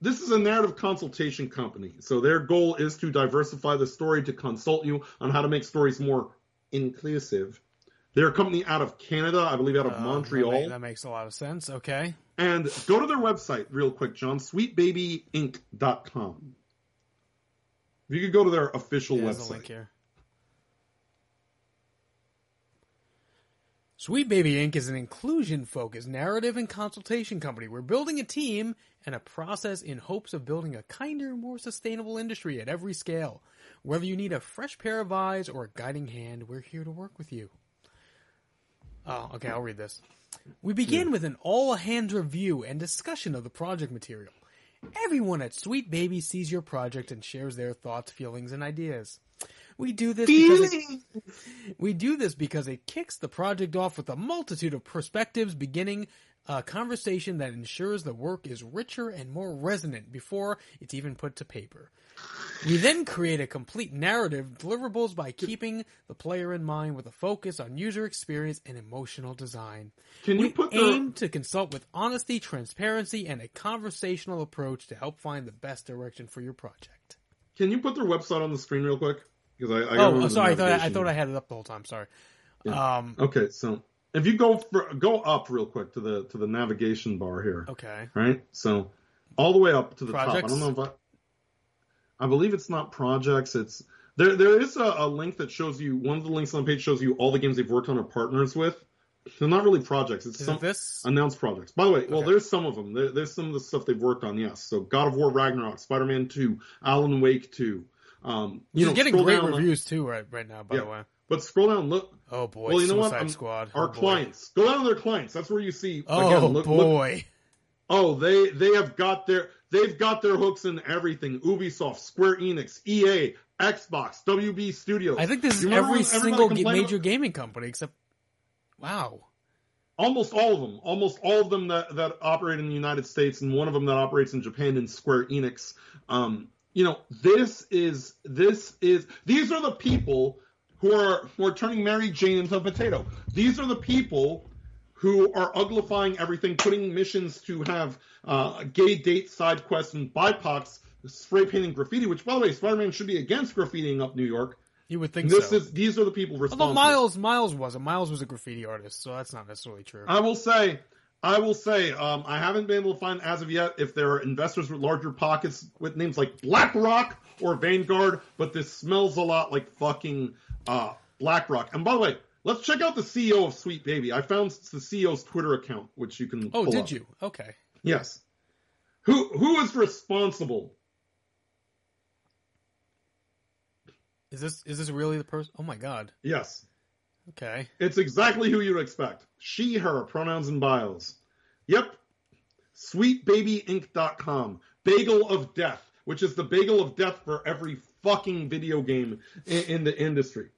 this is a narrative consultation company. So their goal is to diversify the story to consult you on how to make stories more inclusive. They're a company out of Canada, I believe out of uh, Montreal. That, that makes a lot of sense. Okay. And go to their website real quick, John, sweetbabyinc.com. If you could go to their official There's a website. link here. Sweet Baby Inc. is an inclusion focused narrative and consultation company. We're building a team and a process in hopes of building a kinder, more sustainable industry at every scale. Whether you need a fresh pair of eyes or a guiding hand, we're here to work with you. Oh, okay, I'll read this. We begin with an all hands review and discussion of the project material. Everyone at Sweet Baby sees your project and shares their thoughts, feelings, and ideas. We do this because it, we do this because it kicks the project off with a multitude of perspectives, beginning a conversation that ensures the work is richer and more resonant before it's even put to paper. We then create a complete narrative deliverables by keeping the player in mind with a focus on user experience and emotional design. Can you we put the- aim to consult with honesty, transparency, and a conversational approach to help find the best direction for your project. Can you put their website on the screen real quick? Because I, I Oh, I'm sorry. I thought I, I thought I had it up the whole time. Sorry. Um. Okay, so if you go for, go up real quick to the to the navigation bar here, Okay. right? So all the way up to the top. I don't know if I, I believe it's not projects. It's there. There is a, a link that shows you one of the links on the page shows you all the games they've worked on or partners with. They're not really projects. It's Is some it this? announced projects. By the way, well, Okay. there's some of them. There, there's some of the stuff they've worked on. Yes. So God of War Ragnarok, Spider-Man 2, Alan Wake 2. Um, you You're know, getting great reviews too, right? Right now, by the way. But scroll down, look. Oh boy, well, you know what? Suicide I'm- Squad. Our Oh, boy. clients. Go down to their clients. That's where you see. Oh again, look, look- boy. Oh, they they have got their they've got their hooks in everything. Ubisoft, Square Enix, EA, Xbox, WB Studios. I think this is every single major about- gaming company except. Wow. almost all of them, almost all of them that that operate in the United States, and one of them that operates in Japan in Square Enix. Um, you know, this is this is these are the people who are who are turning Mary Jane into a potato. These are the people who are uglifying everything, putting missions to have uh, gay date side quests and BIPOCs spray painting graffiti. Which, by the way, Spider-Man should be against graffitiing up New York. You would think This so. is these are the people responsible. Although Miles, Miles wasn't. Miles was a graffiti artist, so that's not necessarily true. I will say, I will say, um, I haven't been able to find as of yet if there are investors with larger pockets with names like BlackRock or Vanguard, but this smells a lot like fucking uh, BlackRock. And by the way, let's check out the CEO of Sweet Baby. I found the CEO's Twitter account, which you can. oh, did up. you? Okay. Yes. Who who is responsible? Is this is this really the person? Oh my god. Yes. Okay. It's exactly who you'd expect. She, her, pronouns and bios. Yep. SweetBabyInc.com. Bagel of Death, which is the bagel of death for every fucking video game in, in the industry.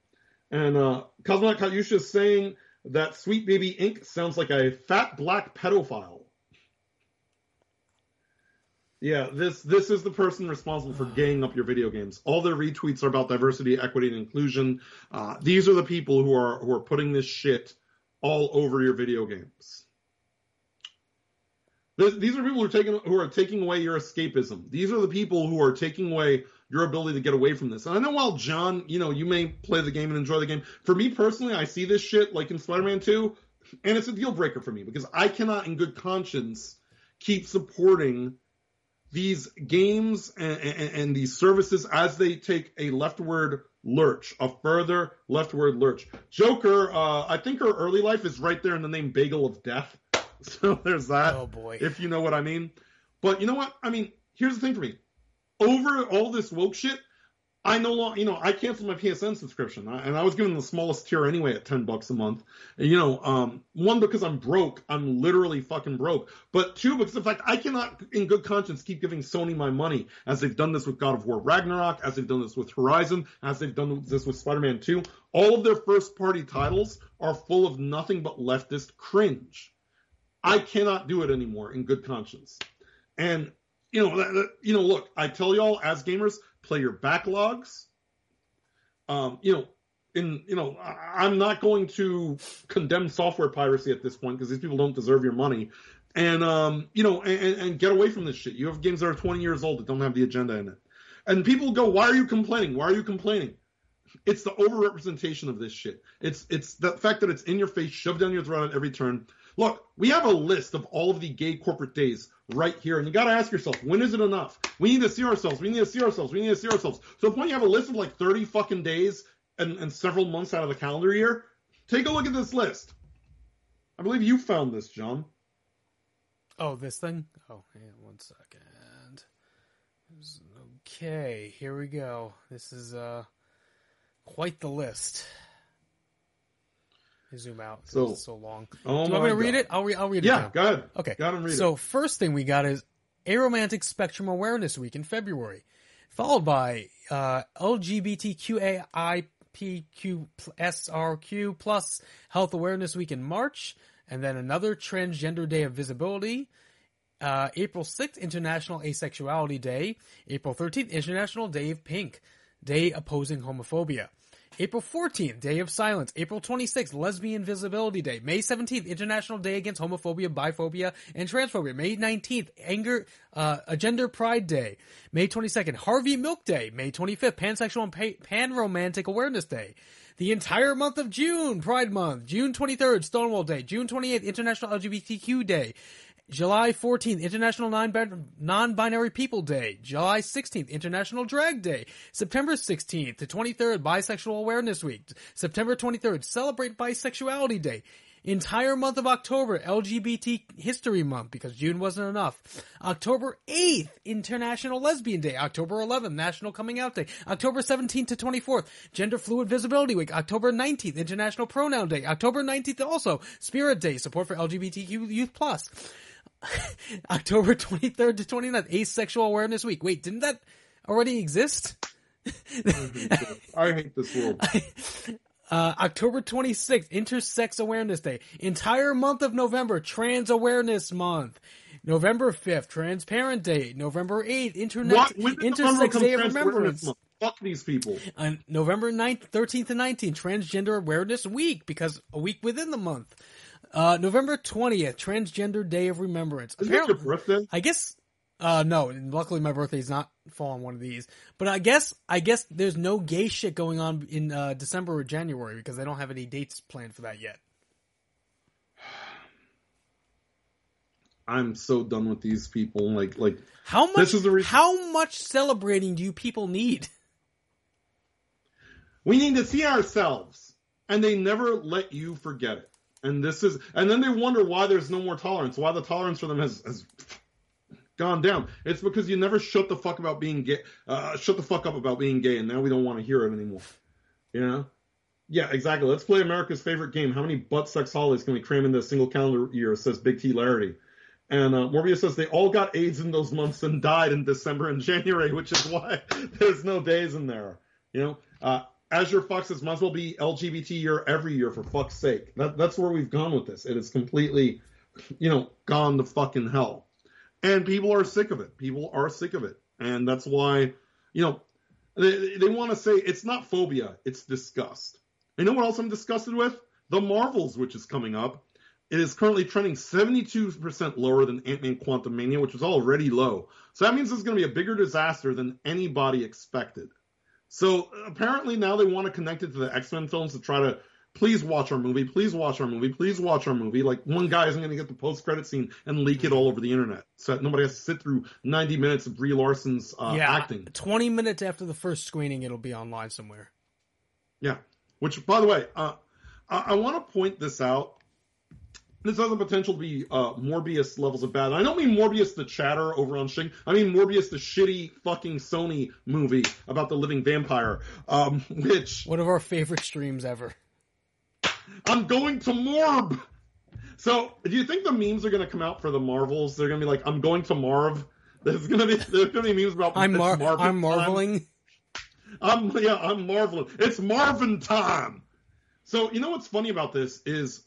And uh, Cosmonaut Katyusha is saying that Sweet Baby Inc. sounds like a fat black pedophile. Yeah, this this is the person responsible for gaying up your video games. All their retweets are about diversity, equity, and inclusion. Uh, these are the people who are who are putting this shit all over your video games. This, these are people who are taking who are taking away your escapism. These are the people who are taking away your ability to get away from this. And I know while John, you know, you may play the game and enjoy the game. For me personally, I see this shit like in Spider-Man 2, and it's a deal breaker for me because I cannot, in good conscience, keep supporting these games and, and, and these services as they take a leftward lurch, a further leftward lurch. Joker, uh, I think her early life is right there in the name Bagel of Death. So there's that. Oh boy. If you know what I mean. But you know what? I mean, here's the thing for me. Over all this woke shit, I no longer, you know, I canceled my PSN subscription, and I was given the smallest tier anyway at ten bucks a month. You know, um, one because I'm broke, I'm literally fucking broke. But two because in fact I cannot, in good conscience, keep giving Sony my money as they've done this with God of War Ragnarok, as they've done this with Horizon, as they've done this with Spider-Man 2. All of their first-party titles are full of nothing but leftist cringe. I cannot do it anymore in good conscience. And you know, that, that- you know, look, I tell y'all as gamers, play your backlogs. Um, you know, in you know, I, I'm not going to condemn software piracy at this point because these people don't deserve your money. And um, you know, and, and- get away from this shit. You have games that are 20 years old that don't have the agenda in it. And people go, "Why are you complaining? Why are you complaining?" It's the overrepresentation of this shit. It's it's the fact that it's in your face, shoved down your throat at every turn. Look, we have a list of all of the gay corporate days right here, and you got to ask yourself, when is it enough? We need to see ourselves. We need to see ourselves. We need to see ourselves. So, the point you have a list of like 30 fucking days and, and several months out of the calendar year, take a look at this list. I believe you found this, John. Oh, this thing? Oh, on one second. Okay, here we go. This is uh quite the list. Zoom out. So- it's so long. Oh Do you want me to read it? I'll read. I'll read it. Yeah, now. go ahead. Okay. Go ahead and read so it. first thing we got is Aromantic Spectrum Awareness Week in February, followed by uh, LGBTQAIPQSRQ plus Health Awareness Week in March, and then another Transgender Day of Visibility. Uh, April 6th, International Asexuality Day. April 13th, International Day of Pink. Day opposing homophobia. April 14th, Day of Silence. April 26th, Lesbian Visibility Day. May 17th, International Day Against Homophobia, Biphobia, and Transphobia. May 19th, Anger, uh, Gender Pride Day. May 22nd, Harvey Milk Day. May 25th, Pansexual and pa- Pan-Romantic Awareness Day. The entire month of June, Pride Month. June 23rd, Stonewall Day. June 28th, International LGBTQ Day. July 14th, International Non- Non-Binary People Day. July 16th, International Drag Day. September 16th to 23rd, Bisexual Awareness Week. September 23rd, Celebrate Bisexuality Day. Entire month of October, LGBT History Month, because June wasn't enough. October 8th, International Lesbian Day. October 11th, National Coming Out Day. October 17th to 24th, Gender Fluid Visibility Week. October 19th, International Pronoun Day. October 19th also, Spirit Day, support for LGBTQ Youth Plus. October 23rd to 29th, Asexual Awareness Week. Wait, didn't that already exist? I hate this world. Uh, October 26th, Intersex Awareness Day. Entire month of November, Trans Awareness Month. November 5th, Transparent Day. November 8th, Internet, What? When did November Intersex Day of Awareness Remembrance. Month? Fuck these people. On November 9th, 13th, and 19th, Transgender Awareness Week, because a week within the month. Uh, November 20th, Transgender Day of Remembrance. Is that your birthday? I guess, uh, no, and luckily my birthday's not fall on one of these. But I guess, I guess there's no gay shit going on in, uh, December or January because they don't have any dates planned for that yet. I'm so done with these people. Like, like How much, This is the reason- how much celebrating do you people need? we need to see ourselves, and they never let you forget it. And this is, and then they wonder why there's no more tolerance, why the tolerance for them has, has gone down. It's because you never shut the fuck about being gay, uh, shut the fuck up about being gay, and now we don't want to hear it anymore. Know? Yeah, exactly. Let's play America's favorite game. How many butt sex holidays can we cram into a single calendar year? Says Big T Larity. And uh, Morbius says they all got AIDS in those months and died in December and January, which is why there's no days in there. You know, uh, Azure Fox says might as well be LGBT year every year for fuck's sake. That, that's where we've gone with this. It is completely, you know, gone to fucking hell. And people are sick of it. People are sick of it. And that's why, you know, they, they want to say it's not phobia, it's disgust. You know what else I'm disgusted with? The Marvels, which is coming up. It is currently trending 72% lower than Ant-Man Quantumania, which was already low. So that means it's going to be a bigger disaster than anybody expected. So apparently now they want to connect it to the X-Men films to try to please watch our movie, please watch our movie, please watch our movie. Like one guy isn't going to get the post-credit scene and leak it all over the internet, so that nobody has to sit through 90 minutes of Brie Larson's uh, yeah, acting. 20 minutes after the first screening, it'll be online somewhere. Yeah. Which, by the way, uh, I, I want to point this out. This has the potential to be uh, Morbius levels of bad. I don't mean Morbius the chatter over on Shing. I mean Morbius the shitty fucking Sony movie about the living vampire. Um, which One of our favorite streams ever. I'm going to Morb. So, do you think the memes are going to come out for the Marvels? They're going to be like, "I'm going to Marv." There's going to be there's going to be memes about. I'm mar- Marvin I'm time. marveling. I'm yeah, I'm marveling. It's Marvin time. So you know what's funny about this is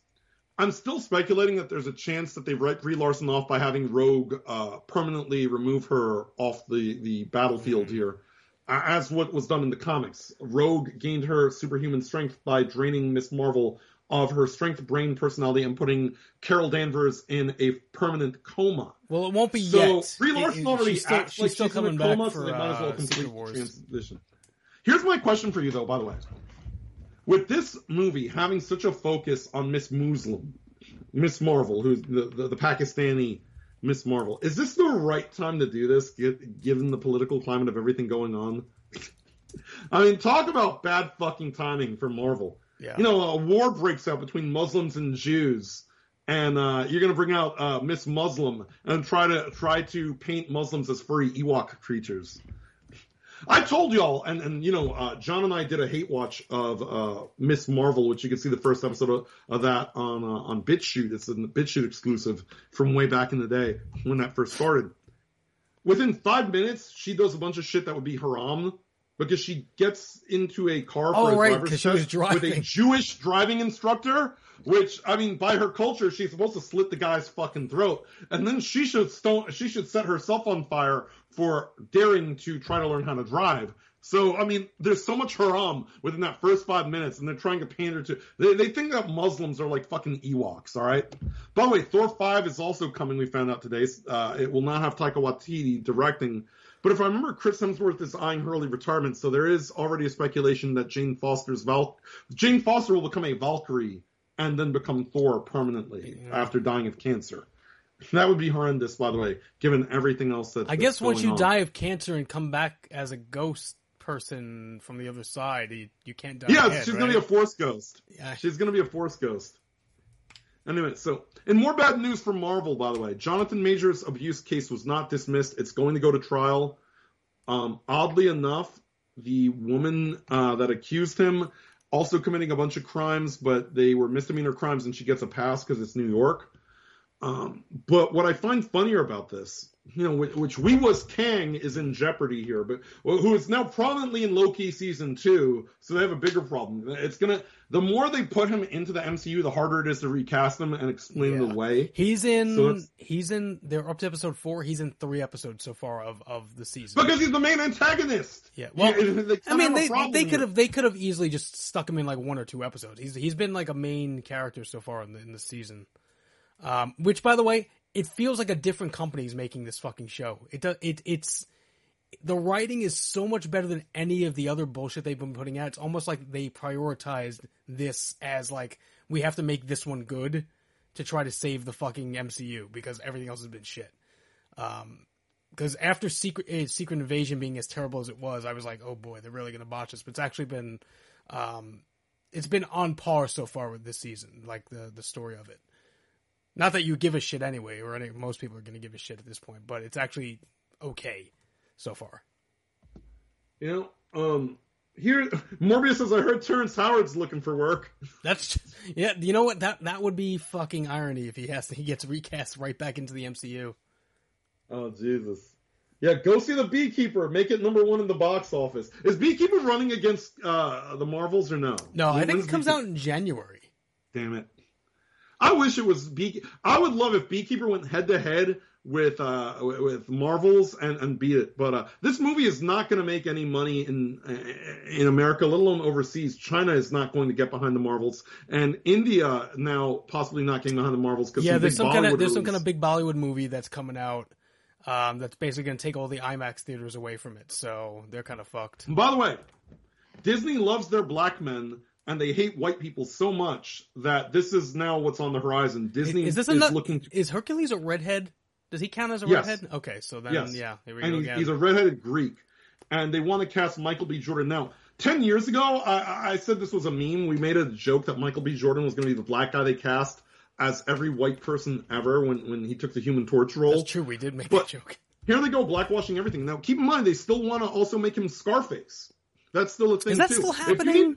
I'm still speculating that there's a chance that they write Brie Larson off by having Rogue uh, permanently remove her off the the battlefield here, as what was done in the comics. Rogue gained her superhuman strength by draining Miss Marvel of her strength, brain, personality, and putting Carol Danvers in a permanent coma. Well, it won't be So yet. Brie It- Larson it- already she's still, acts she's like still she's in a coming back for so they might as well uh, complete Wars. transition. Here's my question for you, though. By the way, with this movie having such a focus on Miss Muslim, Miss Marvel, who's the, the, the Pakistani Miss Marvel, is this the right time to do this, gi- given the political climate of everything going on? I mean, talk about bad fucking timing for Marvel. Yeah. You know, a war breaks out between Muslims and Jews, and uh, you're gonna bring out uh, Miss Muslim and try to try to paint Muslims as furry Ewok creatures. I told y'all, and and you know, uh, John and I did a hate watch of uh, Miss Marvel, which you can see the first episode of, of that on uh, on BitChute. It's a BitChute exclusive from way back in the day when that first started. Within five minutes, she does a bunch of shit that would be haram because she gets into a car Oh, for a right, driver's 'cause she was test with a. Jewish driving instructor. Which I mean, by her culture, she's supposed to slit the guy's fucking throat, and then she should stone. She should set herself on fire for daring to try to learn how to drive. So I mean, there's so much haram within that first five minutes, and they're trying to pander to. They, they think that Muslims are like fucking Ewoks. All right. By the way, Thor five is also coming. We found out today. Uh, it will not have Taika Waititi directing. But if I remember, Chris Hemsworth is eyeing early retirement, so there is already a speculation that Jane Foster's Val, Jane Foster will become a Valkyrie and then become Thor permanently after dying of cancer. That would be horrendous, by the way, given everything else that. I guess once you on. die of cancer and come back as a ghost person from the other side, you, you can't die. yeah, she's right? gonna be a Force ghost. Yeah. She's gonna be a Force ghost. Anyway, so and more bad news from Marvel, by the way. Jonathan Majors' abuse case was not dismissed. It's going to go to trial. Um, oddly enough, the woman uh, that accused him also committing a bunch of crimes, but they were misdemeanor crimes, and she gets a pass because it's New York. Um, but what I find funnier about this, you know, which, which we was Kang is in jeopardy here, but who is now prominently in Loki season two, so they have a bigger problem. It's gonna the more they put him into the MCU, the harder it is to recast him and explain Yeah. the way. He's in. So he's in. They're up to episode four. He's in three episodes so far of of the season. Because he's the main antagonist. Yeah, well, they I mean, they they could have they could have easily just stuck him in like one or two episodes. He's he's been like a main character so far in the in the season. Um, which by the way, it feels like a different company is making this fucking show. It does it it's the writing is so much better than any of the other bullshit they've been putting out. It's almost like they prioritized this as like we have to make this one good to try to save the fucking MCU because everything else has been shit. Um, because after Secret eh, Secret Invasion being as terrible as it was, I was like, oh boy, they're really gonna botch this. But it's actually been, um, it's been on par so far with this season, like the the story of it. Not that you give a shit anyway, or any, most people are gonna give a shit at this point, but it's actually okay so far. You know, um, here Morbius says I heard Terrence Howard's looking for work. That's yeah. You know what? That that would be fucking irony if he has to, he gets recast right back into the MCU. Oh Jesus. Yeah, go see the Beekeeper. Make it number one in the box office. Is Beekeeper running against uh, the Marvels or no? No, I think it comes Beekeeper- out in January. Damn it. I wish it was Bee. I would love if Beekeeper went head to head with uh with Marvels and and beat it. But uh this movie is not going to make any money in in America, let alone overseas. China is not going to get behind the Marvels, and India now possibly not getting behind the Marvels because Yeah, there's some kind of there's some kind of big Bollywood movie that's coming out. Um, that's basically going to take all the IMAX theaters away from it, so they're kind of fucked. By the way, Disney loves their black men. And they hate white people so much that this is now what's on the horizon. Disney Is this is a looking to is Hercules a redhead? Does he count as a Yes. redhead? Okay, so then Yes. yeah, here we and go he's, again. he's a redheaded Greek, and they want to cast Michael B. Jordan. Now, ten years ago, I, I said this was a meme. We made a joke that Michael B. Jordan was going to be the black guy they cast as every white person ever when when he took the Human Torch role. That's true. We did make But- that joke. Here they go blackwashing everything. Now, keep in mind they still want to also make him Scarface. That's still a thing Is that too. still happening?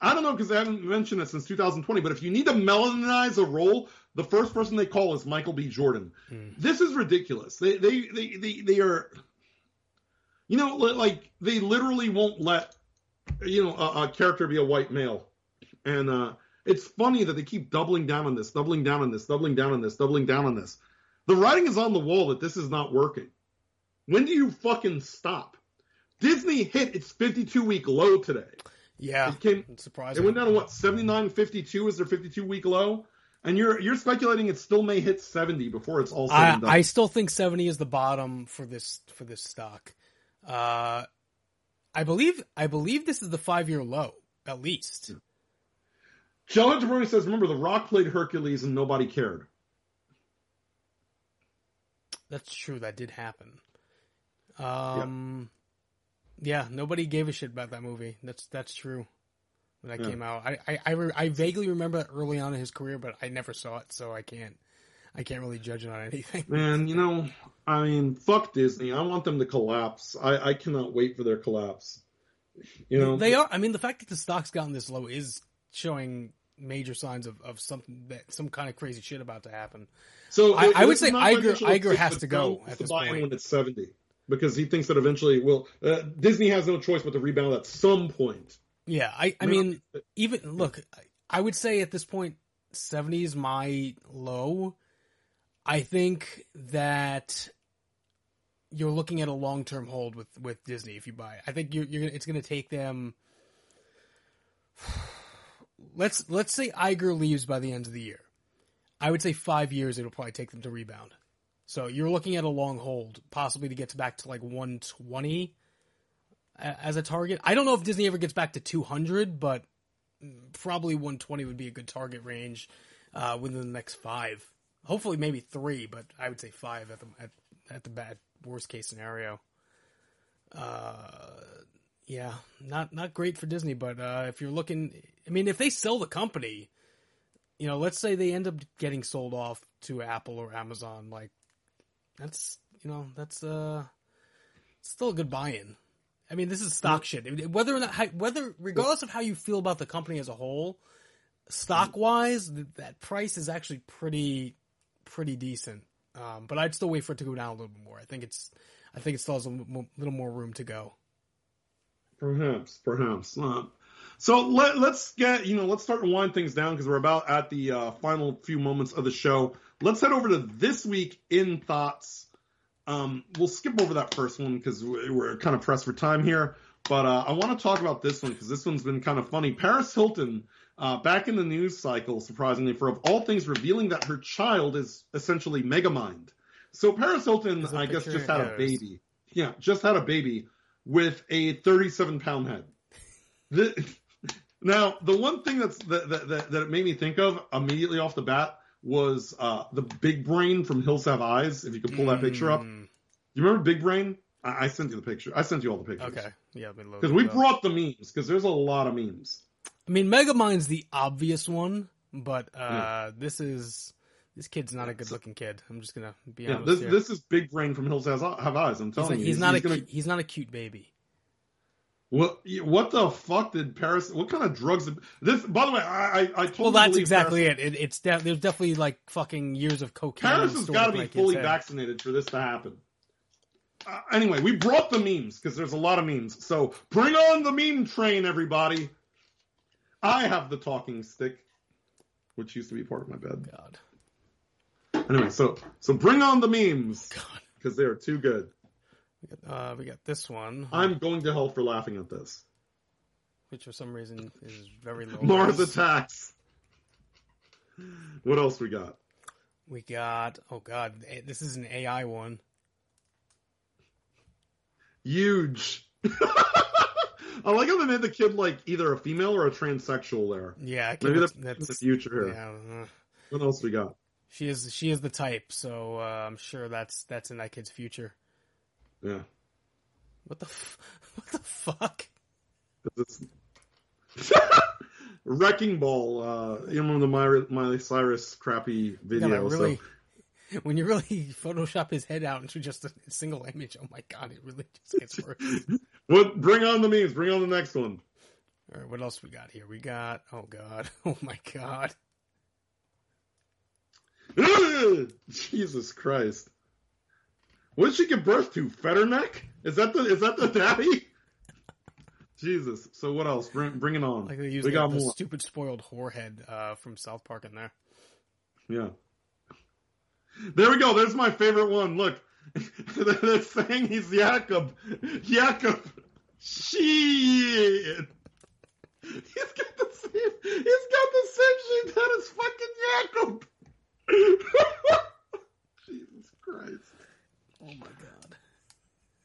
I don't know because I haven't mentioned it since 2020. But if you need to melanize a role, the first person they call is Michael B. Jordan. Hmm. This is ridiculous. They they they they, they are, you know, like they literally won't let you know a, a character be a white male, and uh, it's funny that they keep doubling down on this, doubling down on this, doubling down on this, doubling down on this. The writing is on the wall that this is not working. When do you fucking stop? Disney hit its 52 week low today. Yeah, It came. surprising. It went down to what seventy nine fifty two is their 52 week low, and you're you're speculating it still may hit 70 before it's all said I, and done. I still think 70 is the bottom for this for this stock. Uh, I believe I believe this is the five year low at least. Jello Jabroni says, "Remember, The Rock played Hercules and nobody cared." That's true. That did happen. Um, yeah. nobody gave a shit about that movie. That's that's true. When that Yeah. came out, I I I, re- I vaguely remember that early on in his career, but I never saw it, so I can't I can't really judge it on anything. Man, you know, I mean, fuck Disney. I want them to collapse. I, I cannot wait for their collapse. You know, they are. I mean, the fact that the stock's gotten this low is showing major signs of, of something that some kind of crazy shit about to happen. So I- I would say Iger- Iger has to go at this point. when it's seventy because he thinks that eventually will. Uh, Disney has no choice but to rebound at some point. Yeah, I I mean, even look, I would say at this point, seventy is my low. I think that you're looking at a long term hold with with Disney if you buy. it. I think you're you're it's going to take them. Let's let's say Iger leaves by the end of the year. I would say five years it'll probably take them to rebound. So you're looking at a long hold, possibly to get back to like 120 as a target. I don't know if Disney ever gets back to 200, but probably 120 would be a good target range uh, within the next five. Hopefully, maybe three, but I would say five at the at, at the bad worst case scenario. Uh, yeah, not not great for Disney, but uh, if you're looking, I mean, if they sell the company, you know, let's say they end up getting sold off to Apple or Amazon, like that's you know that's uh still a good buy-in. I mean, this is stock shit. Whether or not, whether regardless of how you feel about the company as a whole, stock wise, that price is actually pretty pretty decent. Um, but I'd still wait for it to go down a little bit more. I think it's I think it still has a little more room to go. Perhaps, perhaps. Uh, so let, let's get, you know, let's start to wind things down because we're about at the uh, final few moments of the show. Let's head over to this week in thoughts. Um, we'll skip over that first one because we're kind of pressed for time here. But uh, I want to talk about this one because this one's been kind of funny. Paris Hilton, uh, back in the news cycle, surprisingly, for of all things, revealing that her child is essentially Megamind. So Paris Hilton, I guess, just had a baby. Yeah, just had a baby with a 37 pound head. The, now, the one thing that's that, that, that, that it made me think of immediately off the bat was uh, the big brain from Hills Have Eyes. If you could pull that picture up, Mm, you remember Big Brain? I, I sent you the picture. I sent you all the pictures. Okay, yeah, Because we brought the memes. Because there's a lot of memes. I mean, Megamind's the obvious one, but uh, Yeah. this is this kid's not a good looking kid. I'm just gonna be Yeah, honest this here. this is Big Brain from Hills Have Have Eyes. I'm he's, telling like- you, he's not a gonna. he's not a cute baby. What what the fuck did Paris? What kind of drugs? This by the way, I I, I totally Well, that's exactly Paris, it. it. It's de- there's definitely like fucking years of cocaine. Paris has got to be fully vaccinated for this to happen. Uh, anyway, we brought the memes because there's a lot of memes. So bring on the meme train, everybody. I have the talking stick, which used to be part of my bed. God, Anyway, so so bring on the memes because they are too good. We got, uh, we got this one, I'm going to hell for laughing at this. which for some reason is very low. Mars attacks. What else we got? We got oh god, eh, this is an AI one. Huge. I like how they made the kid like either a female or a transsexual there. Yeah, Maybe that's, that's, the future here. yeah. uh, What else we got? She is she is the type, so uh, I'm sure that's that's in that kid's future. Yeah. What the f- what the fuck? Wrecking Ball. Uh, you remember the Miley, Miley Cyrus crappy video? gotta really so when you really Photoshop his head out into just a single image. Oh my god, it really just gets worse. what? Bring on the memes. Bring on the next one. All right, what else we got here? We got oh god, oh my god. Jesus Christ. What did she give birth to? Fetterneck? Is that the is that the daddy? Jesus. So what else? Bring bring it on. Like they used we got the more. stupid spoiled whorehead uh, from South Park in there. Yeah. There we go. There's my favorite one. Look. They're saying he's Jakob. Jakob. Shit. He's got the same he's got the same shape that is fucking Jakob. Jesus Christ. Oh my god.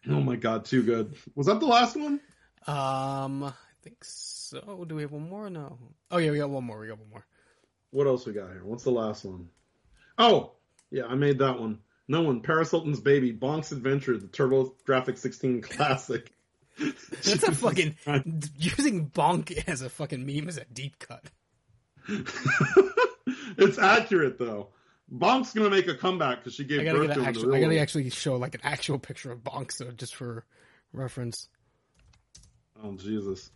Oh my god, too good. Was that the last one? Um, I think so. Do we have one more? No. Oh yeah, we got one more. We got one more. What else we got here? What's the last one? Oh, yeah, I made that one. No one. Paris Hilton's baby, Bonk's Adventure, the Turbo Graphic 16 classic. That's a fucking using bonk as a fucking meme is a deep cut. it's accurate though. Bonk's gonna make a comeback because she gave birth to actual. I gotta actually show like an actual picture of bonk, so just for reference. Oh Jesus!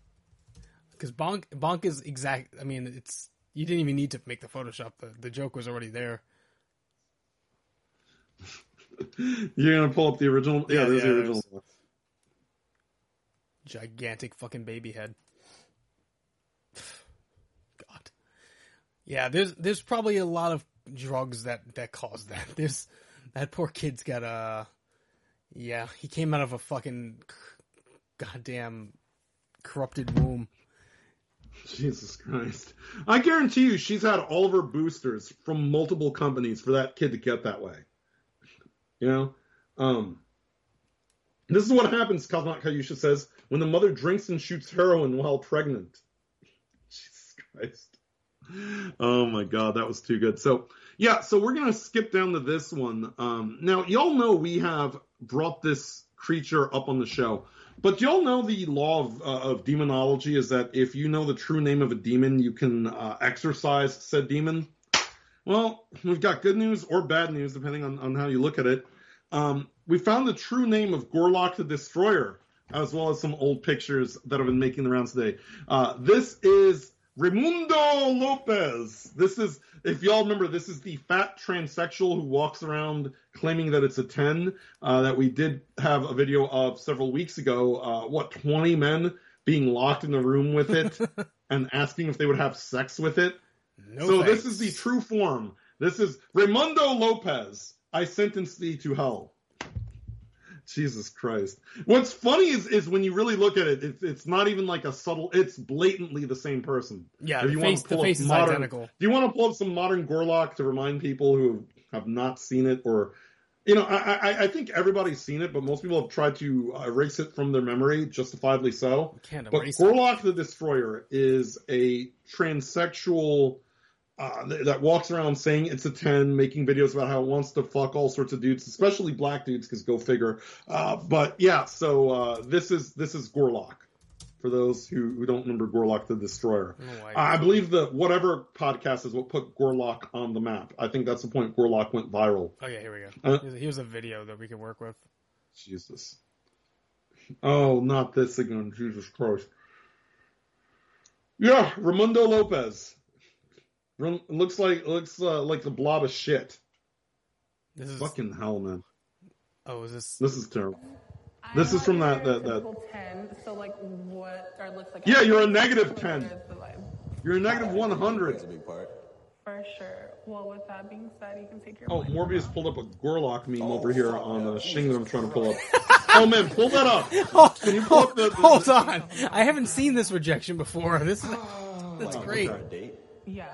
Because bonk, bonk is exact. I mean, it's you didn't even need to make the Photoshop. The the joke was already there. You're gonna pull up the original? Yeah, Yeah, there's yeah, the original. Gigantic fucking baby head. God. Yeah, there's there's probably a lot of drugs that that caused that. This that poor kid's got a. Yeah, he came out of a fucking goddamn corrupted womb. Jesus Christ! I guarantee you, she's had all of her boosters from multiple companies for that kid to get that way. You know, um, this is what happens. Kazmat Katyusha says when the mother drinks and shoots heroin while pregnant. Jesus Christ! Oh my God, that was too good. So yeah, so we're gonna skip down to this one. Um, now y'all know we have brought this creature up on the show. But y'all know the law of, uh, of demonology is that if you know the true name of a demon, you can uh, exorcise said demon. Well, we've got good news or bad news, depending on, on how you look at it. Um, we found the true name of Gorlock the Destroyer, as well as some old pictures that have been making the rounds today. Uh, this is Raimundo Lopez. This is, if y'all remember, this is the fat transsexual who walks around claiming that it's a 10, uh, that we did have a video of several weeks ago. Uh, what, 20 men being locked in the room with it and asking if they would have sex with it? No so thanks. this is the true form. This is Raimundo Lopez. I sentence thee to hell. Jesus Christ. What's funny is, is when you really look at it, it's, it's not even like a subtle, it's blatantly the same person. Yeah, If you face, pull up face is modern- identical. Do you want to pull up some modern Gorlock to remind people who have not seen it or, you know, I, I, I think everybody's seen it, but most people have tried to erase it from their memory, justifiably so. Can't But erase it. Gorlock the Destroyer is a transsexual uh, that walks around saying it's a 10, making videos about how it wants to fuck all sorts of dudes, especially black dudes, because go figure. Uh, but yeah, so uh, this is this is Gorlock. For those who, who don't remember Gorlock the Destroyer, I know why- I believe that whatever podcast is what put Gorlock on the map. I think that's the point Gorlock went viral. Oh yeah, here we go. Uh, here's, here's a video that we can work with. Jesus. Oh, not this again. Jesus Christ. Yeah, Raimundo Lopez. Ram- looks like looks uh, like the blob of shit. This is Fucking hell, man. oh, is this? This is terrible. This is from that- that- that- ten. So like, what or it looks like? Yeah, you're a negative 10. What is the vibe? You're a negative one It's a big part. For sure. Well, with that being said, you can take your. Oh, blind Morbius pulled up a Gorlock meme Oh, over here fuck, on no. the Shing that I'm trying to pull up. oh man, pull that up. Can you pull up the? the- Hold on, I haven't seen this rejection before. This is that's Oh, great. Date? Yeah.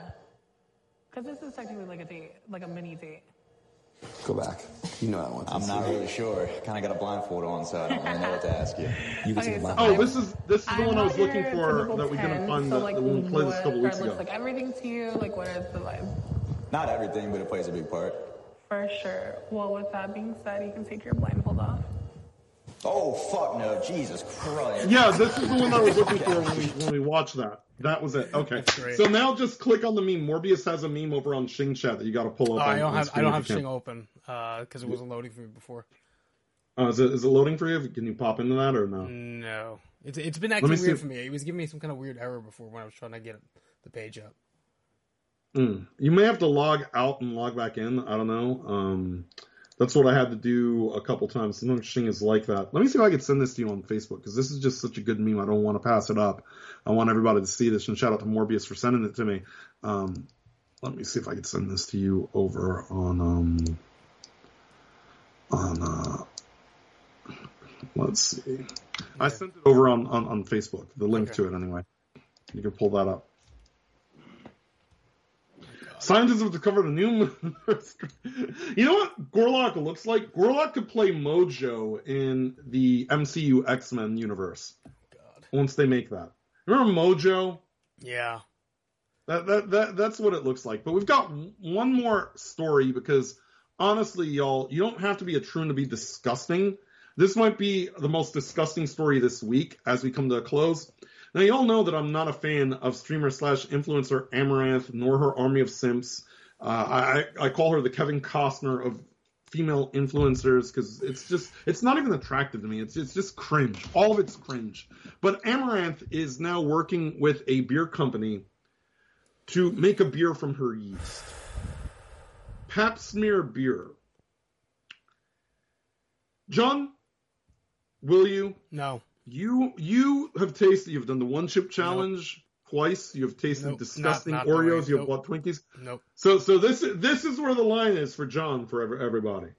Because this is technically like a date, like a mini date. Go back. You know that one. I'm not really sure. Kind of got a blindfold on, so I don't really know what to ask you. You can Okay, see so. Oh, this is this is the I'm one I was looking for that we 10, didn't find so the, like the when we played this a couple weeks ago. looks like everything to you. Like, what is the vibe? Not everything, but it plays a big part. For sure. Well, with that being said, you can take your blindfold off. Oh, fuck no. Jesus Christ. Yeah, this is the one I was looking for when we when we watched that. That was it. Okay. So now just click on the meme. Morbius has a meme over on Shing Chat that you got to pull up. I on- don't have I screen don't have Shing open because it wasn't loading for me before. Uh, is it is it loading for you? Can you pop into that or no? No, it's it's been me acting weird if- for me. It was giving me some kind of weird error before when I was trying to get the page up. Mm. You may have to log out and log back in. I don't know. Um, that's what I had to do a couple times. Sometimes Shing is like that. Let me see if I can send this to you on Facebook because this is just such a good meme. I don't want to pass it up. I want everybody to see this. And shout out to Morbius for sending it to me. Um, let me see if I can send this to you over on um, on uh, let's see. I sent it over on, on, on Facebook. The link Okay. to it anyway. You can pull that up. Scientists have discovered a new. moon. you know what Gorlock looks like? Gorlock could play Mojo in the MCU X Men universe God, once they make that. Remember Mojo? yeah, That, that that that's what it looks like. But we've got one more story because honestly, y'all, you don't have to be a troon to be disgusting. This might be the most disgusting story this week as we come to a close. Now, you all know that I'm not a fan of streamer slash influencer Amaranth nor her army of simps. Uh, I I call her the Kevin Costner of female influencers because it's just it's not even attractive to me. It's it's just cringe. All of it's cringe. But Amaranth is now working with a beer company to make a beer from her yeast. Pap smear beer. John, will you? no, You you have tasted. You've done the one chip challenge twice. You have tasted Nope, disgusting not- not Oreos. way. You have Nope. bought Twinkies. nope. So so this this is where the line is for John for everybody.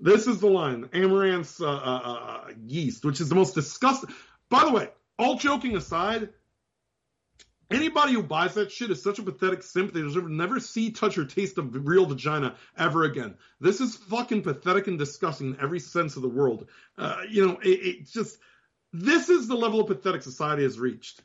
This is the line. Amaranth's uh, uh, uh, yeast, which is the most disgusting. By the way, all joking aside, anybody who buys that shit is such a pathetic simp. They deserve to never see, touch, or taste a real vagina ever again. This is fucking pathetic and disgusting in every sense of the world. Uh, you know, it, it's just this is the level of pathetic society has reached.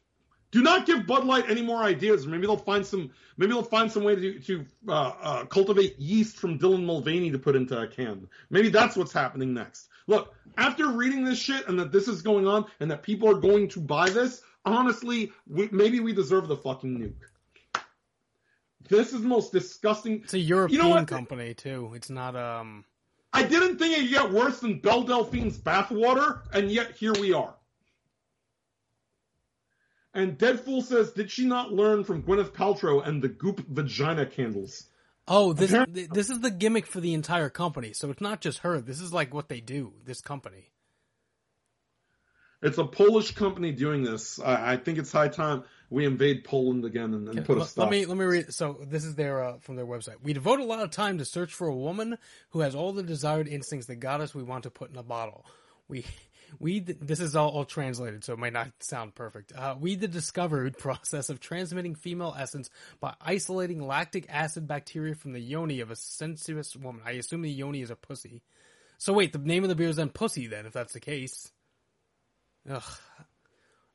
Do not give Bud Light any more ideas. Maybe they'll find some. Maybe they'll find some way to to uh, uh, cultivate yeast from Dylan Mulvaney to put into a can. Maybe that's what's happening next. Look, after reading this shit and that this is going on and that people are going to buy this, honestly, we, maybe we deserve the fucking nuke. This is the most disgusting. It's a European You know company too. It's not um. I didn't think it could get worse than Belle Delphine's bathwater, and yet here we are. And Deadpool says, did she not learn from Gwyneth Paltrow and the Goop vagina candles? Oh, this Apparently- this is the gimmick for the entire company. So it's not just her. This is like what they do. This company. It's a Polish company doing this. I, I think it's high time we invade Poland again and, and put a let, stop. let me let me read. So this is their uh, from their website. We devote a lot of time to search for a woman who has all the desired instincts that got us we want to put in a bottle. We we this is all, all translated, so it might not sound perfect. Uh, we the discovered process of transmitting female essence by isolating lactic acid bacteria from the yoni of a sensuous woman. I assume the yoni is a pussy. So wait, the name of the beer is then pussy. Then, if that's the case. Ugh.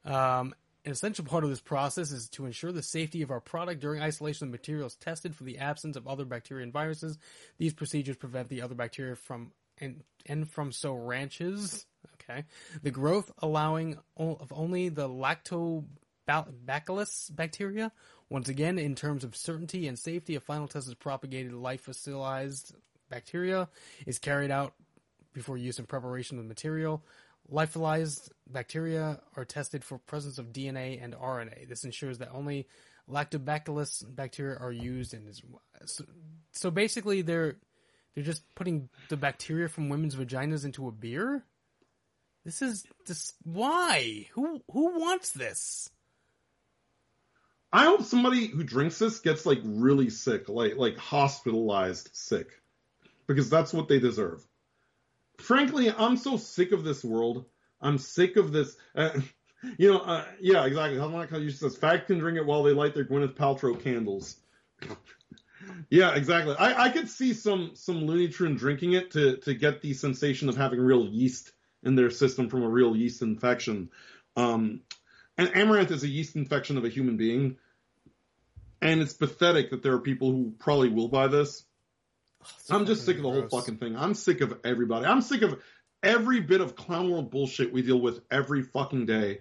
Um, an essential part of this process is to ensure the safety of our product during isolation. The materials tested for the absence of other bacteria and viruses. These procedures prevent the other bacteria from and and from so ranches. Okay, the growth allowing of only the lactobacillus bacteria. Once again, in terms of certainty and safety, a final test of propagated lyophilized bacteria is carried out before use in preparation of material. Lyophilized bacteria are tested for presence of DNA and RNA. This ensures that only lactobacillus bacteria are used this. So, so basically, they're they're just putting the bacteria from women's vaginas into a beer. This is this why who who wants this? I hope somebody who drinks this gets like really sick, like like hospitalized sick, because that's what they deserve. Frankly, I'm so sick of this world. I'm sick of this. Uh, you know, uh, yeah, exactly. I like how you says fact can drink it while they light their Gwyneth Paltrow candles. yeah, exactly. I, I could see some some Looney Tune drinking it to to get the sensation of having real yeast in their system from a real yeast infection. Um, and amaranth is a yeast infection of a human being. And it's pathetic that there are people who probably will buy this. I'm just sick of the whole fucking thing. I'm sick of everybody. I'm sick of every bit of clown world bullshit we deal with every fucking day.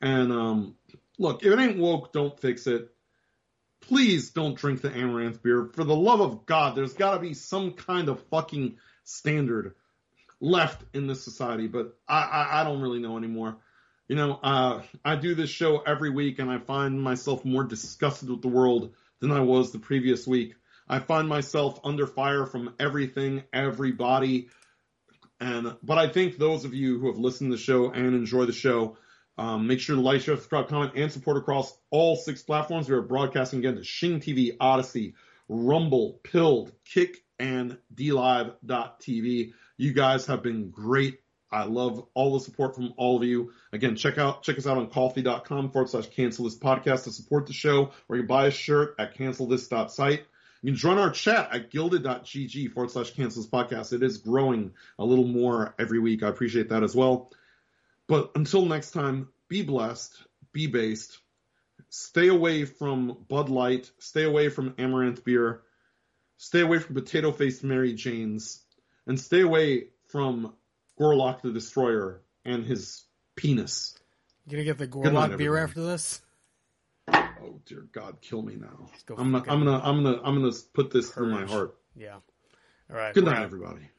And um, look, if it ain't woke, don't fix it. Please don't drink the amaranth beer. For the love of God, there's got to be some kind of fucking standard left in this society. But I, I, I don't really know anymore. You know, uh, I do this show every week, and I find myself more disgusted with the world than I was the previous week. I find myself under fire from everything, everybody. And but I think those of you who have listened to the show and enjoy the show, um, make sure to like, share, subscribe, comment, and support across all six platforms. We are broadcasting again to Shing TV, Odysee, Rumble, Pilled, Kick, and DLive.tv. You guys have been great. I love all the support from all of you. Again, check out check us out on ko-fi.com forward slash cancel this podcast to support the show, or you can buy a shirt at cancelthis.site. You can join our chat at guilded.gg forward slash cancel this podcast. It is growing a little more every week. I appreciate that as well. But until next time, be blessed, be based, stay away from Bud Light, stay away from Amaranth beer, stay away from potato faced Mary Janes, and stay away from Gorlock the Destroyer and his penis. You gonna get the night, Gorlock beer everybody. after this? Oh dear God, kill me now. go I'm gonna, I'm gonna, I'm gonna, I'm gonna put this through my heart. Yeah. All right. Good night, out. everybody.